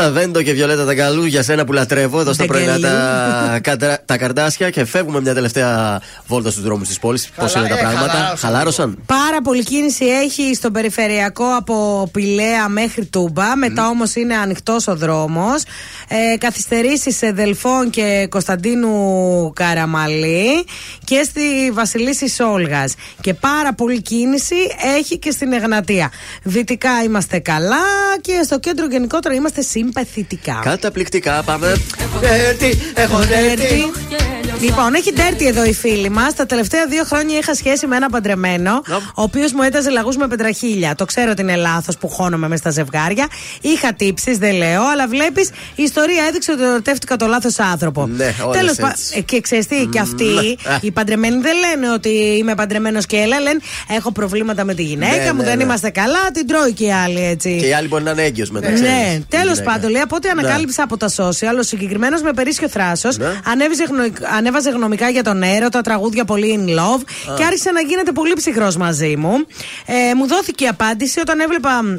Στα Βέντο και Βιολέτα Ταγκαλού για σένα που λατρεύω εδώ στα πρωινά τα, κατρα- τα καρδάσια και φεύγουμε μια τελευταία βόλτα στους δρόμους της πόλης. Πώς είναι τα ε, πράγματα, χαλάρωσαν. χαλάρωσαν; Πάρα πολύ κίνηση έχει στον περιφερειακό από Πηλαία μέχρι Τούμπα. Μετά όμως είναι ανοιχτός ο δρόμος. Ε, Καθυστερήσεις σε Δελφών και Κωνσταντίνου Καραμαλή και στη Βασιλίση Σόλγας. Και πάρα πολύ κίνηση έχει και στην Εγνατία. Δυτικά είμαστε καλά και στο κέντρο γενικότερα είμαστε συμπαθητικά. Καταπληκτικά, πάμε. Ντέρτι, έχω ντέρτι. Λοιπόν, έχει ντέρτι εδώ η φίλη μας. Τα τελευταία δύο χρόνια είχα σχέση με ένα παντρεμένο, ο οποίος μου έταζε λαγούς με πετραχίλια. Το ξέρω ότι είναι λάθος που χώνομαι μες στα ζευγάρια. Είχα τύψεις, δεν λέω, αλλά βλέπεις, η ιστορία έδειξε ότι ερωτεύτηκα το λάθος άνθρωπο. Ναι, όλες Τέλος πα- έτσι. ε, Και ξέρεις τι, και αυτοί Μμμ. Οι παντρεμένοι δεν λένε ότι είμαι παντρεμένος και έλα, λένε έχω προβλήματα με τη γυναίκα Ναι, μου, ναι, δεν ναι. είμαστε καλά, την τρώει και η άλλη έτσι. Και οι άλλοι μπορεί να είναι έγκυος μετά. Ναι, ξέρεις, η τέλος γυναίκα. πάντων, λέει από ό,τι Ναι. ανακάλυψα από τα social, ο συγκεκριμένος με περίσσιο θράσος Ναι. ανέβαζε, γνω- ανέβαζε γνωμικά για τον έρωτα, τραγούδια πολύ in love Α. και άρχισε να γίνεται πολύ ψυχρός μαζί μου. Ε, μου δόθηκε η απάντηση όταν έβλεπα μ,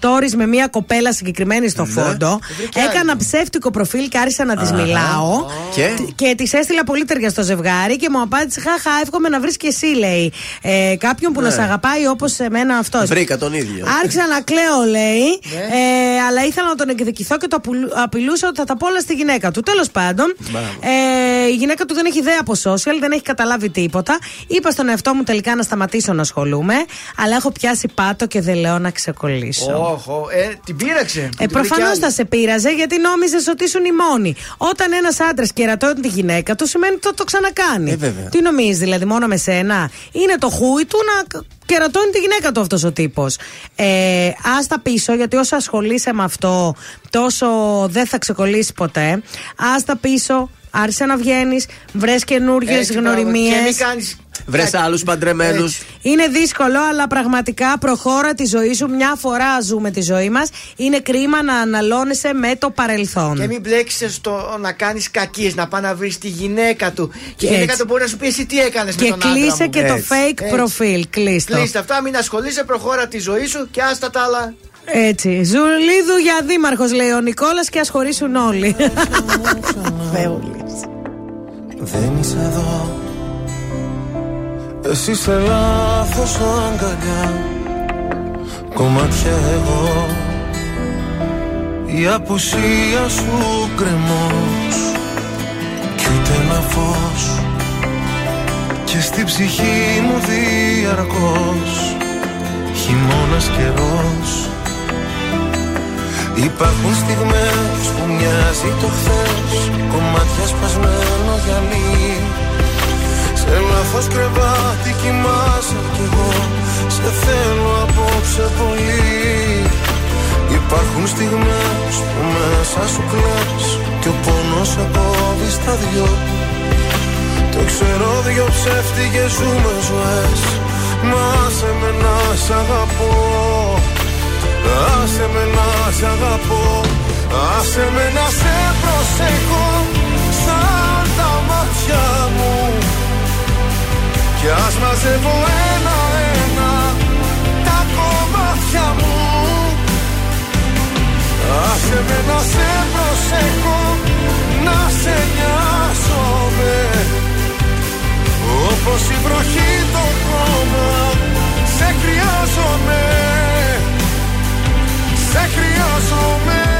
stories με μια κοπέλα συγκεκριμένη στο φόντο. Βρήκε άλλη. Έκανα ψεύτικο προφίλ και άρχισα να της Αχα. μιλάω. Και; Και της έστειλα πολύ ταιριαστό ζευγάρι και μου απάντησε: Χαχά, εύχομαι να βρεις και εσύ, λέει. Ε, κάποιον που Ναι. να σε αγαπάει όπως εμένα αυτός. Βρήκα τον ίδιο. Άρχισα να κλαίω, λέει. Ναι. Ε, αλλά ήθελα να τον εκδικηθώ και το απουλ- απειλούσα ότι θα τα πω όλα στη γυναίκα του. Τέλος πάντων, ε, η γυναίκα του δεν έχει ιδέα από social, δεν έχει καταλάβει τίποτα. Είπα στον εαυτό μου τελικά να σταματήσω να ασχολούμαι, αλλά έχω πιάσει πάτο και δεν λέω να ξεκολλήσω. Όχο, ε, την πείραξε. Ε, Προφανώς θα σε πείραζε γιατί νόμιζες ότι ήσουν η μόνη. Όταν ένας άντρας κερατώνει τη γυναίκα του, σημαίνει ότι θα το ξανακάνει. Ε, βέβαια. Τι νομίζεις, δηλαδή, μόνο με σένα; Είναι το χούι του να κ- κερατώνει τη γυναίκα του αυτός ο τύπος. Ε, άστα πίσω, γιατί όσο ασχολείσαι με αυτό, τόσο δεν θα ξεκολλήσεις ποτέ. Άστα πίσω, άρχισε να βγαίνεις, βρες καινούριες Έτσι, μπράβο. γνωριμίες. Και μην κάνεις Βρες άλλους παντρεμένους. Είναι δύσκολο, αλλά πραγματικά προχώρα τη ζωή σου. Μια φορά ζούμε τη ζωή μας. Είναι κρίμα να αναλώνεσαι με το παρελθόν. Και μην μπλέξεις στο να κάνεις κακίες, να πάει να βρεις τη γυναίκα του. Και η Έτσι. γυναίκα του μπορεί να σου πει εσύ τι έκανες με Και τον άντρα κλείσε μου; και το fake προφίλ. Κλείστο. Κλείστε αυτά, μην ασχολείσαι, προχώρα τη ζωή σου και άστα τα άλλα. Έτσι. Ζουλίδου για δήμαρχος, λέει ο Νικόλας, και ας χωρίσουν όλοι. Θεούλης. Δεν είσαι εδώ Εσύ σε λάθος αγκαλιά. Κομμάτια εγώ. Η απουσία σου κρεμός Κι ούτε ένα φως. Και στην ψυχή μου διαρκώς. Χειμώνας καιρός. Υπάρχουν στιγμές που μοιάζει το χθες. Κομμάτια σπασμένο γυαλί Σε λάθος κρεβάτι κοιμάσαι κι εγώ. Σε θέλω απόψε πολύ. Υπάρχουν στιγμές που μέσα σου κλαις Κι ο πόνος σε κόβει στα δυο. Το ξέρω δυο ψεύτικες ζούμε ζωές. Μα σε με να σ' αγαπώ. Άσε με να σ' αγαπώ. Άσε με να σε προσέχω Σαν τα μάτια μου Κι ας μαζεύω ένα-ένα Τα κομμάτια μου. Άσε με να σε προσέχω Να σε νοιάζομαι. Όπως η βροχή το χώμα Σε χρειάζομαι. Σε χρειάζομαι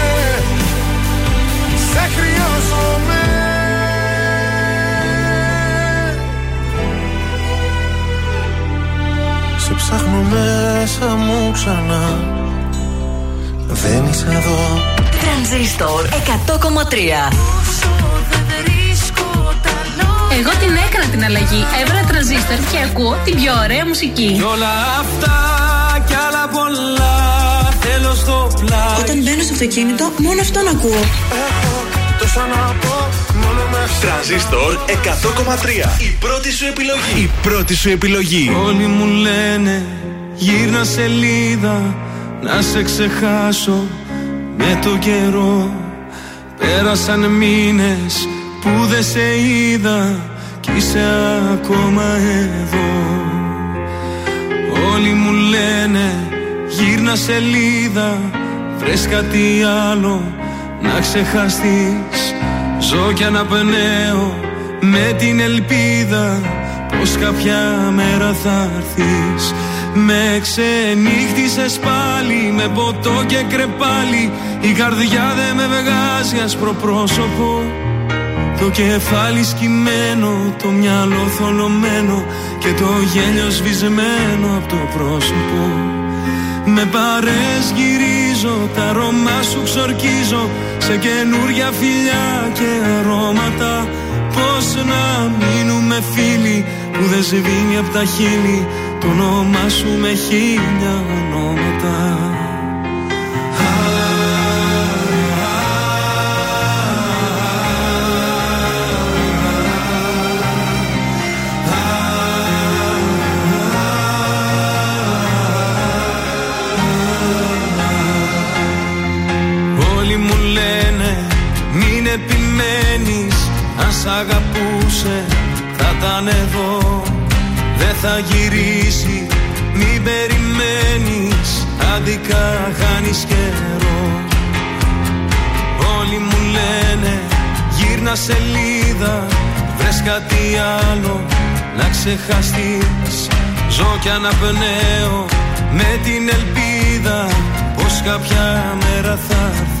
Σε χρειάζομαι Σε ψάχνω μέσα μου ξανά Δεν είσαι εδώ Τρανζίστορ 100,3 Εγώ την έκανα την αλλαγή. Έβαλα τρανζίστορ και ακούω την πιο ωραία μουσική. Κι όλα αυτά κι άλλα πολλά θέλω στο πλάι Όταν μπαίνω στο αυτοκίνητο, μόνο αυτόν ακούω. Τόσα να πω μόνο με Τρανζίστορ 100,3. Η πρώτη σου επιλογή. Η πρώτη σου επιλογή. Όλοι μου λένε γύρνα σελίδα να σε ξεχάσω με το καιρό Πέρασαν μήνες που δεν σε είδα Κι είσαι ακόμα εδώ Όλοι μου λένε γύρνα σελίδα Βρες κάτι άλλο να ξεχαστείς Ζω κι αναπνέω με την ελπίδα Πως κάποια μέρα θα έρθεις Με ξενύχτησες πάλι με ποτό και κρεπάλι Η καρδιά δεν με βγάζει άσπρο πρόσωπο το κεφάλι σκυμμένο, το μυαλό θολωμένο και το γέλιο σβησμένο από το πρόσωπο. Με παρές γυρίζω, τα αρώμα σου ξορκίζω σε καινούρια φιλιά και αρώματα. Πώς να μείνουμε φίλοι που δεν σβήνει από τα χείλη το όνομά σου με χίλια ονόματα. Σ' αγαπούσε θα ήταν εδώ. Δεν θα γυρίσει μην περιμένεις Άδικα χάνεις καιρό. Όλοι μου λένε γύρνα σελίδα Βρες κάτι άλλο να ξεχαστείς. Ζω κι αναπνέω με την ελπίδα Πως κάποια μέρα θα έρθεις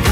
που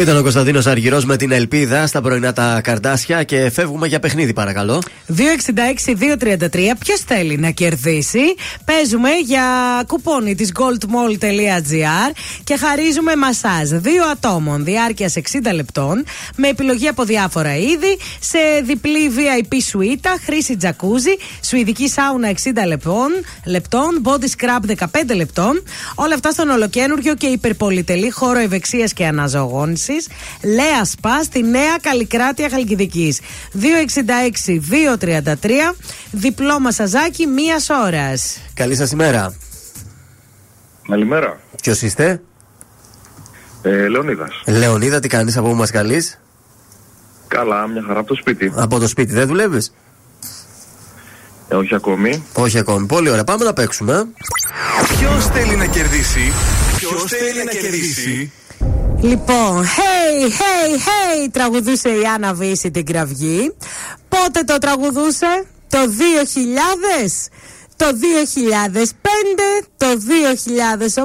Ήταν ο Κωνσταντίνος Αργυρός με την ελπίδα στα πρωινά τα καρτάσια και φεύγουμε για παιχνίδι, παρακαλώ. 266-233. Ποιος θέλει να κερδίσει; Παίζουμε για κουπόνι της goldmall.gr και χαρίζουμε μασάζ δύο ατόμων διάρκειας 60 λεπτών με επιλογή από διάφορα είδη σε διπλή VIP σουίτα, χρήση τζακούζι, σουηδική σάουνα 60 λεπτών, λεπτών body scrub 15 λεπτών. Όλα αυτά στον ολοκένουργιο και υπερπολιτελή χώρο ευεξίας και αναζωογόνησης. Λέα Σπα στη Νέα Καλλικράτεια Χαλκιδικής. 266-233. Διπλό μασαζάκι μία ώρα. Καλή σας ημέρα. Καλημέρα. Ποιος είστε, Ε, Λεωνίδας. Λεωνίδα, τι κάνεις από πού μας καλείς; Καλά, μια χαρά από το σπίτι. Από το σπίτι δεν δουλεύεις; Ε, όχι ακόμη. Όχι ακόμη. Πολύ ωραία. Πάμε να παίξουμε. Ποιος θέλει να κερδίσει; Ποιος θέλει να κερδίσει; Λοιπόν, hey, hey, hey, τραγουδούσε η Άννα Βύση την κραυγή. Πότε το τραγουδούσε; Το 2000, το 2005, το 2008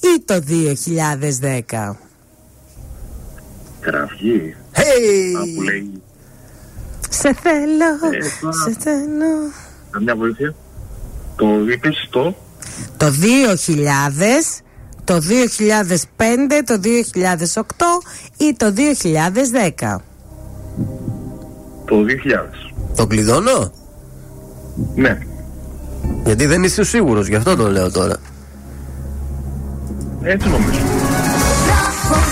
ή το 2010. Κραυγή. Hey! Α, που. Σε θέλω, ε, Έχω... σε θέλω. Καμιά βοήθεια. Το Το 2000 το 2005, το 2008 ή το 2010. Το 2000. Το κλειδώνω; Ναι. Γιατί δεν είσαι σίγουρος, γι' αυτό το λέω τώρα. Έτσι νομίζω.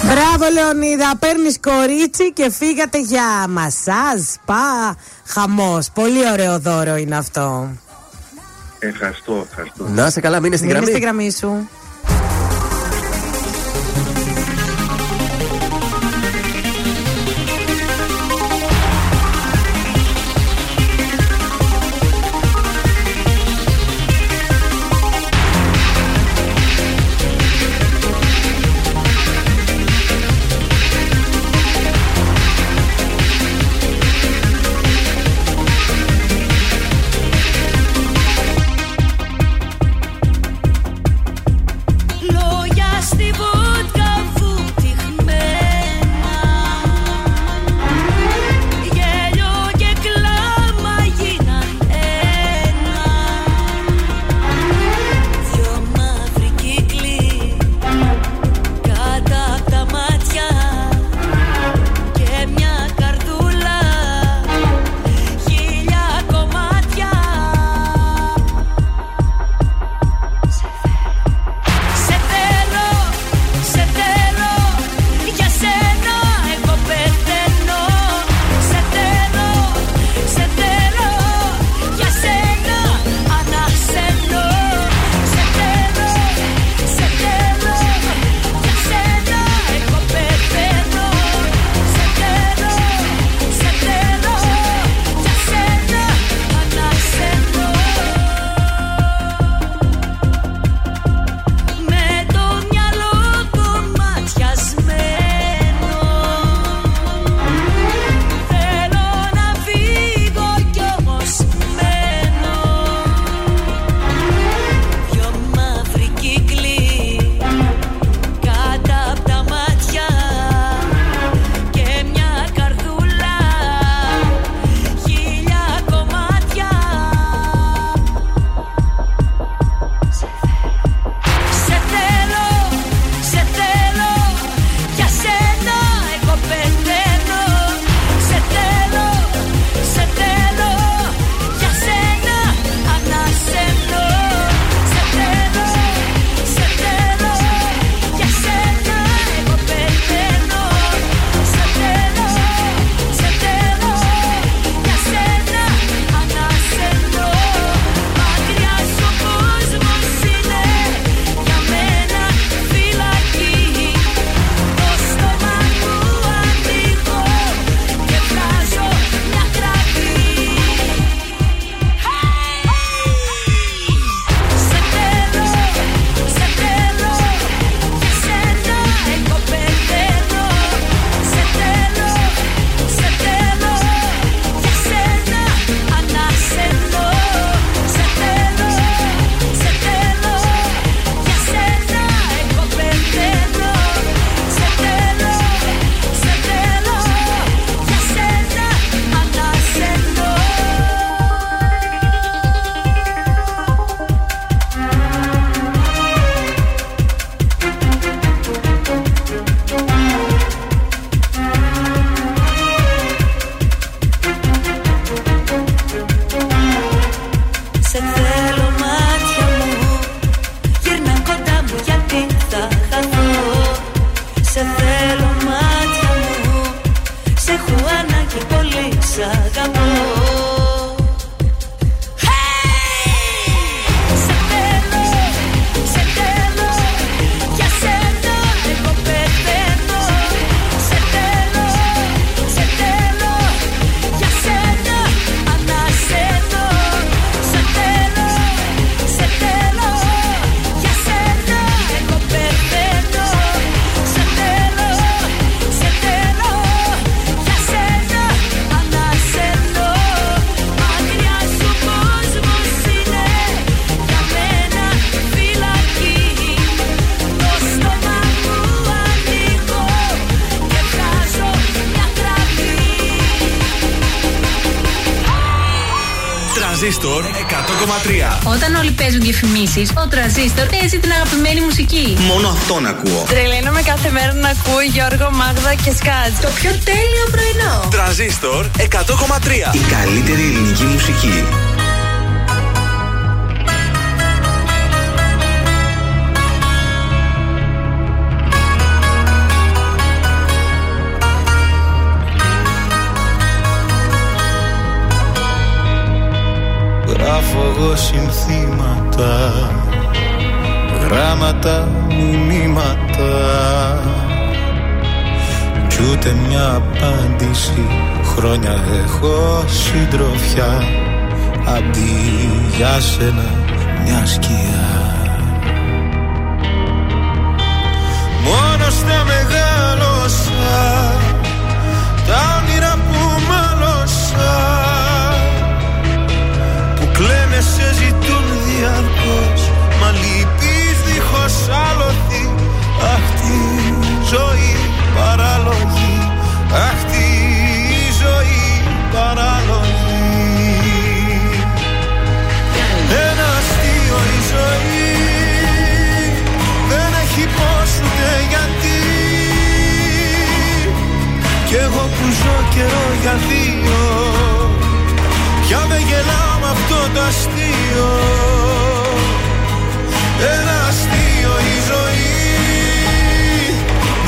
Μπράβο Λεωνίδα, παίρνεις κορίτσι και φύγατε για μασάζ, πα, χαμός. Πολύ ωραίο δώρο είναι αυτό. Ευχαριστώ, ευχαριστώ. Να σε καλά, μείνε στην μείνε. Μείνε στην γραμμή σου. Διαφημίσει, ο τραζίστορ παίζει την αγαπημένη μουσική. Μόνο αυτόν ακούω. Τρελαίνομαι κάθε μέρα να ακούω Γιώργο, Μάγδα και Σκάτ. Το πιο τέλειο πρωινό. Τρανζίστορ 100,3. Η καλύτερη ελληνική μουσική. Γράφω εγώ συνθήματα Γράμματα, μηνύματα. Κι ούτε μια απάντηση. Χρόνια έχω συντροφιά. Αντί για σένα μια σκιά εγώ που ζω καιρό για δύο. Πια με γελάω με αυτό το αστείο. Ένα αστείο η ζωή.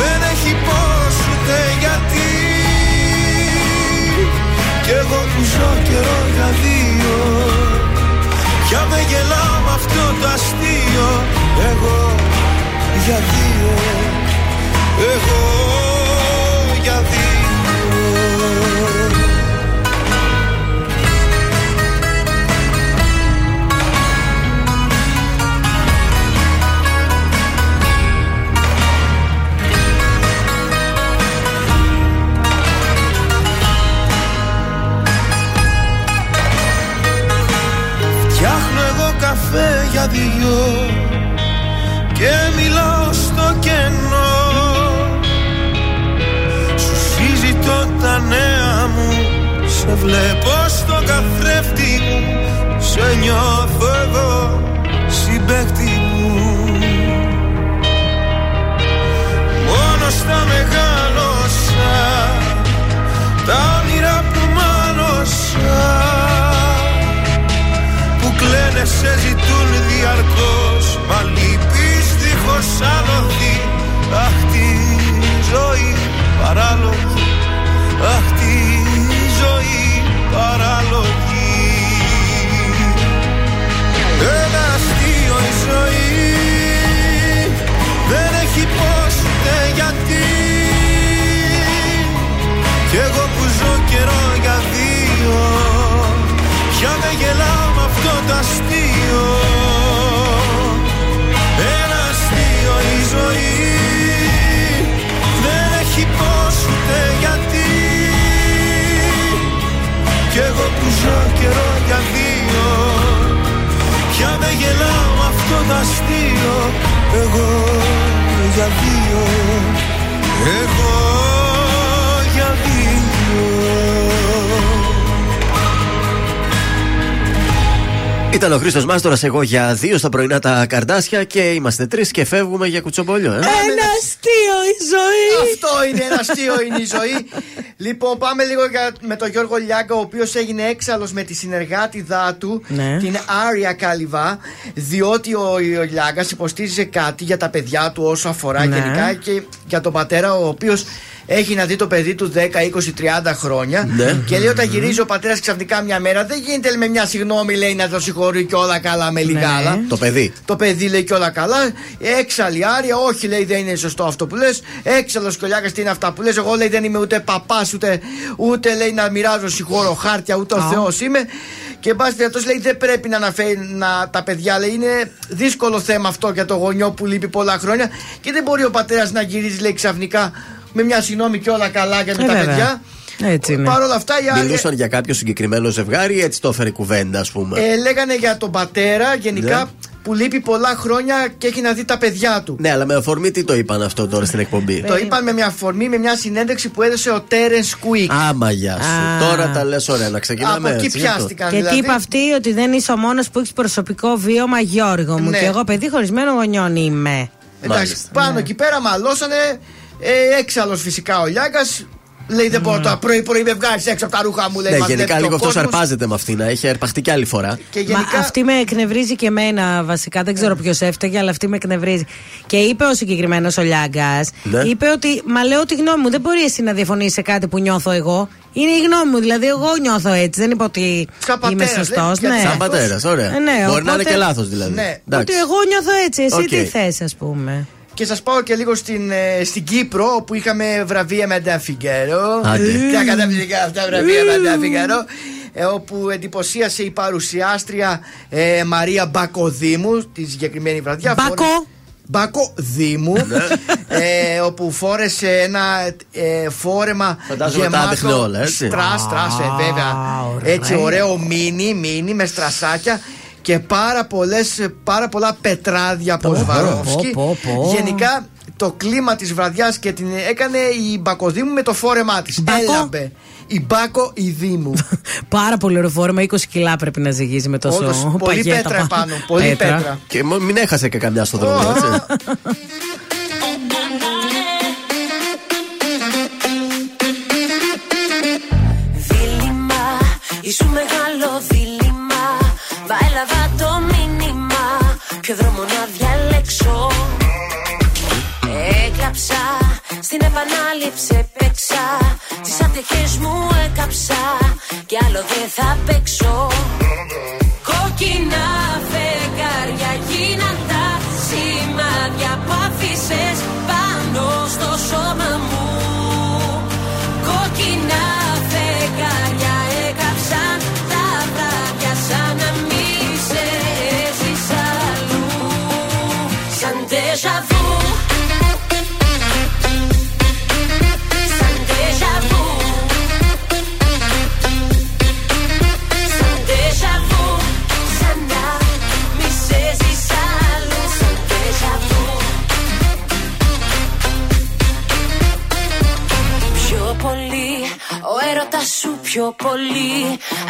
Δεν έχει πώς ούτε γιατί. Κι εγώ που ζω καιρό για δύο. Πια με γελάω με αυτό το αστείο. Εγώ για δύο. Εγώ δυο Και μιλάω στο κενό. Σου συζητώ τα νέα μου Σε βλέπω στο καθρέφτη μου Σε νιώθω εγώ συμπέκτη μου. Μόνος στα μεγάλωσα Τα όνειρα που μάλωσα που κλαίνε σε ζητούν διαρκώς Μα λυπείς δίχως άλοθη Αχ τη ζωή παράλογη. Αχ τη ζωή παράλογη. Ένα αστείο η ζωή. Δεν έχει πώς ούτε γιατί. Κι εγώ που ζω καιρό για δύο Πια με γελάω με αυτό το αστείο Ένα αστείο η ζωή. Δεν έχει πώς ούτε γιατί. Κι εγώ που ζω καιρό για δύο. Πια με γελάω με αυτό το αστείο Εγώ για δύο. Εγώ Ήταν ο Χρήστος Μάστορας, εγώ για δύο στα πρωινά τα καρδάσια και είμαστε τρεις και φεύγουμε για κουτσομπολιό. Ε; Ένα αστείο η ζωή. Αυτό είναι ένα αστείο είναι η ζωή. λοιπόν, πάμε λίγο για, με τον Γιώργο Λιάγκα, ο οποίος έγινε έξαλλος με τη συνεργάτιδά του, Ναι. την Άρια Καλιβά, διότι ο, ο Λιάγκας υποστήριζε κάτι για τα παιδιά του όσο αφορά Ναι. γενικά και για τον πατέρα, ο οποίος έχει να δει το παιδί του 10, 20, 30 χρόνια. Ναι. Και λέει όταν γυρίζει ο πατέρας ξαφνικά μια μέρα, δεν γίνεται λέει, με μια συγνώμη λέει να το συγχωρεί και όλα καλά με λιγάλα. Το παιδί. Το παιδί λέει και όλα καλά. Έξαλλη άρια, όχι λέει δεν είναι σωστό αυτό που λες. Έξαλλος κολλιάκα τι είναι αυτά που λες. Εγώ λέει δεν είμαι ούτε παπάς, ούτε, ούτε λέει να μοιράζω συγχώρο χάρτια, ούτε ο Α. Θεός είμαι. Και εν πάση περιπτώσει λέει δεν πρέπει να αναφέρει να, τα παιδιά. Λέει είναι δύσκολο θέμα αυτό για το γονιό που λείπει πολλά χρόνια. Και δεν μπορεί ο πατέρας να γυρίζει λέει ξαφνικά με μια συγνώμη και όλα καλά για με Ε, τα βέβαια. παιδιά. Έτσι είναι. Παρ' όλα αυτά οι άλλοι Μιλούσαν για κάποιο συγκεκριμένο ζευγάρι, έτσι το έφερε η κουβέντα, ας πούμε. ε, λέγανε για τον πατέρα γενικά Ναι. που λείπει πολλά χρόνια και έχει να δει τα παιδιά του. Ναι, αλλά με αφορμή τι το είπαν αυτό τώρα στην εκπομπή; Το είπαν με μια αφορμή, με μια συνέντευξη που έδωσε ο Τέρεν Κουίκ. Άμα γεια σου. Α. Τώρα τα λες, ωραία, να ξεκινάμε. Από εκεί έτσι, γι' αυτό. πιάστηκαν. Και δηλαδή. τι είπε αυτή, ότι δεν είσαι ο μόνος που έχεις προσωπικό βίωμα, Γιώργο μου. Ναι. Και εγώ παιδί χωρισμένο γονιών είμαι. Εντάξει, Μάλιστα. πάνω εκεί πέρα μαλώσανε. Ε, έξαλλος φυσικά ο Λιάγκα. Λέει δεν μπορώ τώρα πρωί-πρωί με βγάζεις έξω από τα ρούχα μου. Λέει, Ναι, μας γενικά βλέπει λίγο ο αυτό κόσμος. αρπάζεται με αυτήν. Έχει αρπαχτεί και άλλη φορά. Και γενικά. Μα αυτή με εκνευρίζει και εμένα βασικά. Δεν ξέρω ποιος έφταιγε, αλλά αυτή με εκνευρίζει. Και είπε ο συγκεκριμένος ο Λιάγκας, Ναι. είπε ότι Μα λέω τη γνώμη μου. Δεν μπορεί εσύ να διαφωνήσει σε κάτι που νιώθω εγώ. Είναι η γνώμη μου. Δηλαδή, εγώ νιώθω έτσι. Δεν είπα ότι Σαν είμαι πατέρας, σωστός. λέει, γιατί Ναι. Σαν πατέρας, ωραία. Ε, ναι, Μπορεί να είναι οπότε- και λάθος δηλαδή. Ναι. Εντάξει. Ότι εγώ νιώθω έτσι. Εσύ Οκ. τι θες, ας πούμε. Και σας πάω και λίγο στην, ε, στην Κύπρο, όπου είχαμε βραβεία Madame Figaro. Άντε. Τα καταπληκτικά αυτά βραβεία με Αντέα Φιγκέρο. ε, όπου εντυπωσίασε η παρουσιάστρια ε, Μαρία Μπακοδήμου τη συγκεκριμένη βραδιά. Μπακο. Φόρε- Μπακο Δήμου, ε, όπου φόρεσε ένα ε, φόρεμα Φαντάζομαι τα άδειχνε όλα, έτσι. Στρας, στρας, ε, βέβαια. ωραία. Έτσι, ωραίο μίνι, μίνι με στρασάκια και πάρα, πολλές, πάρα πολλά πετράδια από Σβαρόφσκι. πω, πω. Γενικά το κλίμα της βραδιάς και την έκανε η Μπακοδήμου με το φόρεμά της. Μπακο. Έλαμπε. Η Μπάκο η Δήμου. Πάρα πολύ ωραίο φόρμα. 20 κιλά πρέπει να ζυγίζει με τόσο Όντως, πολύ παγέτα πέτρα επάνω. Πολύ πέτρα. Και μ- μην έχασε και καμιά στο δρόμο, έτσι. Δίλημα, ήσου Ποιο δρόμο να διαλέξω. Έκλαψα, στην επανάληψη παίξα Τις ατυχές μου έκαψα Κι άλλο δεν θα παίξω. Κόκκινα φεγγάρια γίναν τα σημάδια που άφησες πάνω στο σώμα μου σου πιο πολύ.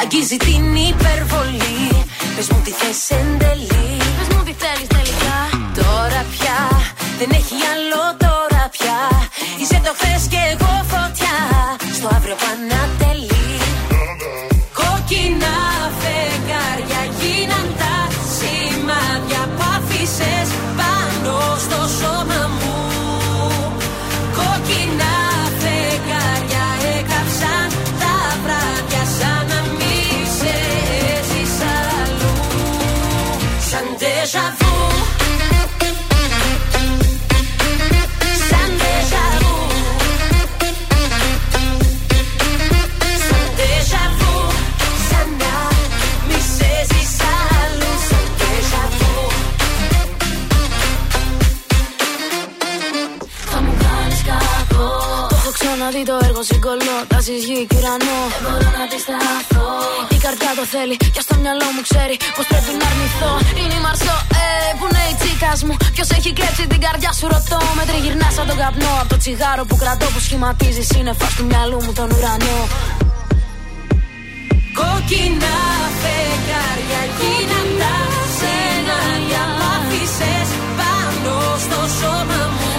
Αγγίζει την υπερβολή. Πες μου τι θες εν τέλει. Πες μου τι θέλεις τελικά. Τώρα πια, δεν έχει άλλο συγκολώ Τα γη και ουρανό Δεν μπορώ να αντισταθώ. Η καρδιά το θέλει και στο μυαλό μου ξέρει Πως πρέπει να αρνηθώ. Είναι η Μαρσό, ε, που είναι η τσίκας μου. Ποιος έχει κλέψει την καρδιά σου ρωτώ. Με τριγυρνάς σαν τον καπνό Από το τσιγάρο που κρατώ που σχηματίζει σύννεφα του μυαλού μου τον ουρανό. Κόκκινα φεγγάρια γίναν τα σενάρια. Που άφησες πάνω στο σώμα μου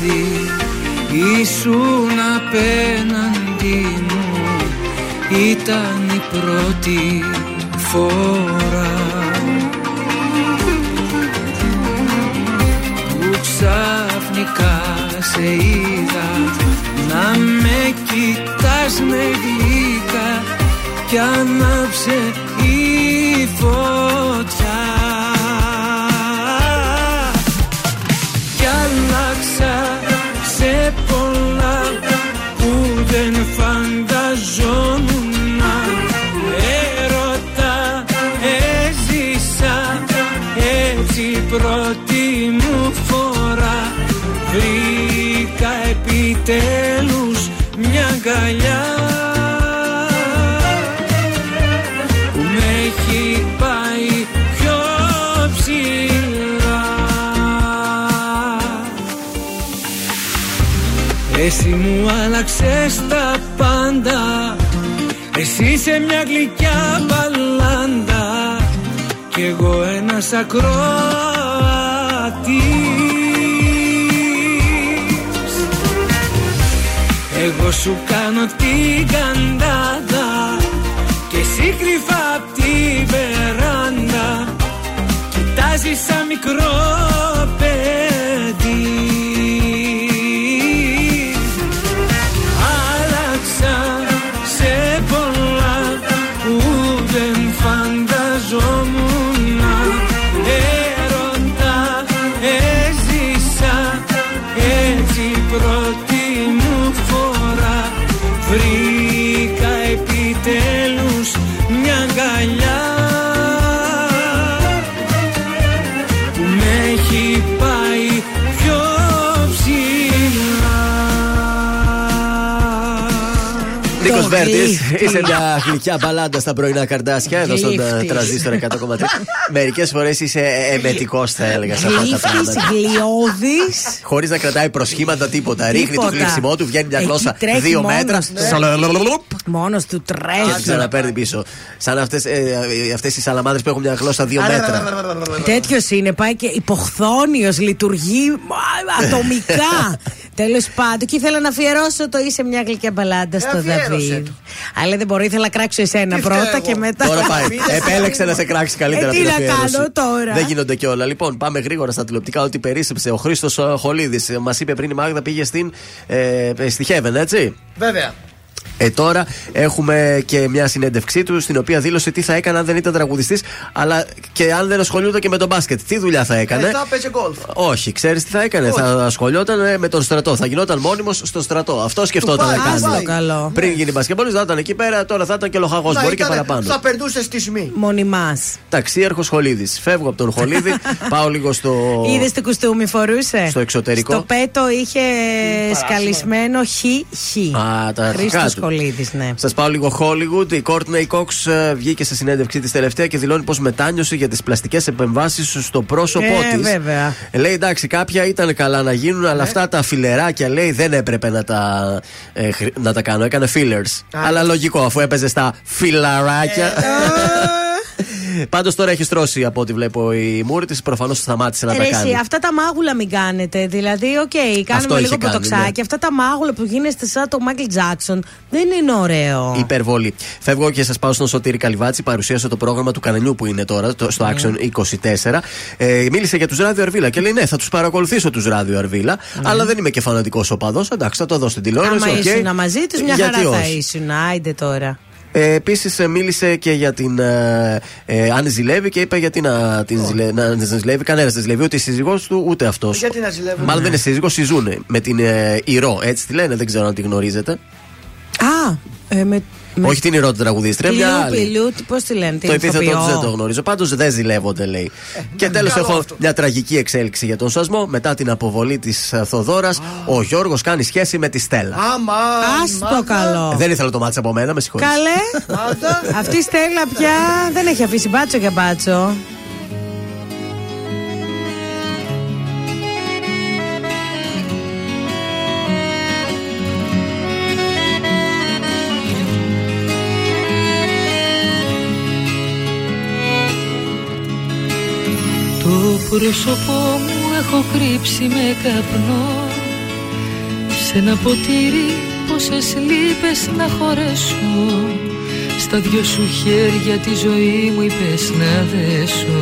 βράδυ Ήσουν απέναντι μου. Ήταν η πρώτη φορά. Που ξαφνικά σε είδα Να με κοιτάς με γλυκά Κι άναψε η φωτιά αγκαλιά που με έχει πάει πιο ψηλά. Εσύ μου άλλαξες τα πάντα. Εσύ είσαι μια γλυκιά μπαλάντα. Κι εγώ ένας ακροατής Εγώ σου κάνω την καντάδα Και εσύ κρυφά απ' τη βεράντα. Κοιτάζεις σαν μικρό Βέρτη, γλύφτη. είσαι μια γλυκιά μπαλάντα στα πρωινά καρδάσια εδώ στον Γλύφτη. ε, τραζίστρο 100,3. Μερικέ φορέ είσαι εμετικό, θα έλεγα, σε αυτά τα Γλύφτης, πράγματα. γλιώδης Χωρί να κρατάει προσχήματα τίποτα. Ρίχνει το Τίποτα. γλύψιμό του, βγαίνει μια Εκεί γλώσσα τρέχει δύο μόνος μέτρα. του. σαλαλαλαλαλαλ, Μόνος του Και τρέχει ξαναπαίρνει πίσω. Σαν αυτέ αυτές οι σαλαμάδρε που έχουν μια γλώσσα δύο μέτρα. Τέτοιο είναι, πάει και υποχθόνιο, λειτουργεί α, ατομικά. Τέλο πάντων, και ήθελα να αφιερώσω το είσαι μια γλυκιά μπαλάντα στο αφιέρωσε Δαβίδ. Αλλά δεν μπορώ, ήθελα να κράξω εσένα Τι πρώτα φταίω και εγώ. μετά. Τώρα πάει. Επέλεξε να σε κράξει καλύτερα Ε, τι από την να αφιέρωση. κάνω τώρα; Δεν γίνονται κιόλα. Λοιπόν, πάμε γρήγορα στα τηλεοπτικά. Ότι περίσσεψε ο Χρήστος Χολίδης. Μας είπε πριν η Μάγδα πήγε στην. Ε, στη Heaven, έτσι; Βέβαια. Ε, τώρα έχουμε και μια συνέντευξή του στην οποία δήλωσε τι θα έκανε αν δεν ήταν τραγουδιστής, αλλά και αν δεν ασχολιόταν και με τον μπάσκετ. Τι δουλειά θα έκανε; Ε, θα παίζει γκολφ. Όχι, ξέρεις τι θα έκανε; Όχι. Θα ασχολιόταν ε, με τον στρατό. Θα γινόταν μόνιμος στο στρατό. Αυτό σκεφτόταν πάει, να του κάνει. πάει. καλό. Πριν γίνει μπασκετμπόλη, θα ήταν εκεί πέρα, τώρα θα ήταν και λοχαγός. Να Μπορεί και ήταν- παραπάνω. Θα περνούσε στη σμή. Μονιμά. Ταξίαρχο Χολίδης. Φεύγω από τον Χολίδη, πάω λίγο στο. Είδες τι κουστούμι φορούσε; Στο εξωτερικό. Στο πέτο είχε σκαλισμένο χ-χ. Α, τα αρχικά Χρήστος του. Κολίδης, ναι. Σας πάω λίγο Hollywood. Η Courtney Cox ε, βγήκε σε συνέντευξή της τελευταία και δηλώνει πως μετάνιωσε για τις πλαστικές επεμβάσεις στο πρόσωπό Ε, της. βέβαια. Λέει εντάξει, κάποια ήταν καλά να γίνουν, αλλά αυτά τα φιλεράκια λέει δεν έπρεπε να τα, ε, χρη- να τα κάνω. Έκανε fillers. Αλλά λογικό, αφού έπαιζε στα φιλαράκια. Πάντως τώρα έχει στρώσει από ό,τι βλέπω η μούρη της. Προφανώς σταμάτησε να Ρε τα εσύ, κάνει. αυτά τα μάγουλα μην κάνετε. Δηλαδή, οκ, κάνουμε Αυτό λίγο είχε κάνει, μποτοξάκι. ναι. Αυτά τα μάγουλα που γίνεστε σαν το Μάικλ Τζάξον δεν είναι ωραίο. Υπερβολή. Φεύγω και σας πάω στον Σωτήρη Καλυβάτση. Παρουσίασε το πρόγραμμα του καναλιού που είναι τώρα το- στο Action 24. Ε, μίλησε για τους Ράδιο Αρβύλα και λέει: Ναι, θα τους παρακολουθήσω τους Ράδιο Αρβύλα. Αλλά δεν είμαι και φανατικός οπαδός. Εντάξει, θα το δω στην τηλεόραση. Άμα οκ. ήσουν μαζί τους, μια Γιατί χαρά θα όχι. ήσουν. Άιντε τώρα. Ε, Επίσης μίλησε και για την ε, ε, Άννη Ζηλεύη και είπε γιατί να την ζηλε, να την ζηλεύει. Κανένας δεν ζηλεύει, ούτε η σύζυγός του ούτε αυτός. Γιατί να ζηλεύουν. Μάλλον δεν είναι σύζυγος, συζούνε. Με την ε, Ηρώ, έτσι τη λένε, δεν ξέρω αν τη γνωρίζετε. Α, ε, με. Με Όχι την Ηρώ την τραγουδίστρια, τη μια Λούπη, άλλη. Λούπη, πώς τη λένε, Το την επίθετο ηθοποιό. τους δεν το γνωρίζω. Πάντως δεν ζηλεύονται, λέει. και τέλος καλό έχω αυτό. μια τραγική εξέλιξη για τον Σασμό. Μετά την αποβολή της Θοδόρα, ο Γιώργος κάνει σχέση με τη Στέλλα. Άμα. Α το καλό. Δεν ήθελα το μάτι από μένα, με συγχωρείτε. Καλέ. Μάγδα. Αυτή η Στέλλα πια δεν έχει αφήσει μπάτσο για μπάτσο. Πρόσωπό μου έχω κρύψει με καπνό. Σε ένα ποτήρι πόσες λύπες να χωρέσω. Στα δυο σου χέρια τη ζωή μου είπες να δέσω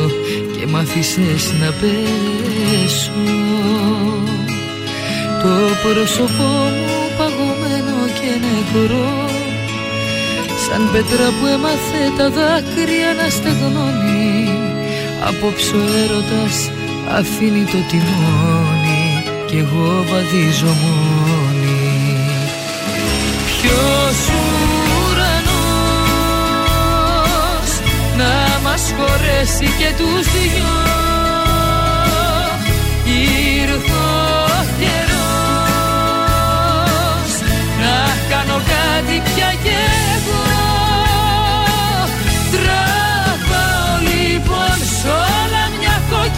Και μ' άφησες να πέσω. Το πρόσωπό μου παγωμένο και νεκρό Σαν πέτρα που έμαθε τα δάκρυα να στεγνώνει Απόψε ο έρωτας αφήνει το τιμόνι Κι εγώ βαδίζω μόνη Ποιος ουρανός να μας χωρέσει και τους δυο; Ήρθε ο καιρός να κάνω κάτι πια κι εγώ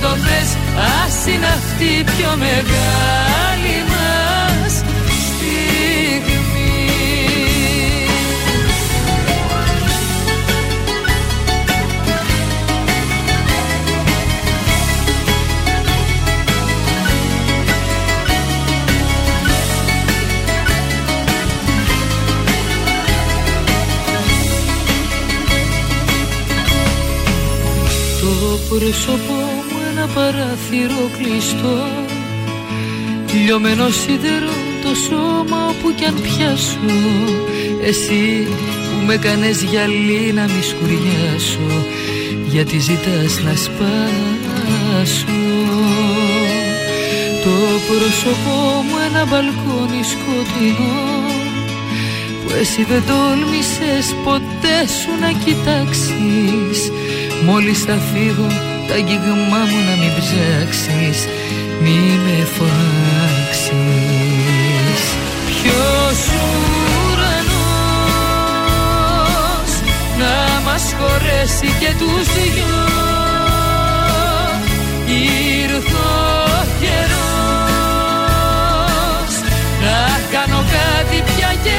το θες ας είναι αυτή η πιο μεγάλη μας στιγμή. Το πρόσωπό μου ένα παράθυρο κλειστό Λιωμένο σίδερο το σώμα όπου κι αν πιάσω. Εσύ που με κάνες γυαλί να μη σκουριάσω Γιατί ζητάς να σπάσω. Το πρόσωπό μου ένα μπαλκόνι σκοτεινό Που εσύ δεν τόλμησες ποτέ σου να κοιτάξεις. Μόλις θα φύγω τα αγγίγμά μου να μην ψάξεις Μη με φωνάξεις Ποιος ουρανός να μας χωρέσει και τους δυο; Ήρθε ο καιρός να κάνω κάτι πια κι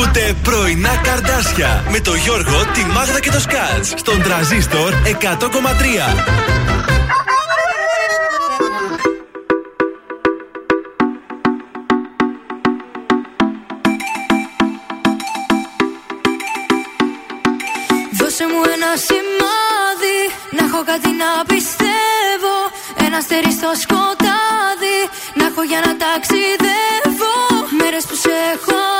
Ακούτε πρωινά καρδάσια με το Γιώργο, τη Μάγδα και το Σκάτς στον τραζίστορ 100,3. Δώσε μου ένα σημάδι Να έχω κάτι να πιστεύω Ένα αστέρι στο σκοτάδι Να έχω για να ταξιδεύω Μέρες που σε έχω άχτη Και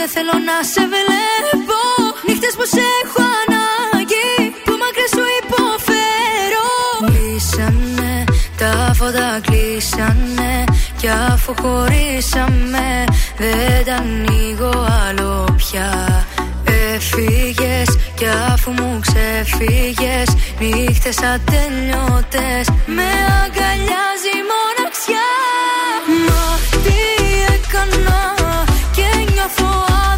δεν θέλω να σε βλέπω. Νύχτες που σε έχω ανάγκη Που μακριά σου υποφέρω. Κλείσανε τα φώτα κλείσανε Κι αφού χωρίσαμε Δεν τα ανοίγω άλλο πια. Έφυγες κι αφού μου ξεφύγες Νύχτες ατελειώτες Με αγκαλιάζει η μοναξιά. Μα τι έκανα και νιώθω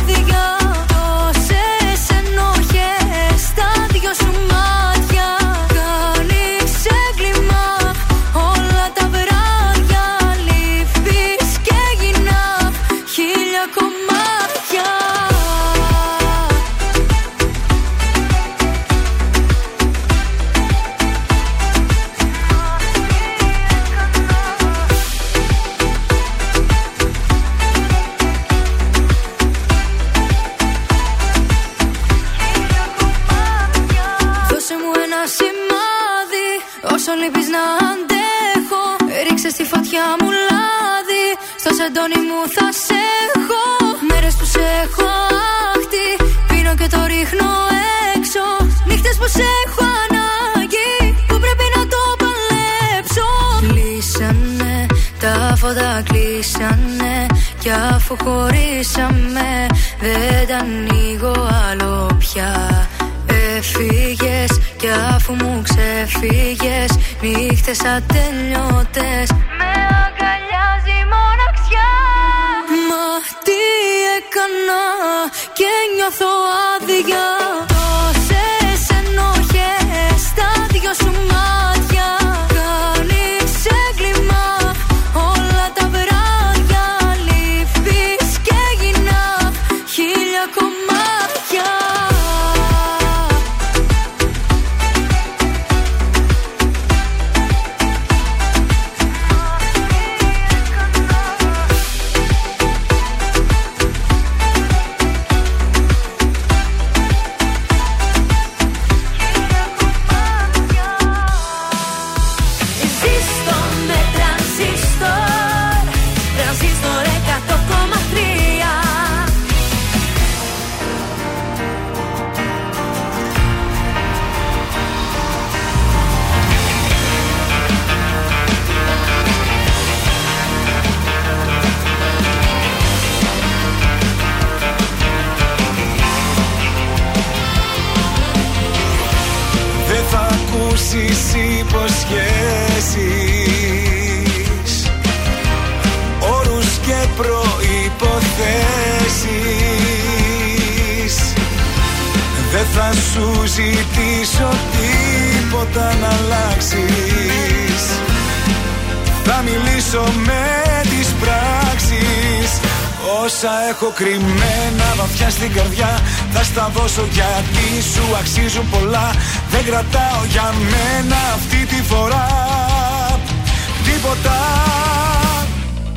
Στο σεντόνι μου θα σε έχω. Μέρες που σε έχω άχτη Πίνω και το ρίχνω έξω. Νύχτες που σε έχω ανάγκη Που πρέπει να το παλέψω. Κλείσανε τα φώτα κλείσανε. Κι αφού χωρίσαμε Δεν τα ανοίγω άλλο πια. Έφυγες κι αφού μου ξεφύγες Νύχτες ατελειώτες Με αγκαλιάζει η μοναξιά Μα τι έκανα και νιώθω άδεια. Τόσες ακούσεις υποσχέσεις Όρους και προϋποθέσεις. Δεν θα σου ζητήσω τίποτα να αλλάξεις. Θα μιλήσω με τις πράξεις Όσα έχω κρυμμένα βαθιά στην καρδιά Θα στα δώσω γιατί σου αξίζουν πολλά. Δεν κρατάω για μένα αυτή τη φορά Τίποτα.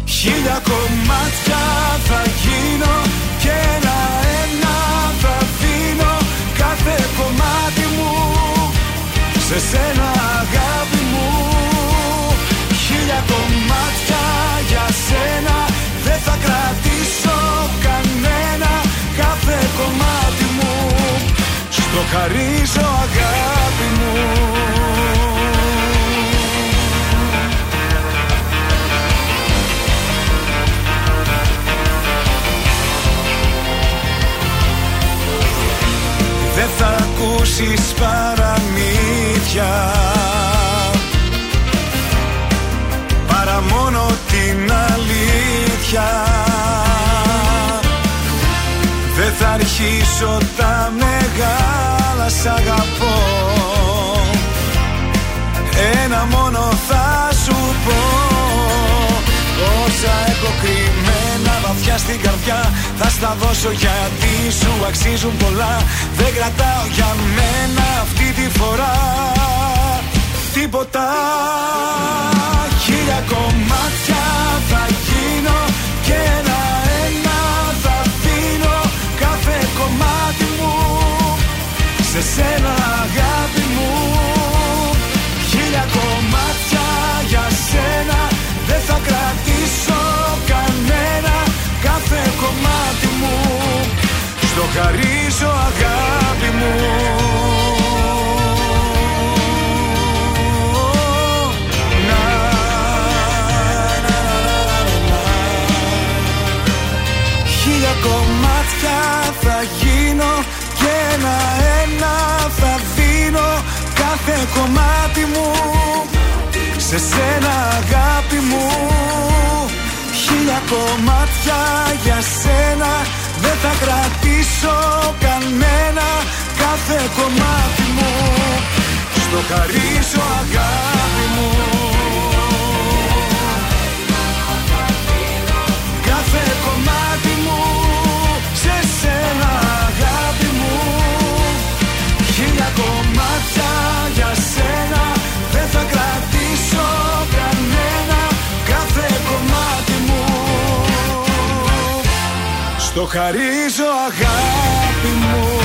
Χίλια κομμάτια θα γίνω Και ένα-ένα θα δίνω Κάθε κομμάτι μου Σε σένα αγάπη μου. Χίλια κομμάτια για σένα Δεν θα κρατήσω κανένα Κάθε κομμάτι μου. Στο χαρίζω αγάπη μου. Δεν θα ακούσεις παραμύθια. Παρά μόνο την αλήθεια Δεν θα αρχίσω τα μεγάλα σ' αγαπώ. Ένα μόνο θα σου πω. Όσα έχω κρυμμένα βαθιά στην καρδιά Θα στα δώσω γιατί σου αξίζουν πολλά. Δεν κρατάω για μένα αυτή τη φορά Τίποτα. Χίλια κομμάτια θα γίνω Και ένα-ένα θα δίνω Κάθε κομμάτι μου. Σε σένα αγάπη μου. Χίλια κομμάτια για σένα. Δεν θα κρατήσω κανένα Κάθε κομμάτι μου. Στο χαρίζω αγάπη μου γίνω Και ένα-ένα θα δίνω Κάθε κομμάτι μου. Σε σένα αγάπη μου Χίλια κομμάτια για σένα. Δεν θα κρατήσω κανένα Κάθε κομμάτι μου. Στο χαρίζω αγάπη μου Στο χαρίζω αγάπη μου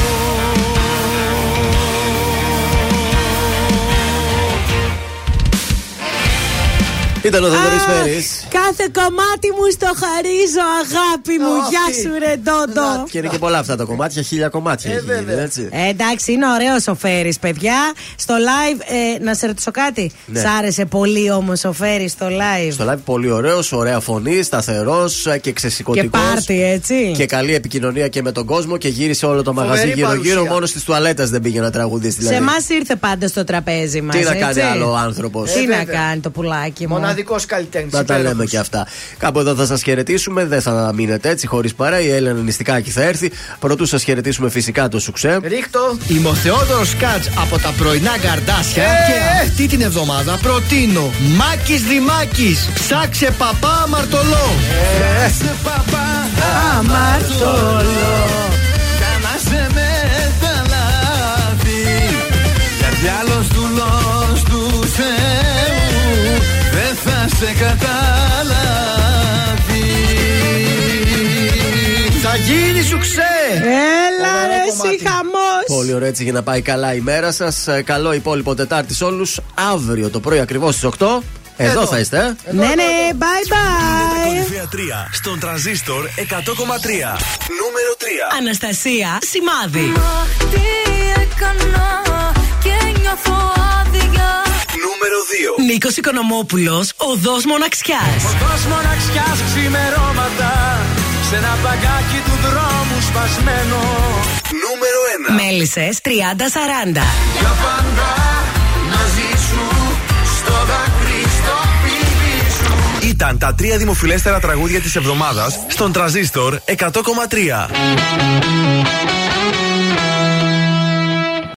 Ήταν ο Θοδωρής Α, Φέρης. Κάθε κομμάτι μου στο χαρίζω, αγάπη μου. Γεια σου, ρε Ντόντο. Και είναι και πολλά αυτά τα κομμάτια, χίλια κομμάτια έχει γίνει, έτσι. Ε, εντάξει, είναι ωραίος ο Φέρι, παιδιά. Στο live, ε, να σε ρωτήσω κάτι. Ναι. Σ' άρεσε πολύ όμως ο Φέρι στο live; Στο live πολύ ωραίος, ωραία φωνή, σταθερός και ξεσηκωτικός. Και πάρτι, έτσι. Και καλή επικοινωνία και με τον κόσμο και γύρισε όλο το μαγαζί Φοβερή γύρω-γύρω. παρουσία. Μόνος στις τουαλέτες δεν πήγε να τραγουδίσει. Δηλαδή. Σε εμάς ήρθε πάντα στο τραπέζι μας. Τι να κάνει άλλο ο άνθρωπος. Τι Ε, να βέβαια. κάνει το πουλάκι μου. Μοναδικός καλλιτέχνης. Να τα λέμε και αυτά. Κάπου εδώ θα σας χαιρετήσουμε. Δεν θα μείνετε έτσι χωρίς παρά. Η Έλενα Νηστικάκη θα έρθει. Πρωτού σας χαιρετήσουμε φυσικά το σουξέ. Ρίχτω. Είμαι ο Θεόδωρος Κάτς από τα πρωινά καρδάσια Ε! και αυτή την εβδομάδα προτείνω Μάκης Δημάκης. Ψάξε παπά αμαρτωλό. Ψάξε παπά αμαρτωλό. Σε καταλάβεις Θα γίνει σου ξέ. Έλα ρε εσύ χαμός Πολύ ωραία έτσι για να πάει καλά η μέρα σας. Καλό υπόλοιπο Τετάρτη σε όλους. Αύριο το πρωί ακριβώς στις 8. Εδώ, Εδώ. θα είστε. ε. Ναι, ναι, bye bye. Κορυφαία 3 στον τραζίστορ 100,3. Νούμερο 3. Αναστασία Σημάδι. Τι έκανα και νιώθω άδεια Νούμερο 2. Νίκος Οικονομόπουλος, οδός μοναξιάς. Οδός μοναξιάς ξημερώματα Σε ένα παγκάκι του δρόμου σπασμένο Νούμερο 1. Μέλισσες 30-40. Για πάντα μαζί σου Στο δάκρυ στο πίδι σου Ήταν τα τρία δημοφιλέστερα τραγούδια της εβδομάδας στον τραζίστορ 100,3.